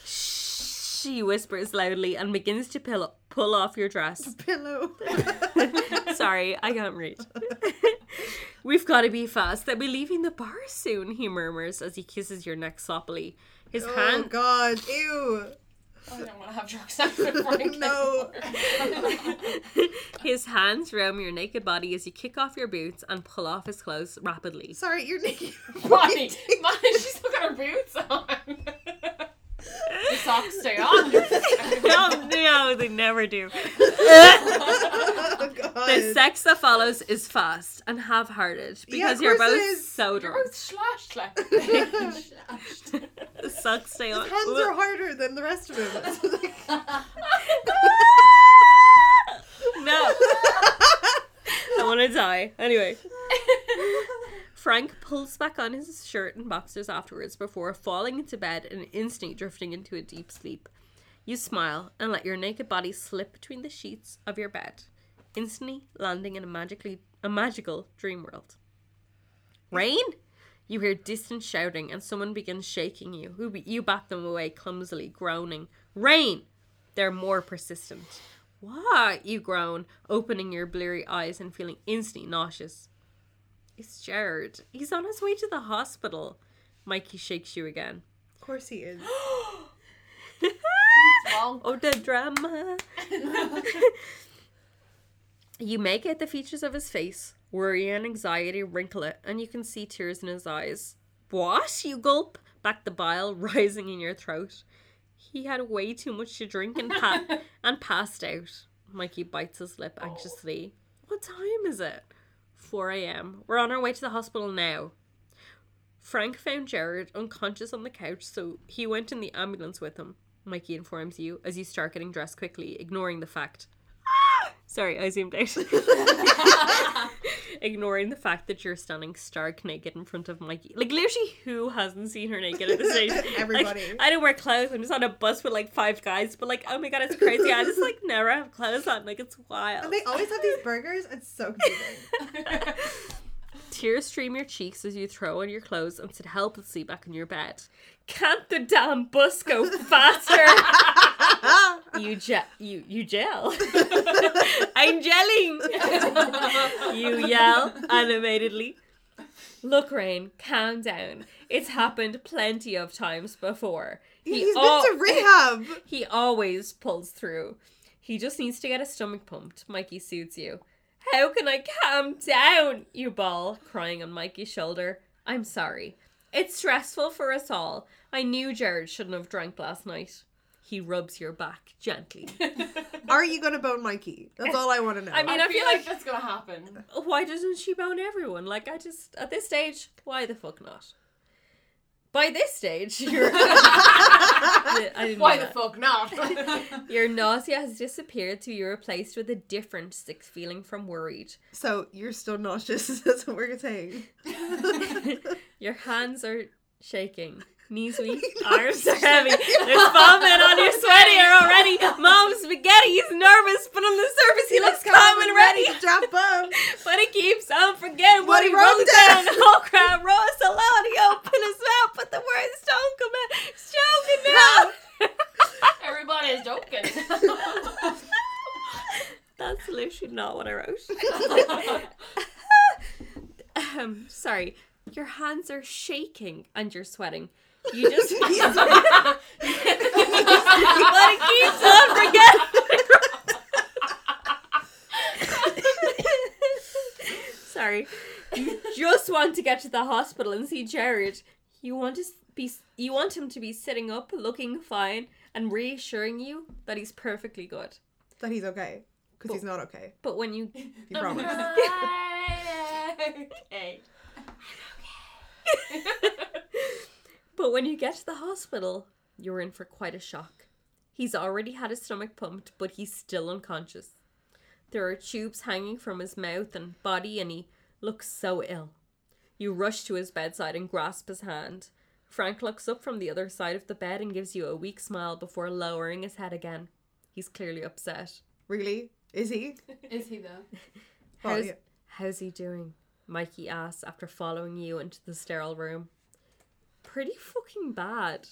She whispers loudly and begins to pill- pull off your dress. Pillow. Sorry, I can't read. We've got to be fast. They'll be leaving the bar soon, he murmurs as he kisses your neck soppily. His Oh hand God. Ew. Oh, I don't want to have drug sex No. his hands roam your naked body as you kick off your boots and pull off his clothes rapidly. Sorry, you're naked. Why? Man, she's still got her boots on. The socks stay on. no, no, they never do. oh God. The sex that follows is fast and half-hearted because of you're both is. so You're drunk. both slashed, like. The socks stay on. His hands are harder than the rest of him. No. I want to die. Anyway. Frank pulls back on his shirt and boxers afterwards before falling into bed and instantly drifting into a deep sleep. You smile and let your naked body slip between the sheets of your bed, instantly landing in a magically a magical dream world. Rain? You hear distant shouting and someone begins shaking you. You bat them away clumsily, groaning. Rain! They're more persistent. What? You groan, opening your bleary eyes and feeling instantly nauseous. It's Jared. He's on his way to the hospital. Mikey shakes you again. of course he is. Oh, the drama. you make out the features of his face. Worry and anxiety wrinkle it, and you can see tears in his eyes. What? You gulp, back the bile rising in your throat. He had way too much to drink and, pa- and passed out. Mikey bites his lip anxiously. What time is it? 4 a.m. We're on our way to the hospital now. Frank found Jared unconscious on the couch, so he went in the ambulance with him. Mikey informs you as you start getting dressed quickly, ignoring the fact. Ah! Sorry, I zoomed out. ignoring the fact that you're standing stark naked in front of Mikey. Like, literally, who hasn't seen her naked at this stage? Like, Everybody. I don't wear clothes. I'm just on a bus with like five guys, but like, oh my god, it's crazy. I just like never have clothes on. Like, it's wild. And they always have these burgers. It's so confusing. Tears stream your cheeks as you throw on your clothes and sit helplessly back in your bed. Can't the damn bus go faster? you je- you you gel. I'm gelling. you yell animatedly. Look, Rain, calm down. It's happened plenty of times before. He's al- been to rehab. he always pulls through. He just needs to get his stomach pumped. Mikey suits you. How can I calm down? You bawl, crying on Mikey's shoulder. I'm sorry. It's stressful for us all. I knew Jared shouldn't have drank last night. He rubs your back gently. Are you gonna bone Mikey? That's all I want to know. I mean, I, I feel feel like, like- that's gonna happen. Why doesn't she bone everyone? Like, I just, at this stage, why the fuck not? By this stage, you're. I didn't Why the that. fuck not? Your nausea has disappeared so you're replaced with a different sick feeling from worried. so you're still nauseous. That's what we're saying. Your hands are shaking. Knees weak, arms are heavy. There's vomit on your sweater already. Mom spaghetti, he's nervous, but on the surface he looks calm and ready. to drop bomb. But he keeps on forgetting what What he he wrote down. down. Oh crap, roll us aloud. He opened his mouth, but the words don't come out. He's joking now. is joking. That's literally not what I wrote. Um, sorry. Your hands are shaking and you're sweating. You just but it keeps on forgetting. sorry. You just want to get to the hospital and see Jared. You want to be you want him to be sitting up, looking fine, and reassuring you that he's perfectly good. that he's okay because he's not okay. But when you He promised. okay. but But when you get to the hospital, you're in for quite a shock. He's already had his stomach pumped, but he's still unconscious. There are tubes hanging from his mouth and body, and he looks so ill. You rush to his bedside and grasp his hand. Frank looks up from the other side of the bed and gives you a weak smile before lowering his head again. He's clearly upset. Really? Is he? Is he though? How's, how's he doing? Mikey asks after following you into the sterile room. Pretty fucking bad.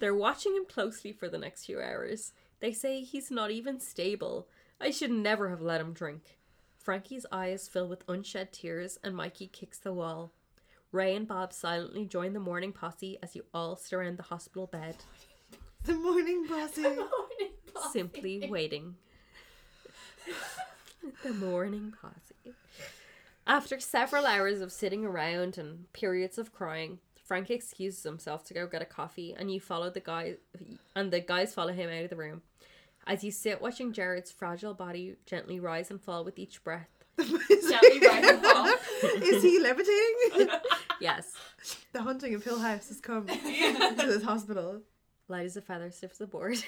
They're watching him closely for the next few hours. They say he's not even stable. I should never have let him drink. Frankie's eyes fill with unshed tears and Mikey kicks the wall. Ray and Bob silently join the morning posse as you all sit around the hospital bed, The morning posse. simply waiting. the morning posse. After several hours of sitting around and periods of crying, Frank excuses himself to go get a coffee, and you follow the guy, and the guys follow him out of the room. As you sit watching Jared's fragile body gently rise and fall with each breath. Gently rise and fall. Is he levitating? Yes, the haunting of Hill House has come to this hospital. light as a feather, stiff as a board.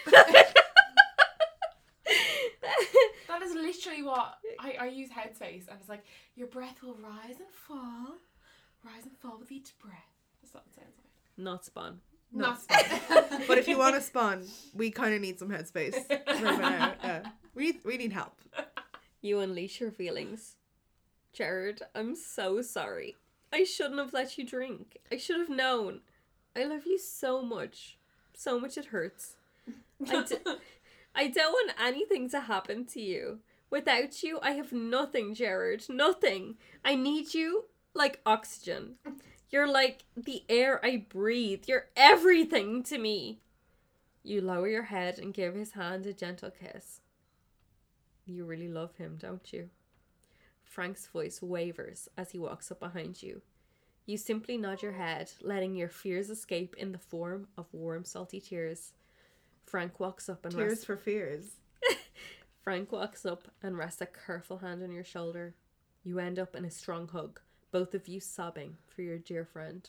That is literally what I, I use Headspace, and it's like your breath will rise and fall, rise and fall with each breath. That's what it sounds like. Not spawn. No. Not spawn. But if you want to spawn, we kind of need some headspace right now. Yeah. We need, we need help. You unleash your feelings. Jared, I'm so sorry. I shouldn't have let you drink. I should have known. I love you so much. So much it hurts. I, d- I don't want anything to happen to you. Without you, I have nothing, Jared. Nothing. I need you like oxygen. You're like the air I breathe. You're everything to me. You lower your head and give his hand a gentle kiss. You really love him, don't you? Frank's voice wavers as he walks up behind you. You simply nod your head, letting your fears escape in the form of warm, salty tears. Frank walks up and Tears rests. for fears. Frank walks up and rests a careful hand on your shoulder. You end up in a strong hug, both of you sobbing for your dear friend.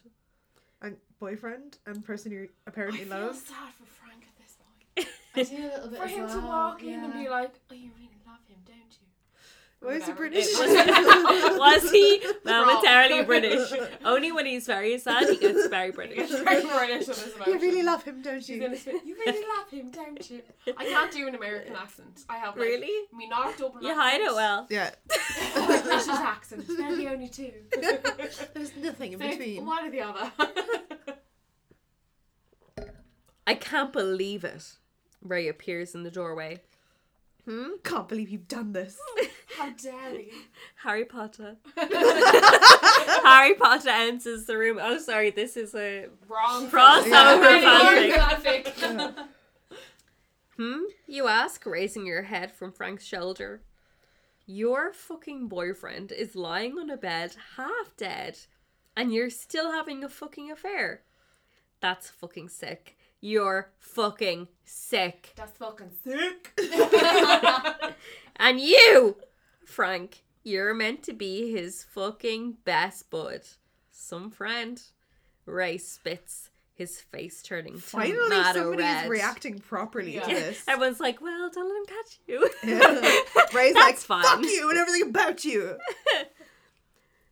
And boyfriend and person you apparently I apparently feel love. sad for Frank at this point. I do a little bit For as him to well, walk in and yeah. be like, "Oh, you really love him, don't you?" Why is he British? Was, was he momentarily British? Only when he's very sad, he gets very He's British. very British on his you really love him, don't you? gonna you really love him, don't you? I can't do an American accent. I have like, Really? me not Dublin. You hide it accent, well. Yeah. or British accent. They're the only two. There's nothing in So between. one or the other. I can't believe it. Ray appears in the doorway. Hmm? Can't believe you've done this. How dare you? Harry Potter. Harry Potter enters the room. Oh, sorry, this is a. Wrong. Crossover Yeah. fanfic. fanfic. Hmm? You ask, raising your head from Frank's shoulder. Your fucking boyfriend is lying on a bed, half dead, and you're still having a fucking affair. That's fucking sick. You're fucking sick. That's fucking sick. And you, Frank, you're meant to be his fucking best bud. Some friend. Ray spits, his face turning Finally, tomato somebody red. is reacting properly Yeah. to this. Everyone's like, well, don't let him catch you. Ray's like, fine. fuck you and everything about you.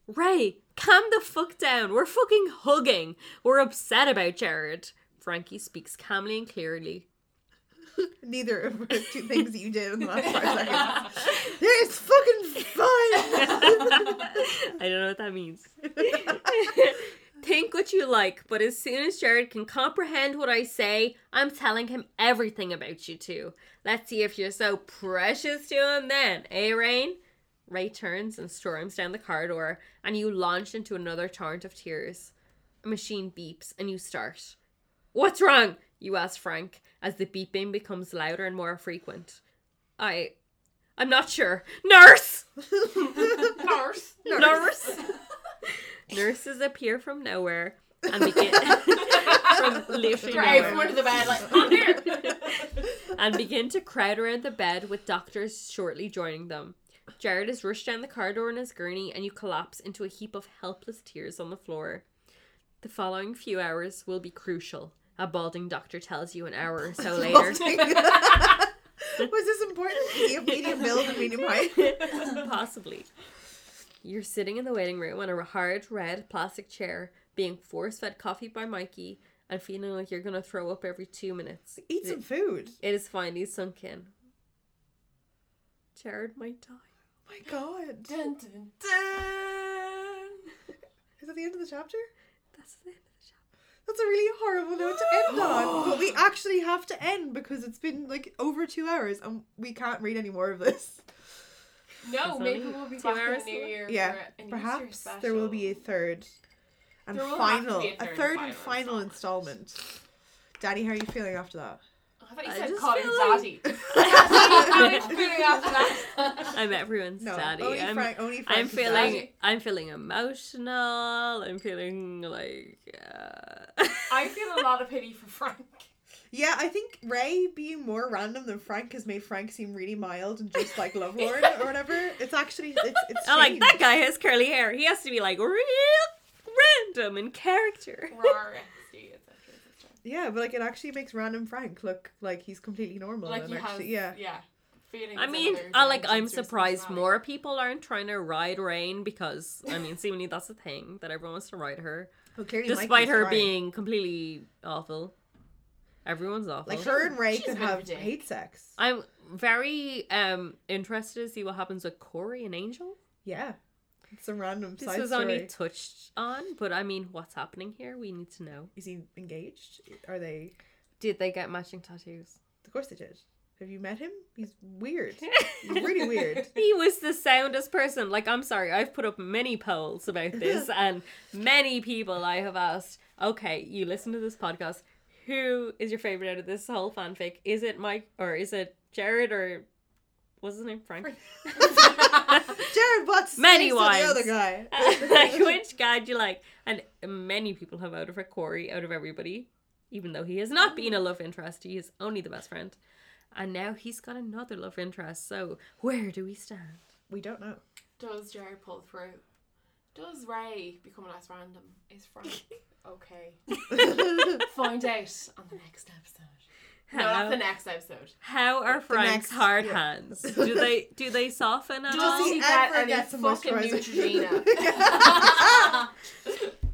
Ray, calm the fuck down. We're fucking hugging. We're upset about Jared. Frankie speaks calmly and clearly. Neither of the two things that you did in the last five seconds. It's fucking fine. I don't know what that means. Think what you like, but as soon as Jared can comprehend what I say, I'm telling him everything about you two. Let's see if you're so precious to him then, eh, Rain? Ray turns and storms down the corridor, and you launch into another torrent of tears. A machine beeps, and you start. What's wrong? You ask Frank, as the beeping becomes louder and more frequent. I. I'm not sure. Nurse! Nurse. Nurse. Nurses appear from nowhere and begin from literally out nowhere from the bed, like, I'm here. and begin to crowd around the bed with doctors shortly joining them. Jared is rushed down the corridor in his gurney and you collapse into a heap of helpless tears on the floor. The following few hours will be crucial. A balding doctor tells you an hour or so later. Was this important? Is he of medium build and medium height? Possibly. You're sitting in the waiting room on a hard red plastic chair, being force fed coffee by Mikey, and feeling like you're gonna throw up every two minutes. Eat some food. It is finally sunk in. Jared might die. Oh my god. Dun, dun, dun. Is that the end of the chapter? That's the end of the chapter. That's a really horrible note to end on. But we actually have to end because it's been like over two hours and we can't read any more of this. No, It's maybe we'll be two back in hours the new year. Yeah, for a Perhaps special. there will be a third and There will have to final, be a a third third and and final final installment. Danny, how are you feeling after that? I thought you I said just call feel like- daddy. How are you feeling after that? I'm everyone's No, daddy. only I'm, Frank. Only Frank I'm is feeling. daddy. I'm feeling emotional. I'm feeling like. Uh... I feel a lot of pity for Frank. Yeah, I think Ray being more random than Frank has made Frank seem really mild and just like lovelorn or whatever. It's actually it's it's. I like that guy has curly hair. He has to be like real random in character. Rar, XD, et cetera, et cetera. Yeah, but like it actually makes random Frank look like he's completely normal. Like and he has, yeah. yeah. I mean, I like. I'm dimensions to his surprised more people aren't trying to ride Rain because I mean, seemingly that's the thing that everyone wants to ride her, Well, clearly despite her trying. being completely awful. Everyone's awful. like her and Ray She's could a bit of have a hate sex. I'm very um interested to see what happens with Corey and Angel. Yeah, it's a random This side was story. only touched on, but I mean, what's happening here? We need to know. Is he engaged? Are they? Did they get matching tattoos? Of course they did. Have you met him? He's weird. He's really weird. He was the soundest person. Like, I'm sorry, I've put up many polls about this, and many people I have asked, okay, you listen to this podcast, who is your favorite out of this whole fanfic? Is it Mike, or is it Jared, or what's his name? Frank? Jared Watts. Many the wives. other guy. like, which guy do you like? And many people have voted for Corey out of everybody, even though he has not been a love interest. He is only the best friend. And now he's got another love interest. So, where do we stand? we don't know. Does Jared pull through? Does Ray become less random? Is Frank okay? Find out on the next episode. No, How- not the next episode. How are Frank's next- hard yeah. hands? Do they do they soften at Does all? he he get ever any get some fucking? Neutrogena?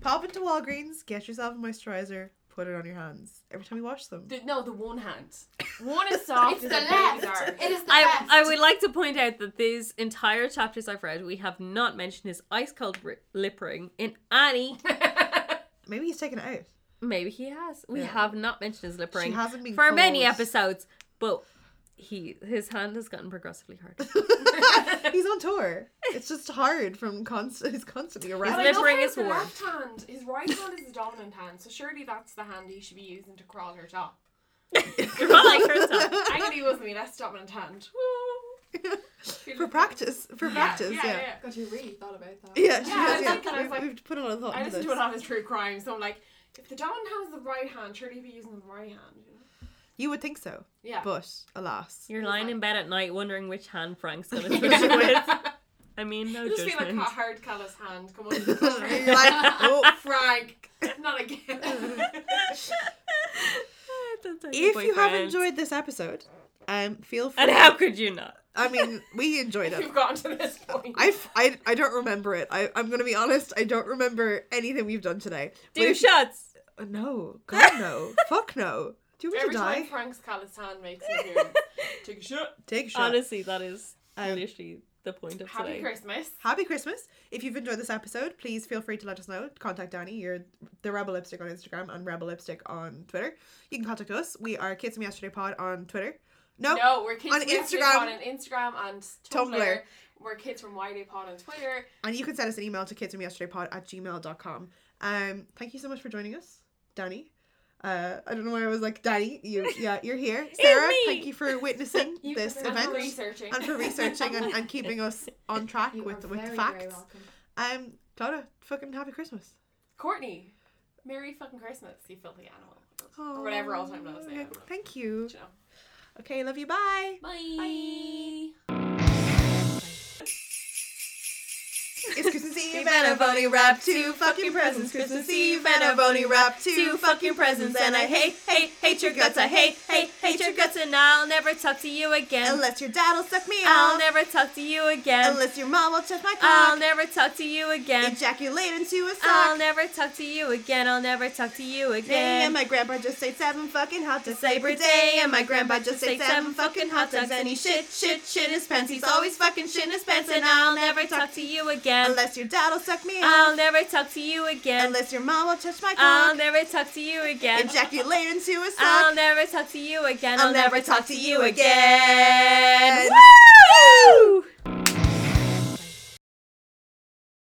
Pop into Walgreens, get yourself a moisturizer, put it on your hands every time you wash them. The- no, the one hand. One is soft It's the a left. It is the I, left. I would like to point out that these entire chapters I've read, we have not mentioned his ice cold ri- lip ring in any. Maybe he's taken it out. Maybe he has. We Yeah. have not mentioned his lip She ring hasn't been for many episodes, but he his hand has gotten progressively harder. he's on tour. It's just hard from constant. He's constantly around. I lip ring how is the left hand, his right hand is his dominant hand, so surely that's the hand he should be using to crawl her top. Crawling her top. I'm gonna use my less dominant hand. for practice. For Yeah, practice, yeah, yeah. yeah. God, you really thought about that. Yeah, she Yeah, has, yeah. thinking, I was We've, like- we've put a lot of thought I into listen to a lot of true crime, so I'm like, if the dominant hand is the right hand, surely he'd be using the right hand. You know? You would think so, Yeah. but alas. You're lying in bed at night wondering which hand Frank's gonna touch you with. I mean, no I just feel like a hard callous hand come on. You're like, oh. Frank, not again. If you have enjoyed this episode, um, feel free. and how could you not? I mean, we enjoyed it. We've gotten to this point. I, I, I don't remember it. I, I'm gonna be honest. I don't remember anything we've done today. But Do shots. Uh, No, God no, fuck no. Do you want me Every to time die? Frank's callous hand makes an appearance, take a shot. Take a shot. Honestly, that is Um, literally the point of Happy today. Christmas. Happy Christmas! If you've enjoyed this episode, please feel free to let us know. Contact Danny. You're the Rebel Lipstick on Instagram and Rebel Lipstick on Twitter. You can contact us. We are Kids from Yesterday Pod on Twitter. No, No, we're kids on from Yesterday Instagram. Pod on Instagram and Tumblr. Tumblr. We're kids from YD Pod on Twitter. and you can send us an email to kidsfromyesterdaypod at gmail.com. Um, thank you so much for joining us, Danny. Uh, I don't know why I was like, Daddy, you, yeah, you're here. Sarah, thank you for witnessing You- this and event for researching. and for researching and, and keeping us on track You with with very, facts. very welcome. Um, Clara, fucking happy Christmas. Courtney, Merry fucking Christmas, you filthy animal. Or whatever all time. Aw, Yeah. Thank you. You know. Okay, love you. Bye. Bye. Bye. It's Christmas Eve and I've only wrapped two fucking presents. Christmas Eve and I've only wrapped two fucking presents. And I hate, hate, hate your guts. I hate, hate, hate your guts. and I'll never talk to you again. Unless your dad'll suck me out. I'll off. never talk to you again. Unless your mom will touch my car. I'll never talk to you again. Ejaculate into a sock. I'll never talk to you again. I'll never talk to you again. and my grandpa just ate seven fucking hot dogs. Labor Day and my grandpa just ate seven fucking hot dogs. And he shit, shit, shit his pants. He's always fucking shit his pants. and I'll never talk to you again again. Unless your dad'll suck me in. I'll never talk to you again. Unless your mom will touch my cock. I'll never talk to you again. Ejaculate into a sock. I'll never talk to you again. I'll, I'll never, talk, talk to you again. again. Woo!